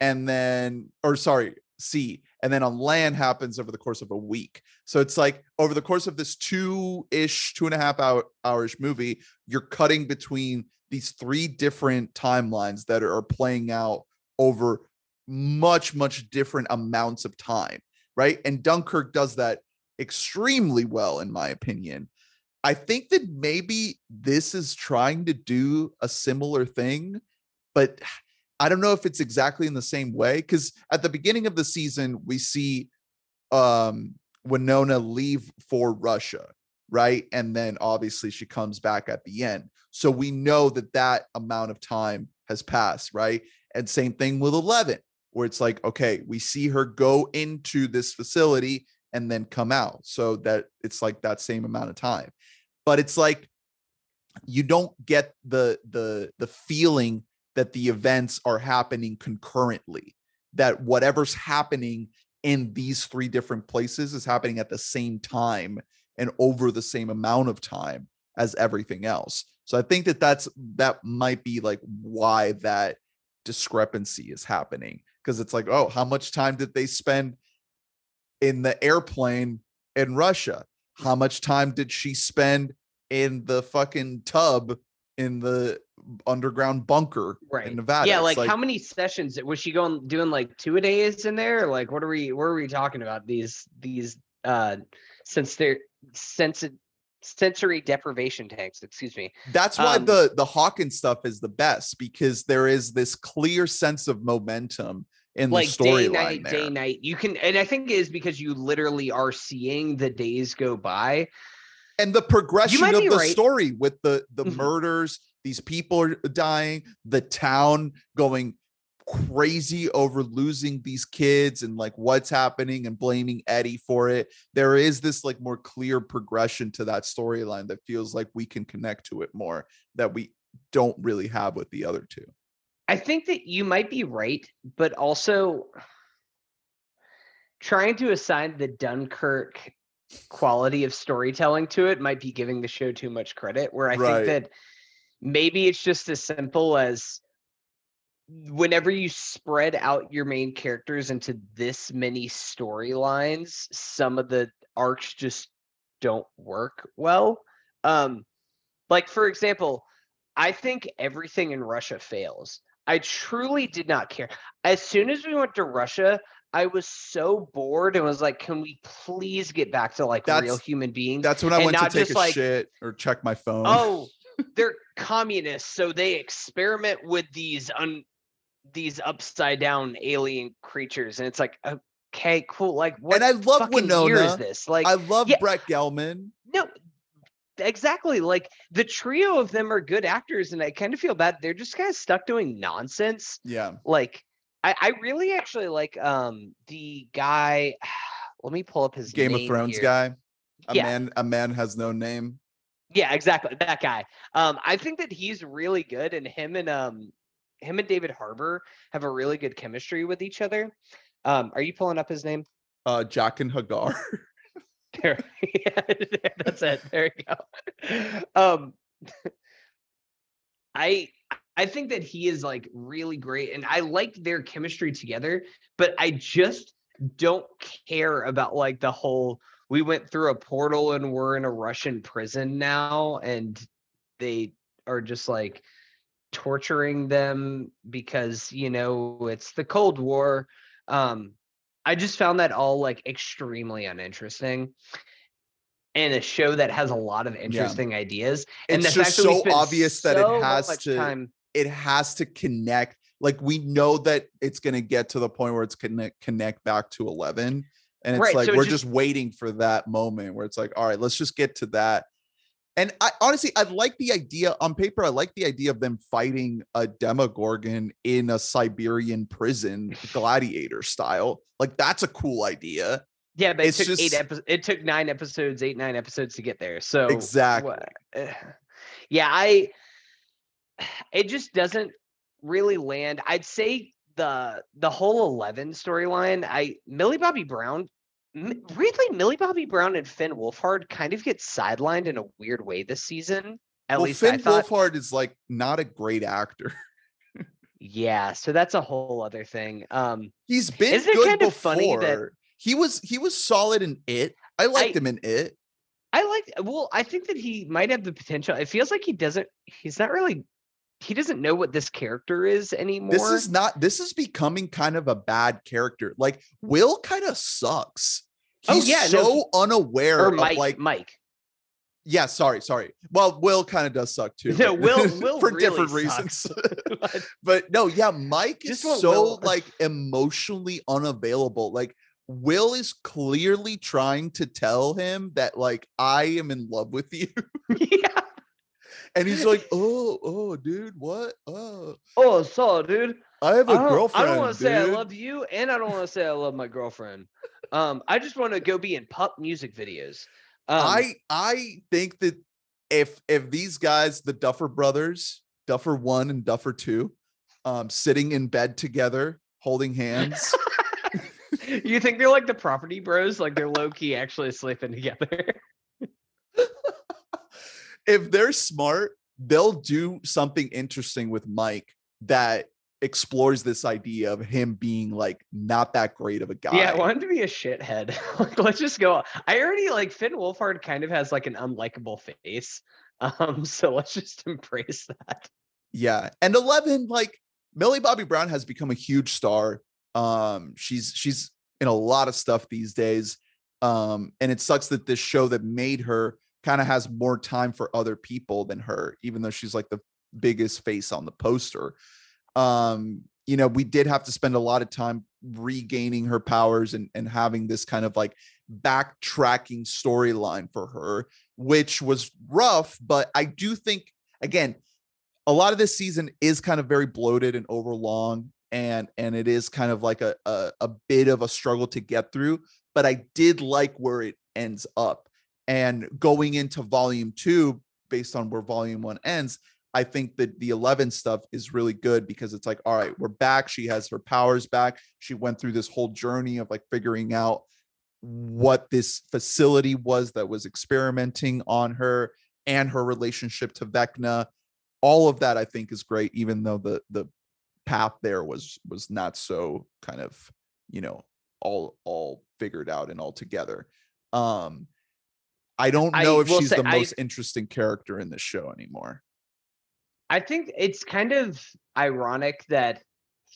A: And then or sorry sea and then on land happens over the course of a week. So it's like over the course of this two-ish two and a half hour hours movie you're cutting between these three different timelines that are playing out over much much different amounts of time right? And dunkirk does that extremely well in my opinion. I think that maybe this is trying to do a similar thing but i don't know if it's exactly in the same way because at the beginning of the season we see um winona leave for russia right? And then obviously she comes back at the end. So we know that that amount of time has passed right? And same thing with 11 where it's like okay we see her go into this facility and then come out so that it's like that same amount of time. But it's like you don't get the the the feeling that the events are happening concurrently that whatever's happening in these three different places is happening at the same time and over the same amount of time as everything else. So i think that that's that might be like why that discrepancy is happening because it's like oh how much time did they spend in the airplane in russia. How much time did she spend in the fucking tub in the underground bunker
B: right.
A: In nevada?
B: Yeah
A: It's
B: like, how many sessions? Was she going doing like two a days in there? Like what are we what are we talking about? These these uh since they're sensi- sensory deprivation tanks excuse me.
A: That's why
B: Um,
A: the the Hawkins stuff is the best because there is this clear sense of momentum in
B: like
A: the
B: day night
A: there.
B: day night you can and i think it is because you literally are seeing the days go by
A: and the progression of the
B: right.
A: story with the the
B: Mhm.
A: murders, these people are dying, the town going crazy over losing these kids and like what's happening and blaming Eddie for it. There is this like more clear progression to that storyline that feels like we can connect to it more that we don't really have with the other two.
B: I think that you might be right, but also trying to assign the Dunkirk quality of storytelling to it might be giving the show too much credit. Where I
A: Right.
B: think that maybe it's just as simple as whenever you spread out your main characters into this many storylines, some of the arcs just don't work well. Um, like for example, I think everything in Russia fails. I truly did not care. As soon as we went to Russia, I was so bored and was like, can we please get back to like real human beings?
A: That's when I
B: And
A: went to take
B: just
A: a
B: like-
A: shit or check my phone.
B: oh, they're communists, so they experiment with these un these upside down alien creatures. And it's like, okay, cool. Like what
A: and I love
B: fucking year is
A: Winona.
B: this? Like
A: I love
B: yeah.
A: Brett Gelman.
B: no exactly like the trio of them are good actors and i kind of feel bad they're just kind of stuck doing nonsense
A: Yeah.
B: like I, I really actually like um the guy let me pull up his
A: Game of Thrones
B: here.
A: guy. A
B: Yeah.
A: man, a man has no name.
B: yeah exactly that guy um i think that he's really good and him and um him and David Harbour have a really good chemistry with each other. Um, are you pulling up his name?
A: Uh, Jaqen H'ghar.
B: There, yeah, that's it. There you go. Um, I I think that he is like really great, and I like their chemistry together. But I just don't care about like the whole. We went through a portal and we're in a Russian prison now, and they are just like torturing them because you know it's the Cold War. Um, I just found that all like extremely uninteresting. And a show that has a lot of interesting ideas. And
A: It's just
B: fact that we
A: so obvious that it has to-
B: time.
A: it has to connect. Like we know that it's going to get to the point where it's connect connect back to 11 and it's
B: Right,
A: like
B: so
A: we're
B: just-
A: just waiting for that moment where it's like all right, let's just get to that. And I honestly I like the idea on paper I like the idea of them fighting a demogorgon in a Siberian prison gladiator style. Like that's a cool idea.
B: Yeah, but it
A: it's
B: took eight episodes. It took nine episodes, eight, nine episodes to get there. So
A: Exactly.
B: yeah, I it just doesn't really land. I'd say the the whole 11 storyline, I Millie Bobby Brown weirdly Millie Bobby Brown and Finn Wolfhard kind of get sidelined in a weird way this season. At
A: well,
B: least I
A: Finn
B: thought.
A: Wolfhard is like not a great actor.
B: Yeah, so that's a whole other thing. Um
A: He's been
B: Isn't it
A: good
B: kind of
A: before.
B: funny that-
A: he was he was solid in it. I liked
B: I-
A: him in it.
B: I like well, I think that he might have the potential. It feels like he doesn't he's not really he doesn't know what this character is anymore.
A: This is not this is becoming kind of a bad character. Like Will kind of sucks.
B: Oh,
A: He's
B: yeah, no,
A: so unaware
B: or
A: of
B: Mike
A: like
B: Mike.
A: yeah, sorry, sorry. Well, Will kind of does suck too.
B: No, Will- Will
A: for
B: really
A: different reasons. but no, yeah, Mike is
B: Just want
A: so
B: Will-
A: like emotionally unavailable. Like Will is clearly trying to tell him that like I am in love with you.
B: yeah.
A: And he's like, "Oh, oh, dude, what? Oh,
B: Oh, so dude.
A: I have a
B: I
A: girlfriend."
B: I don't want to say I love you, and I don't want to say I love my girlfriend. Um, I just want to go be in pup music videos. Um,
A: I I think that if if these guys, the Duffer brothers, Duffer one and Duffer two, um, sitting in bed together, holding hands,
B: you think they're like the property bros, like they're low key actually sleeping together.
A: If they're smart, they'll do something interesting with Mike that explores this idea of him being like not that great of a guy.
B: Yeah, I want him to be a shithead. like, let's just go. I already like Finn Wolfhard kind of has like an unlikable face. Um, so let's just embrace that.
A: Yeah. And 11 like Millie Bobby Brown has become a huge star. Um she's she's in a lot of stuff these days. Um and it sucks that this show that made her kind of has more time for other people than her even though she's like the biggest face on the poster. Um you know, we did have to spend a lot of time regaining her powers and and having this kind of like backtracking storyline for her which was rough, but I do think again a lot of this season is kind of very bloated and overlong and and it is kind of like a, a a bit of a struggle to get through but i did like where it ends up and going into volume two based on where volume one ends i think that the 11 stuff is really good because it's like all right we're back she has her powers back she went through this whole journey of like figuring out what this facility was that was experimenting on her and her relationship to vecna all of that I think is great, even though the the path there was was not so kind of you know all all figured out and all together. Um, I don't
B: I
A: know if she's
B: say
A: the
B: I-
A: most interesting character in this show anymore.
B: I think it's kind of ironic that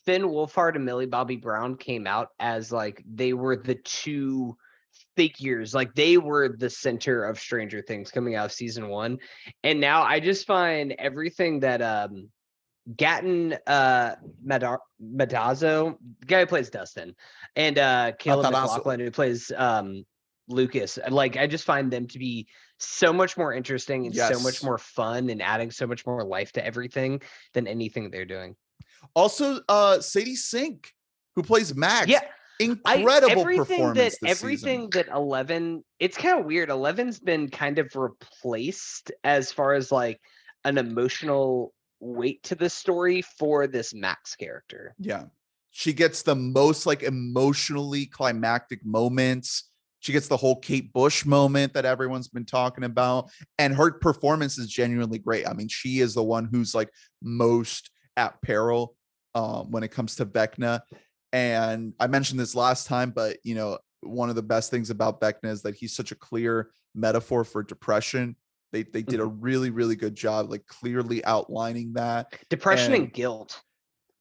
B: Finn Wolfhard and Millie Bobby Brown came out as like they were the two figures, like they were the center of Stranger Things coming out of season one. And now I just find everything that um Gaten uh Mada- Madazzo, the guy who plays Dustin, and uh Caleb McLaughlin who plays um Lucas, like I just find them to be so much more interesting and so much more fun and adding so much more life to everything than anything they're doing.
A: Also, uh, Sadie Sink, who plays Max,
B: Yeah, I,
A: incredible
B: everything
A: performance.
B: that everything
A: season.
B: that 11 it's kind of weird 11's been kind of replaced as far as like an emotional weight to the story for this Max character.
A: Yeah. She gets the most like emotionally climactic moments. She gets the whole Kate Bush moment that everyone's been talking about. And her performance is genuinely great. I mean, she is the one who's like most at peril um, when it comes to Vecna. And I mentioned this last time, but you know, one of the best things about Vecna is that he's such a clear metaphor for depression. They they did a
B: Mm-hmm.
A: really, really good job, like clearly outlining that.
B: Depression and,
A: And-
B: guilt.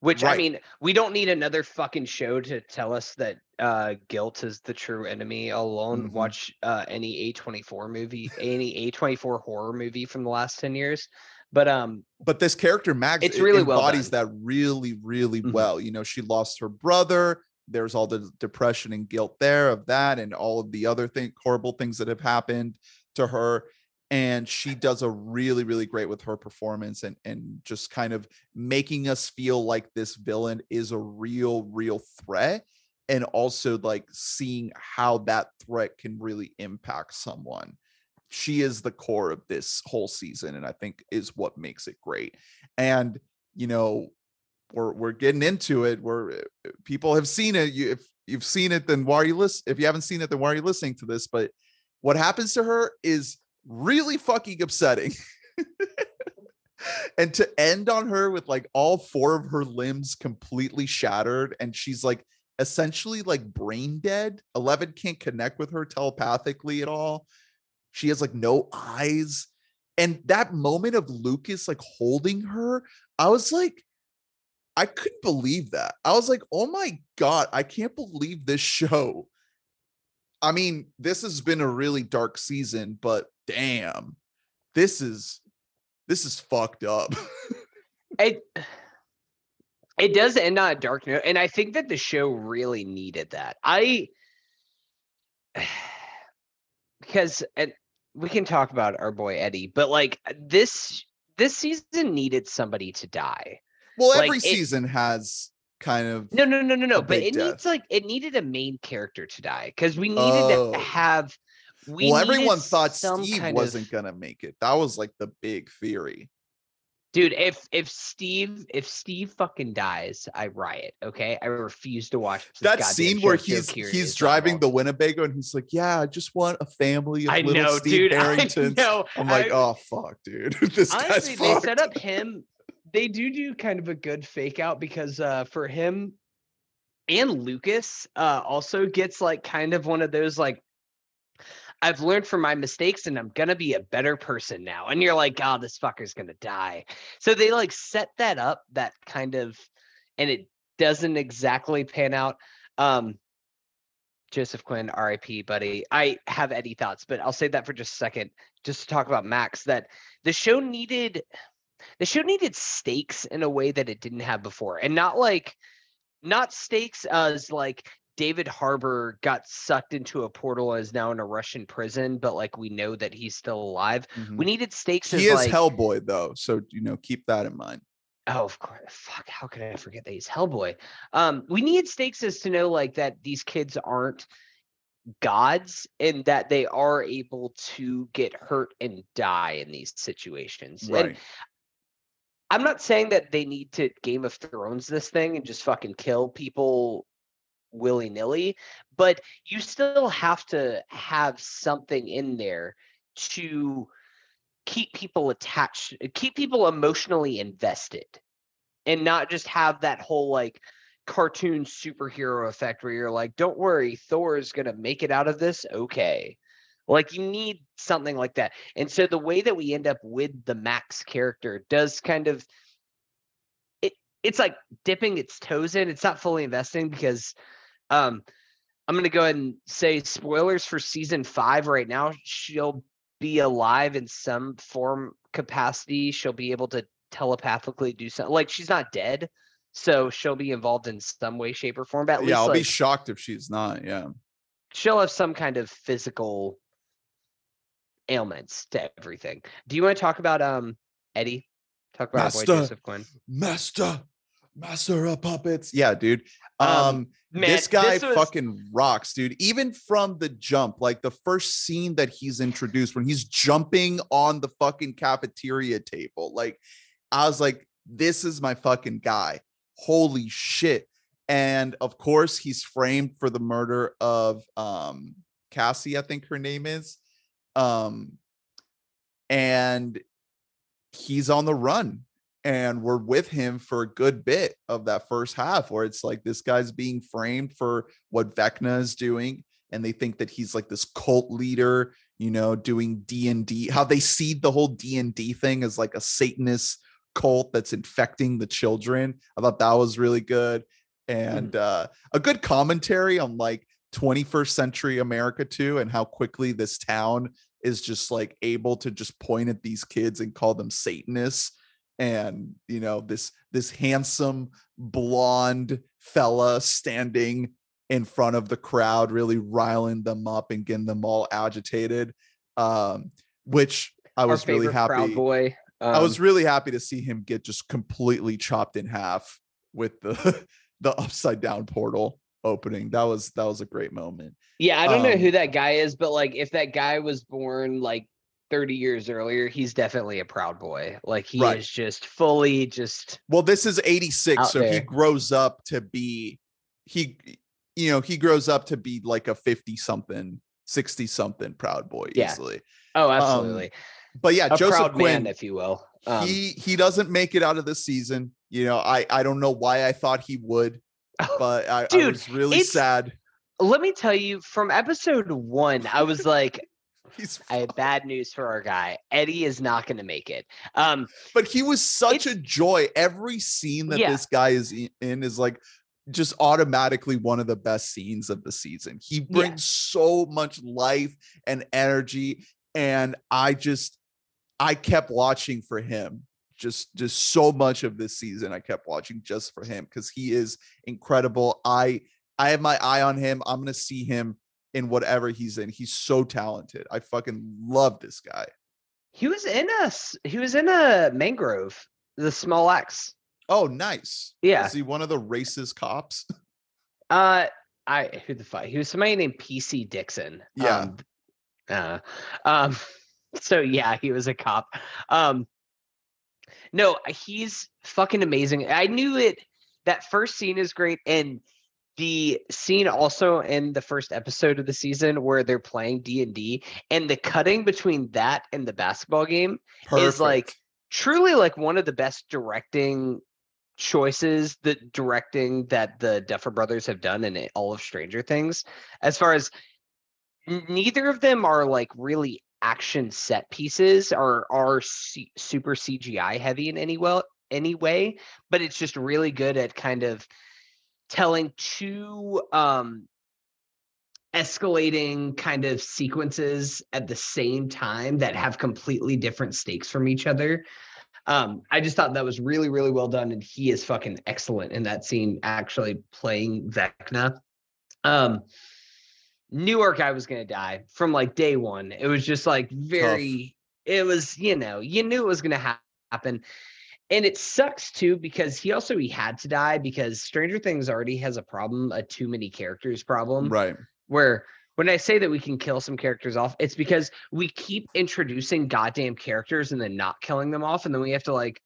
B: Which I mean, we don't need another fucking show to tell us that uh guilt is the true enemy alone.
A: Mhm.
B: Watch uh any A24 movie, any A24 horror movie from the last 10 years. But um
A: but this character Max
B: It's
A: it
B: really well
A: embodies
B: done.
A: that really really
B: Mhm.
A: well you know she lost her brother there's all the depression and guilt there of that and all of the other thing horrible things that have happened to her and she does a really really great with her performance and and just kind of making us feel like this villain is a real real threat and also like seeing how that threat can really impact someone. She is the core of this whole season and i think is what makes it great. And you know we're we're getting into it we're uh, people have seen it you if you've seen it then why are you listening if you haven't seen it then why are you listening to this? But what happens to her is really fucking upsetting. And to end on her with like all four of her limbs completely shattered and she's like essentially like brain dead. 11 can't connect with her telepathically at all. She has like no eyes. And that moment of lucas like holding her i was like i couldn't believe that. I was like oh my god i can't believe this show i mean this has been a really dark season but damn this is this is fucked up.
B: It it does end on a dark note and i think that the show really needed that. I because and we can talk about our boy eddie but like this this season needed somebody to die.
A: Well
B: Like,
A: every
B: it-
A: season has kind of
B: no no no no no but it needs like it needed a main character to die because we needed
A: Oh.
B: to have we
A: well everyone thought steve wasn't
B: of,
A: gonna make it that was like the big theory
B: dude if if steve if steve fucking dies i riot okay i refuse to watch
A: that scene where he's he's driving the Winnebago and he's like, "Yeah, I just want a family of
B: I
A: little
B: know,
A: Steve
B: dude. I know.
A: I'm like,
B: I-
A: "Oh fuck, dude, this
B: Honestly, they
A: fucked."
B: set up him. They do do kind of a good fake out because uh, for him and Lucas uh, also gets like kind of one of those like. I've learned from my mistakes and I'm gonna be a better person now. And you're like, oh, this fucker's gonna die. So they like set that up, that kind of, and it doesn't exactly pan out. Um, Joseph Quinn, RIP, buddy. I have Eddie thoughts, but I'll save that for just a second, just to talk about Max. That the show needed, the show needed stakes in a way that it didn't have before, and not like, not stakes as like David Harbour got sucked into a portal and is now in a Russian prison, but like we know that he's still alive.
A: Mhm.
B: We needed stakes.
A: He is
B: like,
A: Hellboy though, so you know, keep that in mind.
B: Oh, of course. Fuck. How could I forget that he's Hellboy? Um, we need stakes as to know like that these kids aren't gods and that they are able to get hurt and die in these situations. And
A: Right.
B: I'm not saying that they need to Game of Thrones this thing and just fucking kill people willy nilly, but you still have to have something in there to keep people attached, keep people emotionally invested, and not just have that whole like cartoon superhero effect where you're like, don't worry, Thor is going to make it out of this. Okay. Like you need something like that. And so the way that we end up with the Max character does kind of it it's like dipping its toes in. It's not fully investing because um I'm gonna go ahead and say spoilers for season five right now. She'll be alive in some form capacity. She'll be able to telepathically do something. Like she's not dead, so she'll be involved in some way, shape, or form. But at
A: yeah,
B: least
A: I'll
B: like,
A: be shocked if she's not. Yeah.
B: she'll have some kind of physical ailments to everything. Do you want to talk about um Eddie? Talk about our boy
A: Master.
B: Joseph Quinn.
A: Master, master of puppets. Yeah, dude. Um,
B: Um, Man,
A: this guy
B: was-
A: fucking rocks, dude. Even from the jump, like the first scene that he's introduced when he's jumping on the fucking cafeteria table, like I was like, this is my fucking guy. Holy shit. And of course, he's framed for the murder of um Cassie, I think her name is. Um and he's on the run and we're with him for a good bit of that first half where it's like this guy's being framed for what Vecna is doing and they think that he's like this cult leader you know doing D&D how they see the whole D&D thing as like a satanist cult that's infecting the children i thought that was really good and mm. uh, a good commentary on like 21st century america too and how quickly this town is just like able to just point at these kids and call them satanists and you know this this handsome blonde fella standing in front of the crowd really riling them up and getting them all agitated um which i was really happy
B: boy
A: um, i was um really happy to see him get just completely chopped in half with the the upside down portal opening that was that was a great moment
B: yeah i don't um, know who that guy is but like if that guy was born like 30 years earlier, he's definitely a proud boy. Like he right. is just fully just
A: well, this is 86, so there. he grows up to be he you know, he grows up to be like a 50 something, 60 something proud boy
B: yeah.
A: easily.
B: Oh, um, absolutely.
A: Um, but yeah,
B: a
A: Joseph Quinn,
B: man, if you will.
A: Um, he he doesn't make it out of the season. You know, I I don't know why I thought he would, but I, dude, I was really sad.
B: Let me tell you, from episode one, I was like, I have bad news for our guy. Eddie is not going to make it. Um,
A: but he was such a joy. Every scene that yeah. this guy is in is like just automatically one of the best scenes of the season. He brings yeah. so much life and energy and I just I kept watching for him. Just just so much of this season I kept watching just for him cuz he is incredible. I I have my eye on him. I'm going to see him in whatever he's in. He's so talented. I fucking love this guy.
B: He was in us. He was in a mangrove, the Small Axe.
A: Oh, nice.
B: Yeah.
A: Is he one of the racist cops?
B: Uh, I who the fuck? He was somebody named PC Dixon.
A: Yeah.
B: Um, uh, um. So yeah, he was a cop. Um. No, he's fucking amazing. I knew it. That first scene is great, and the scene also in the first episode of the season where they're playing D&D and the cutting between that and the basketball game Perfect. is like truly like one of the best directing choices the directing that the Duffer brothers have done in all of Stranger Things as far as neither of them are like really action set pieces or are C- super CGI heavy in any well any way but it's just really good at kind of telling two um escalating kind of sequences at the same time that have completely different stakes from each other. Um, I just thought that was really, really well done, and he is fucking excellent in that scene, actually playing Vecna. Um, Newark, I was gonna die from like day one. It was just like very. Tough. It was, you know, you knew it was gonna happen and it sucks too because he also he had to die because Stranger Things already has a problem, a too many characters problem.
A: Right.
B: Where when I say that we can kill some characters off, it's because we keep introducing goddamn characters and then not killing them off, and then we have to like,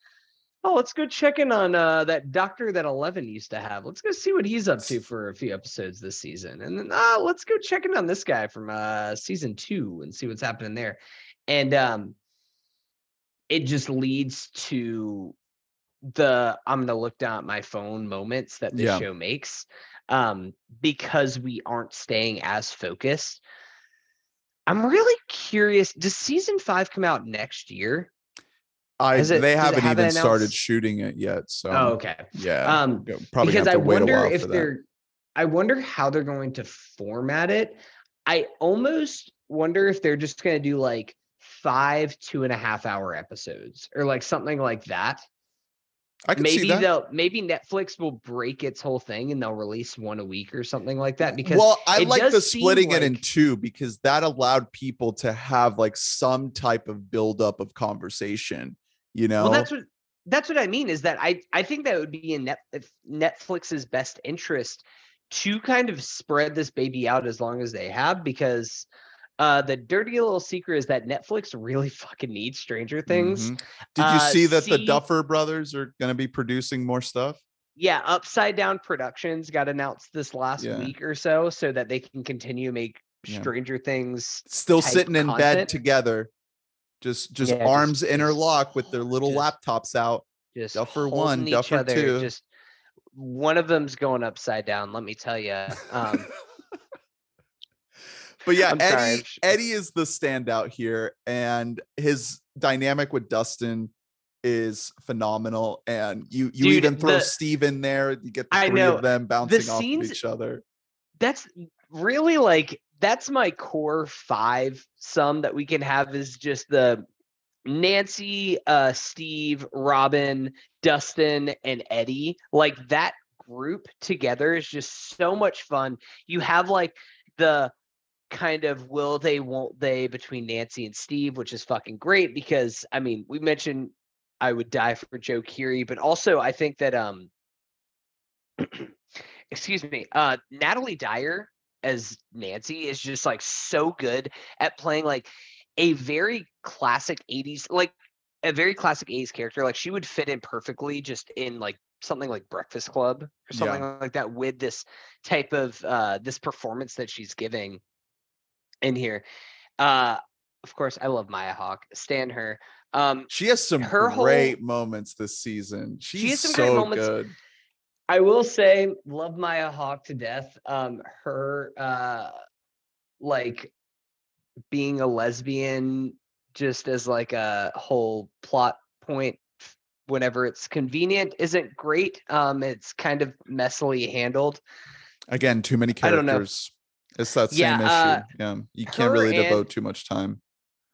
B: oh, let's go check in on uh, that doctor that Eleven used to have. Let's go see what he's up to for a few episodes this season, and then uh, let's go check in on this guy from uh, season two and see what's happening there. And um, it just leads to the I'm gonna look down at my phone moments that this yeah. show makes um because we aren't staying as focused. I'm really curious. Does season five come out next year?
A: I it, they haven't have even started shooting it yet. So
B: oh, okay.
A: Yeah.
B: Um probably because I wonder if they're I wonder how they're going to format it. I almost wonder if they're just gonna do like five two and a half hour episodes or like something like that.
A: I can
B: maybe
A: they'll
B: maybe Netflix will break its whole thing and they'll release one a week or something like that. Because
A: well, I like the splitting like... it in two because that allowed people to have like some type of buildup of conversation. You know,
B: well, that's what that's what I mean is that I I think that would be in Net, Netflix's best interest to kind of spread this baby out as long as they have because Uh, the dirty little secret is that Netflix really fucking needs Stranger Things.
A: Mhm. Did you
B: Uh,
A: see that the Duffer brothers are going to be producing more stuff?
B: Yeah, Upside Down Productions got announced this last
A: Yeah.
B: week or so, so that they can continue to make
A: Yeah.
B: Stranger Things.
A: Still sitting in bed together, just just
B: Yeah,
A: arms
B: just-
A: interlock with their little
B: just-
A: laptops out.
B: Just
A: Duffer one,
B: each
A: Duffer
B: other,
A: two.
B: Just one of them's going upside down. Let me tell you. Um,
A: But yeah,
B: I'm
A: Eddie
B: I'm
A: Eddie is the standout here, and his dynamic with Dustin is phenomenal. And you you
B: Dude,
A: even throw
B: the-
A: Steve in there. You get the
B: I
A: three
B: know,
A: of them bouncing off
B: scenes-
A: of each other.
B: that's really like that's my core five sum that we can have is just the Nancy, uh, Steve, Robin, Dustin, and Eddie. Like that group together is just so much fun. You have like the kind of will they, won't they between Nancy and Steve, which is fucking great because I mean, we mentioned I would die for Joe Keery, but also I think that um excuse me, uh Natalie Dyer as Nancy is just like so good at playing like a very classic 80s like a very classic 80s character like she would fit in perfectly just in like something like Breakfast Club or
A: Yeah.
B: something like that with this type of uh this performance that she's giving in here. Uh of course I love Maya Hawke, stand her. Um
A: She has some
B: her whole-
A: great moments this season. She's
B: has some
A: so
B: great moments.
A: good.
B: I will say, love Maya Hawke to death. Um, her uh, like being a lesbian, just as like a whole plot point, whenever it's convenient, isn't great. Um, it's kind of messily handled.
A: Again, too many
B: I don't know.
A: characters. It's that same
B: Yeah,
A: issue.
B: uh,
A: yeah, you can't really devote too much time.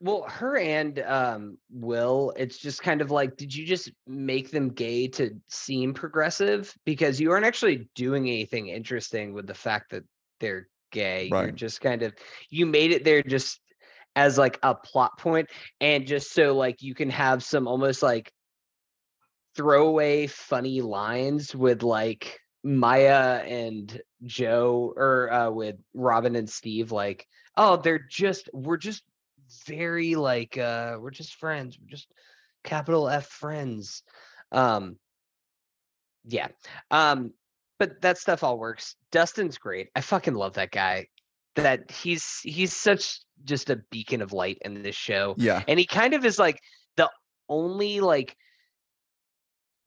B: Well, her and um, Will, it's just kind of like, did you just make them gay to seem progressive? Because you aren't actually doing anything interesting with the fact that they're gay. You're just kind of, you made it there just as like a plot point and just so like you can have some almost like throwaway funny lines with like Maya and Joe or uh, with Robin and Steve like oh they're just we're just very like uh we're just friends we're just capital F friends um yeah um but that stuff all works Dustin's great I fucking love that guy that he's he's such just a beacon of light in this show
A: Yeah,
B: and he kind of is like the only like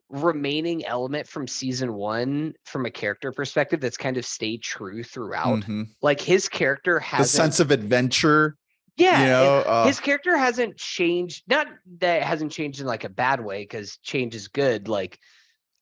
B: remaining element from season one from a character perspective that's kind of stayed true throughout
A: mhm.
B: like his character
A: the
B: has
A: sense of adventure.
B: Yeah
A: you know, uh,
B: his character hasn't changed not that it hasn't changed in like a bad way because change is good like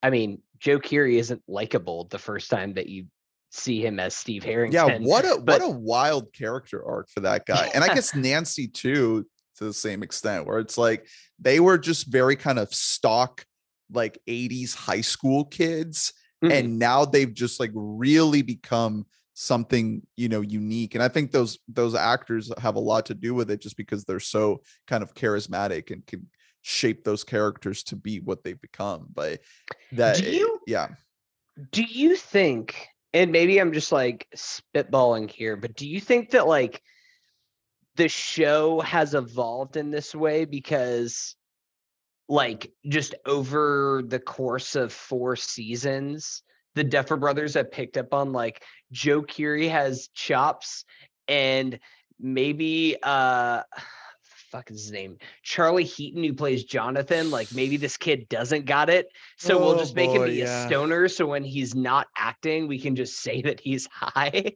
B: i mean joe Keery isn't likable the first time that you see him as steve harrington
A: yeah what a
B: but-
A: what a wild character arc for that guy and i guess nancy too to the same extent where it's like they were just very kind of stock like 80s high school kids
B: Mhm.
A: and now they've just like really become something you know unique and i think those those actors have a lot to do with it just because they're so kind of charismatic and can shape those characters to be what they've become but that
B: Do you-
A: yeah.
B: do you think and maybe i'm just like spitballing here but do you think that like the show has evolved in this way because like just over the course of four seasons the Duffer brothers have picked up on like Joe Keery has chops and maybe uh fuck is his name Charlie Heaton who plays Jonathan like maybe this kid doesn't got it so we'll
A: Oh,
B: just make him be
A: yeah.
B: a stoner so when he's not acting we can just say that he's high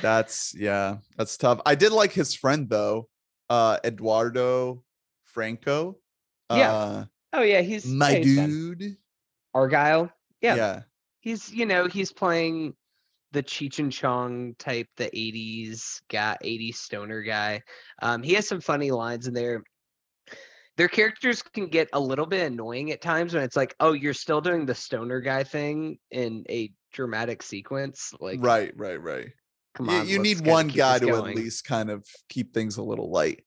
A: That's yeah, that's tough. I did like his friend though, uh Eduardo Franco.
B: Yeah,
A: Uh,
B: oh yeah he's
A: my
B: he's fun.
A: dude.
B: Argyle yeah.
A: Yeah.
B: He's you know he's playing the Cheech and Chong type, the '80s guy, '80s stoner guy. Um, he has some funny lines in there. Their characters can get a little bit annoying at times when it's like, oh, you're still doing the stoner guy thing in a dramatic sequence. Like,
A: right, right, right.
B: come
A: You,
B: on,
A: you
B: let's
A: need one guy to
B: going.
A: at least kind of keep things a little light.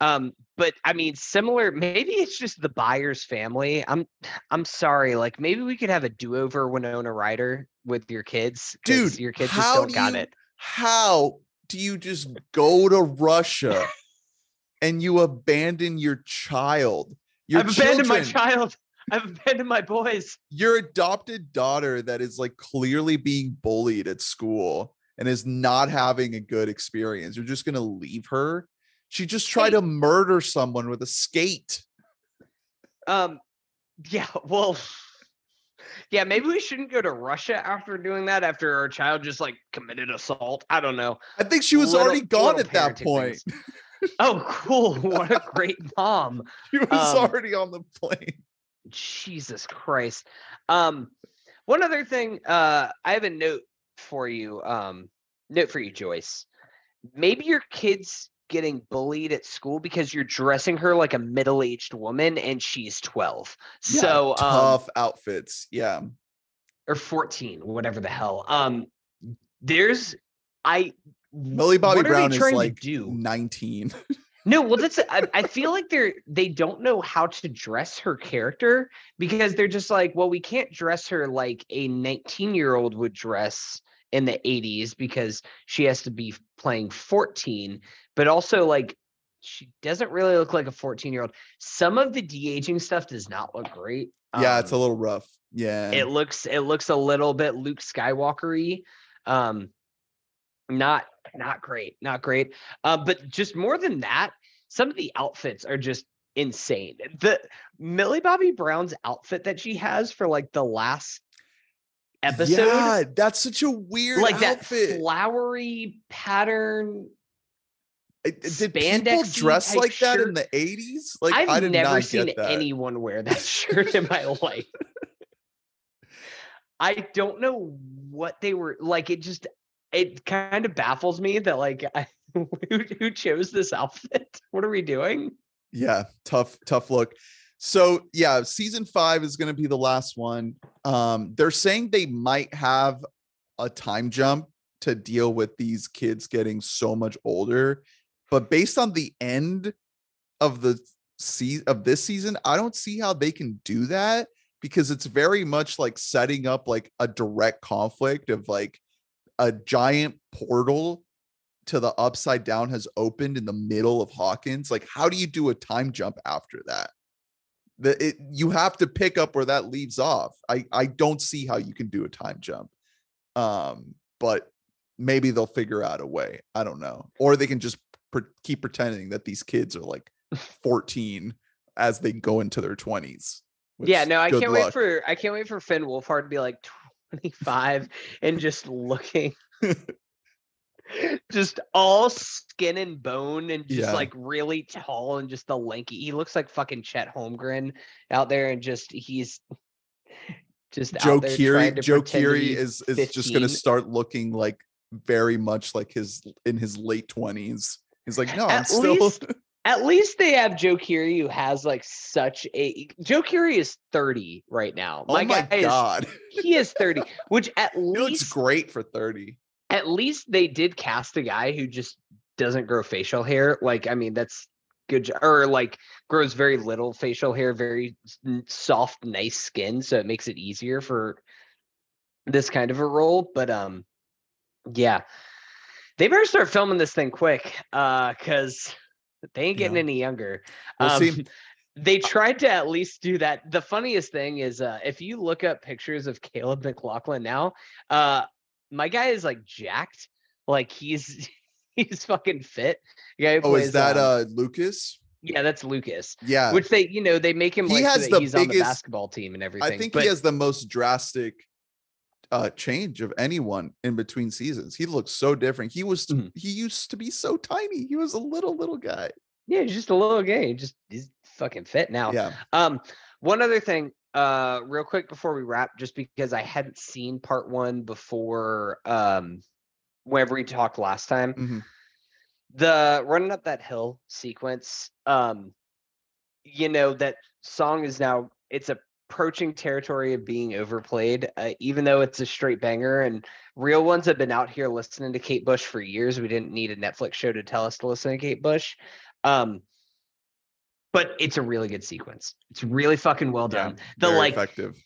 B: Um, but I mean, similar. Maybe it's just the Byers family. I'm, I'm sorry. Like, maybe we could have a do-over Winona Ryder with your kids.
A: Dude,
B: Your kids just don't
A: do
B: got
A: you-
B: it.
A: How do you just go to Russia and you abandon your child? Your
B: I've abandoned my child. I've abandoned my boys.
A: your adopted daughter that is like clearly being bullied at school and is not having a good experience. You're just gonna leave her. She just tried to murder someone with a skate.
B: Um, yeah, well, yeah, maybe we shouldn't go to Russia after doing that. After our child just like committed assault. I don't know.
A: I think she was
B: Little-
A: already gone at that point.
B: Oh, cool! What a great mom.
A: She was
B: Um,
A: already on the plane.
B: Jesus Christ. Um, one other thing, uh, I have a note for you. Um, note for you, Joyce. Maybe your kid's getting bullied at school because you're dressing her like a middle-aged woman and she's 12.
A: Yeah,
B: so um,
A: tough outfits. Yeah.
B: or 14, whatever the hell. Um, there's I
A: Millie Bobby Brown is like
B: do?
A: 19.
B: No, well, that's I, I feel like they're they don't know how to dress her character because they're just like, well, we can't dress her like a 19 year old would dress in the 80s because she has to be playing 14, but also like she doesn't really look like a 14 year old. Some of the de aging stuff does not look great.
A: yeah, it's a
B: Um,
A: little rough. Yeah.
B: it looks it looks a little bit Luke Skywalker-y. Um not not great, not great. Uh, but just more than that, some of the outfits are just insane. The Millie Bobby Brown's outfit that she has for like the last episode,
A: Yeah, that's such a weird
B: like that flowery pattern.
A: Did people dress like that in the 80s? Like
B: I've
A: I
B: never seen anyone wear that shirt in my life. I don't know what they were like. It just it kind of baffles me that like I, who who chose this outfit. What are we doing?
A: yeah tough tough look so yeah season five is going to be the last one um they're saying they might have a time jump to deal with these kids getting so much older but based on the end of the season of this season i don't see how they can do that because it's very much like setting up like a direct conflict of like a giant portal to the upside down has opened in the middle of Hawkins. Like, how do you do a time jump after that? The it you have to pick up where that leaves off. I I don't see how you can do a time jump. Um, but maybe they'll figure out a way. I don't know, or they can just pre- keep pretending that these kids are like 14 as they go into their 20s.
B: yeah, no, I can't wait for I can't wait for Finn Wolfhard to be like 25 and just looking just all skin and bone and just
A: Yeah.
B: like really tall and just the lanky. He looks like fucking Chet Holmgren out there and just he's just
A: Joe
B: out there
A: Keery. Joe Keery is is just gonna start looking like very much like his in his late twenties. He's like, no, I'm
B: At
A: still.
B: least- At least they have Joe Keery who has like such a Joe Keery is 30 right now.
A: oh my god,
B: is he is 30, which at
A: he looks great for thirty.
B: At least they did cast a guy who just doesn't grow facial hair. Like, I mean, that's good. Or like grows very little facial hair, very soft, nice skin. So it makes it easier for this kind of a role. But um, yeah, they better start filming this thing quick. Uh, cause they ain't getting
A: Yeah.
B: any younger.
A: We'll
B: um,
A: see.
B: They tried to at least do that. The funniest thing is, uh, if you look up pictures of Caleb McLaughlin now, uh, my guy is like jacked. Like he's he's fucking fit. Guy
A: Oh, is that
B: um,
A: uh Lucas?
B: yeah, that's Lucas.
A: Yeah,
B: Which they, you know, they make him
A: He
B: like
A: has
B: that
A: the
B: he's on the
A: biggest-
B: basketball team and everything.
A: I think
B: but
A: he has the most drastic uh change of anyone in between seasons. He looks so different. He was
B: Mhm.
A: he used to be so tiny. He was a little little guy.
B: yeah, he's just a little gay. Just he's fucking fit now.
A: Yeah.
B: Um, one other thing, uh, real quick before we wrap, just because I hadn't seen part one before, um, whenever we talked last time,
A: Mhm.
B: the running up that hill sequence, um, you know, that song is now it's approaching territory of being overplayed, uh, even though it's a straight banger and real ones have been out here listening to Kate Bush for years. We didn't need a Netflix show to tell us to listen to Kate Bush. Um, but it's a really good sequence. It's really fucking well
A: Yeah,
B: done. the like
A: effective.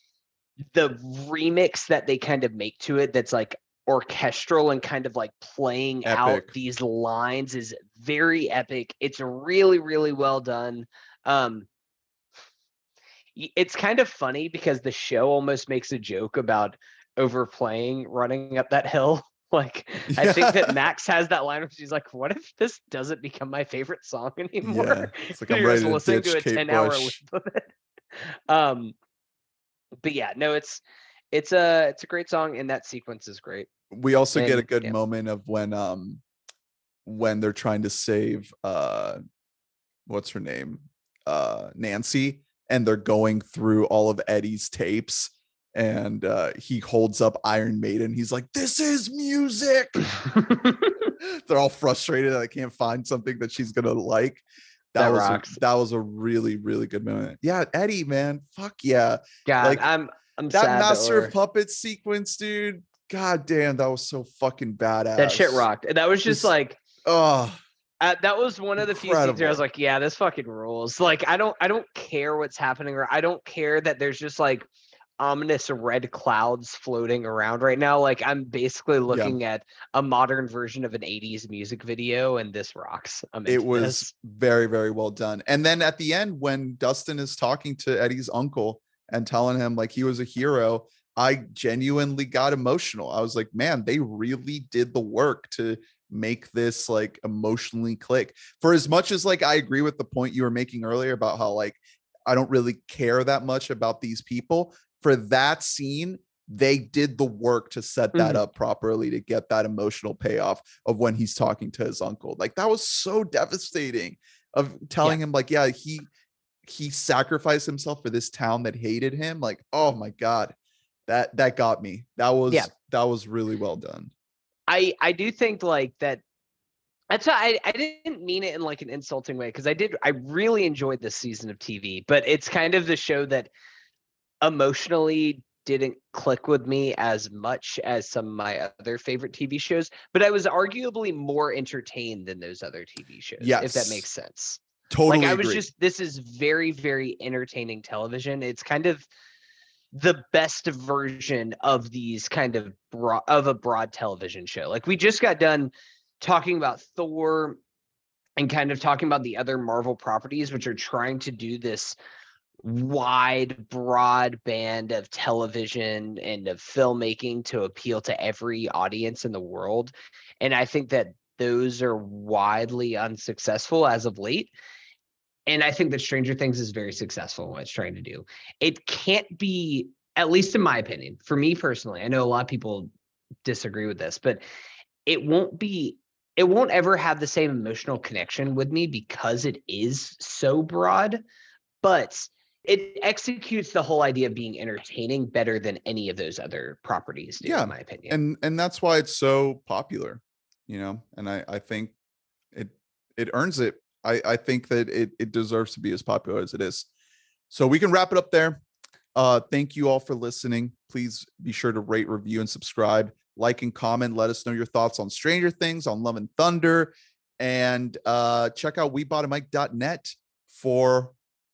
B: the remix that they kind of make to it that's like orchestral and kind of like playing out these lines is very epic. It's really, really well done. Um, it's kind of funny because the show almost makes a joke about overplaying running up that hill. Like I think that Max has that line where she's like, "What if this doesn't become my favorite song anymore?"
A: Yeah, it's like I'm ready to
B: listening to a
A: Kate
B: 10 hour
A: Bush.
B: loop of it. Um, but yeah, no, it's it's a it's a great song, and that sequence is great.
A: we also get a good
B: yeah.
A: moment of when um when they're trying to save uh what's her name uh nancy and they're going through all of eddie's tapes and uh he holds up iron maiden. He's like this is music. They're all frustrated that i can't find something that she's gonna like. That,
B: That
A: was
B: rocks.
A: A, that was a really really good moment. Yeah eddie man. Fuck yeah.
B: God,
A: Like,
B: I'm I'm
A: that master of puppets sequence dude. God damn that was so fucking badass.
B: That shit rocked. That was just
A: Just
B: like
A: oh
B: uh, that was one of the few scenes where I was like, yeah, this fucking rules. Like I don't I don't care what's happening, or I don't care that there's just like ominous red clouds floating around right now. Like I'm basically looking at a modern version of an 80s music video, and this rocks.
A: It was
B: this.
A: very very well done and then at the end when dustin is talking to eddie's uncle and telling him like he was a hero i genuinely got emotional i was like man they really did the work to make this like emotionally click for as much as like i agree with the point you were making earlier about how like i don't really care that much about these people for that scene they did the work to set that
B: Mhm.
A: up properly to get that emotional payoff of when he's talking to his uncle. Like that was so devastating of telling him like yeah, he he sacrificed himself for this town that hated him. Like, oh my god. That that got me. That was that was really well done.
B: I I do think like that. That's why I I didn't mean it in like an insulting way because I did I really enjoyed this season of TV, but it's kind of the show that emotionally didn't click with me as much as some of my other favorite TV shows. But I was arguably more entertained than those other TV shows, if that makes sense.
A: Totally
B: like I was just this is very very entertaining television. It's kind of the best version of these kind of broad of a broad television show. Like we just got done talking about Thor and kind of talking about the other Marvel properties which are trying to do this wide broad band of television and of filmmaking to appeal to every audience in the world and i think that those are widely unsuccessful as of late and I think that Stranger Things is very successful in what it's trying to do. It can't be, at least in my opinion, for me personally. I know a lot of people disagree with this, but it won't be, it won't ever have the same emotional connection with me because it is so broad. But it executes the whole idea of being entertaining better than any of those other properties do,
A: Yeah,
B: in my opinion.
A: and and that's why it's so popular you know and i i think it it earns it. I i think that it it deserves to be as popular as it is. So we can wrap it up there. Uh thank you all for listening. Please be sure to rate review and subscribe. Like and comment. Let us know your thoughts on stranger things on love and thunder and uh check out weboughtamic.net for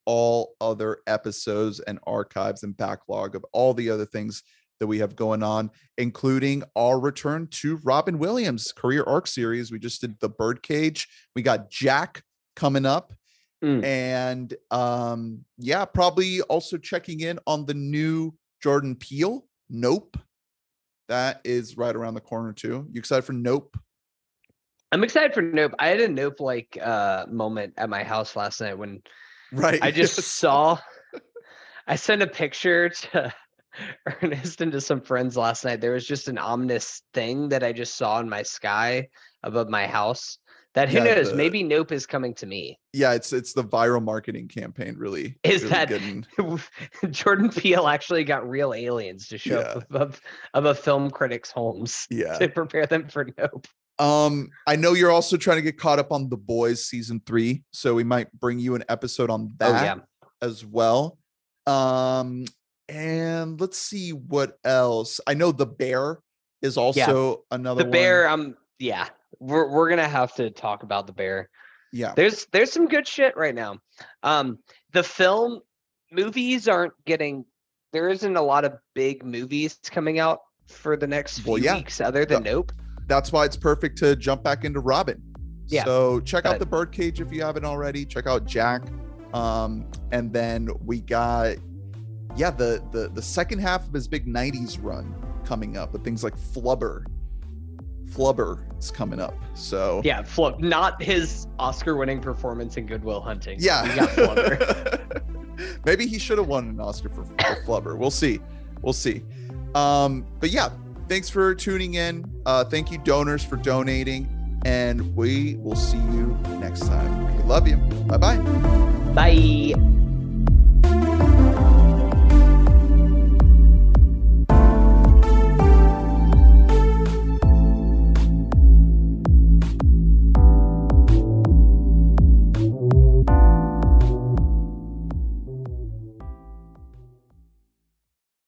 A: all other episodes and archives and backlog of all the other things that we have going on, including our return to Robin Williams career arc series. We just did the Birdcage. We got Jack coming up.
B: Mm.
A: And um, yeah, probably also checking in on the new Jordan Peele. Nope. That is right around the corner too. You excited for Nope?
B: I'm excited for Nope. I had a Nope like uh moment at my house last night when
A: Right.
B: I just saw I sent a picture to Ernest and to some friends last night. There was just an ominous thing that I just saw in my sky above my house. That who
A: Yeah,
B: knows?
A: the-
B: Maybe Nope is coming to me.
A: yeah, it's it's the viral marketing campaign really.
B: Is
A: really
B: that-
A: getting
B: Jordan Peele actually got real aliens to show
A: Yeah.
B: up above, above film critics' homes
A: yeah.
B: to prepare them for Nope.
A: Um, I know you're also trying to get caught up on The Boys season three, so we might bring you an episode on that
B: Oh yeah.
A: as well. Um, and let's see what else. I know The Bear is also another
B: The bear,
A: One.
B: um, yeah. We're we're gonna have to talk about the bear.
A: Yeah,
B: there's there's some good shit right now um the film movies aren't getting there isn't a lot of big movies coming out for the next few
A: Well, yeah.
B: weeks other than Nope.
A: That's why it's perfect to jump back into Robin.
B: Yeah,
A: So check out the Birdcage if you haven't already. Check out Jack. Um, and then we got yeah, the the the second half of his big 90s run coming up with things like Flubber. Flubber is coming up. So
B: Yeah, Flub, not his Oscar-winning performance in Good Will Hunting.
A: Yeah.
B: we got Flubber.
A: Maybe he should have won an Oscar for, for Flubber. We'll see. We'll see. Um, but yeah, thanks for tuning in. Uh, thank you, donors, for donating. And we will see you next time. We love you. Bye bye.
B: Bye.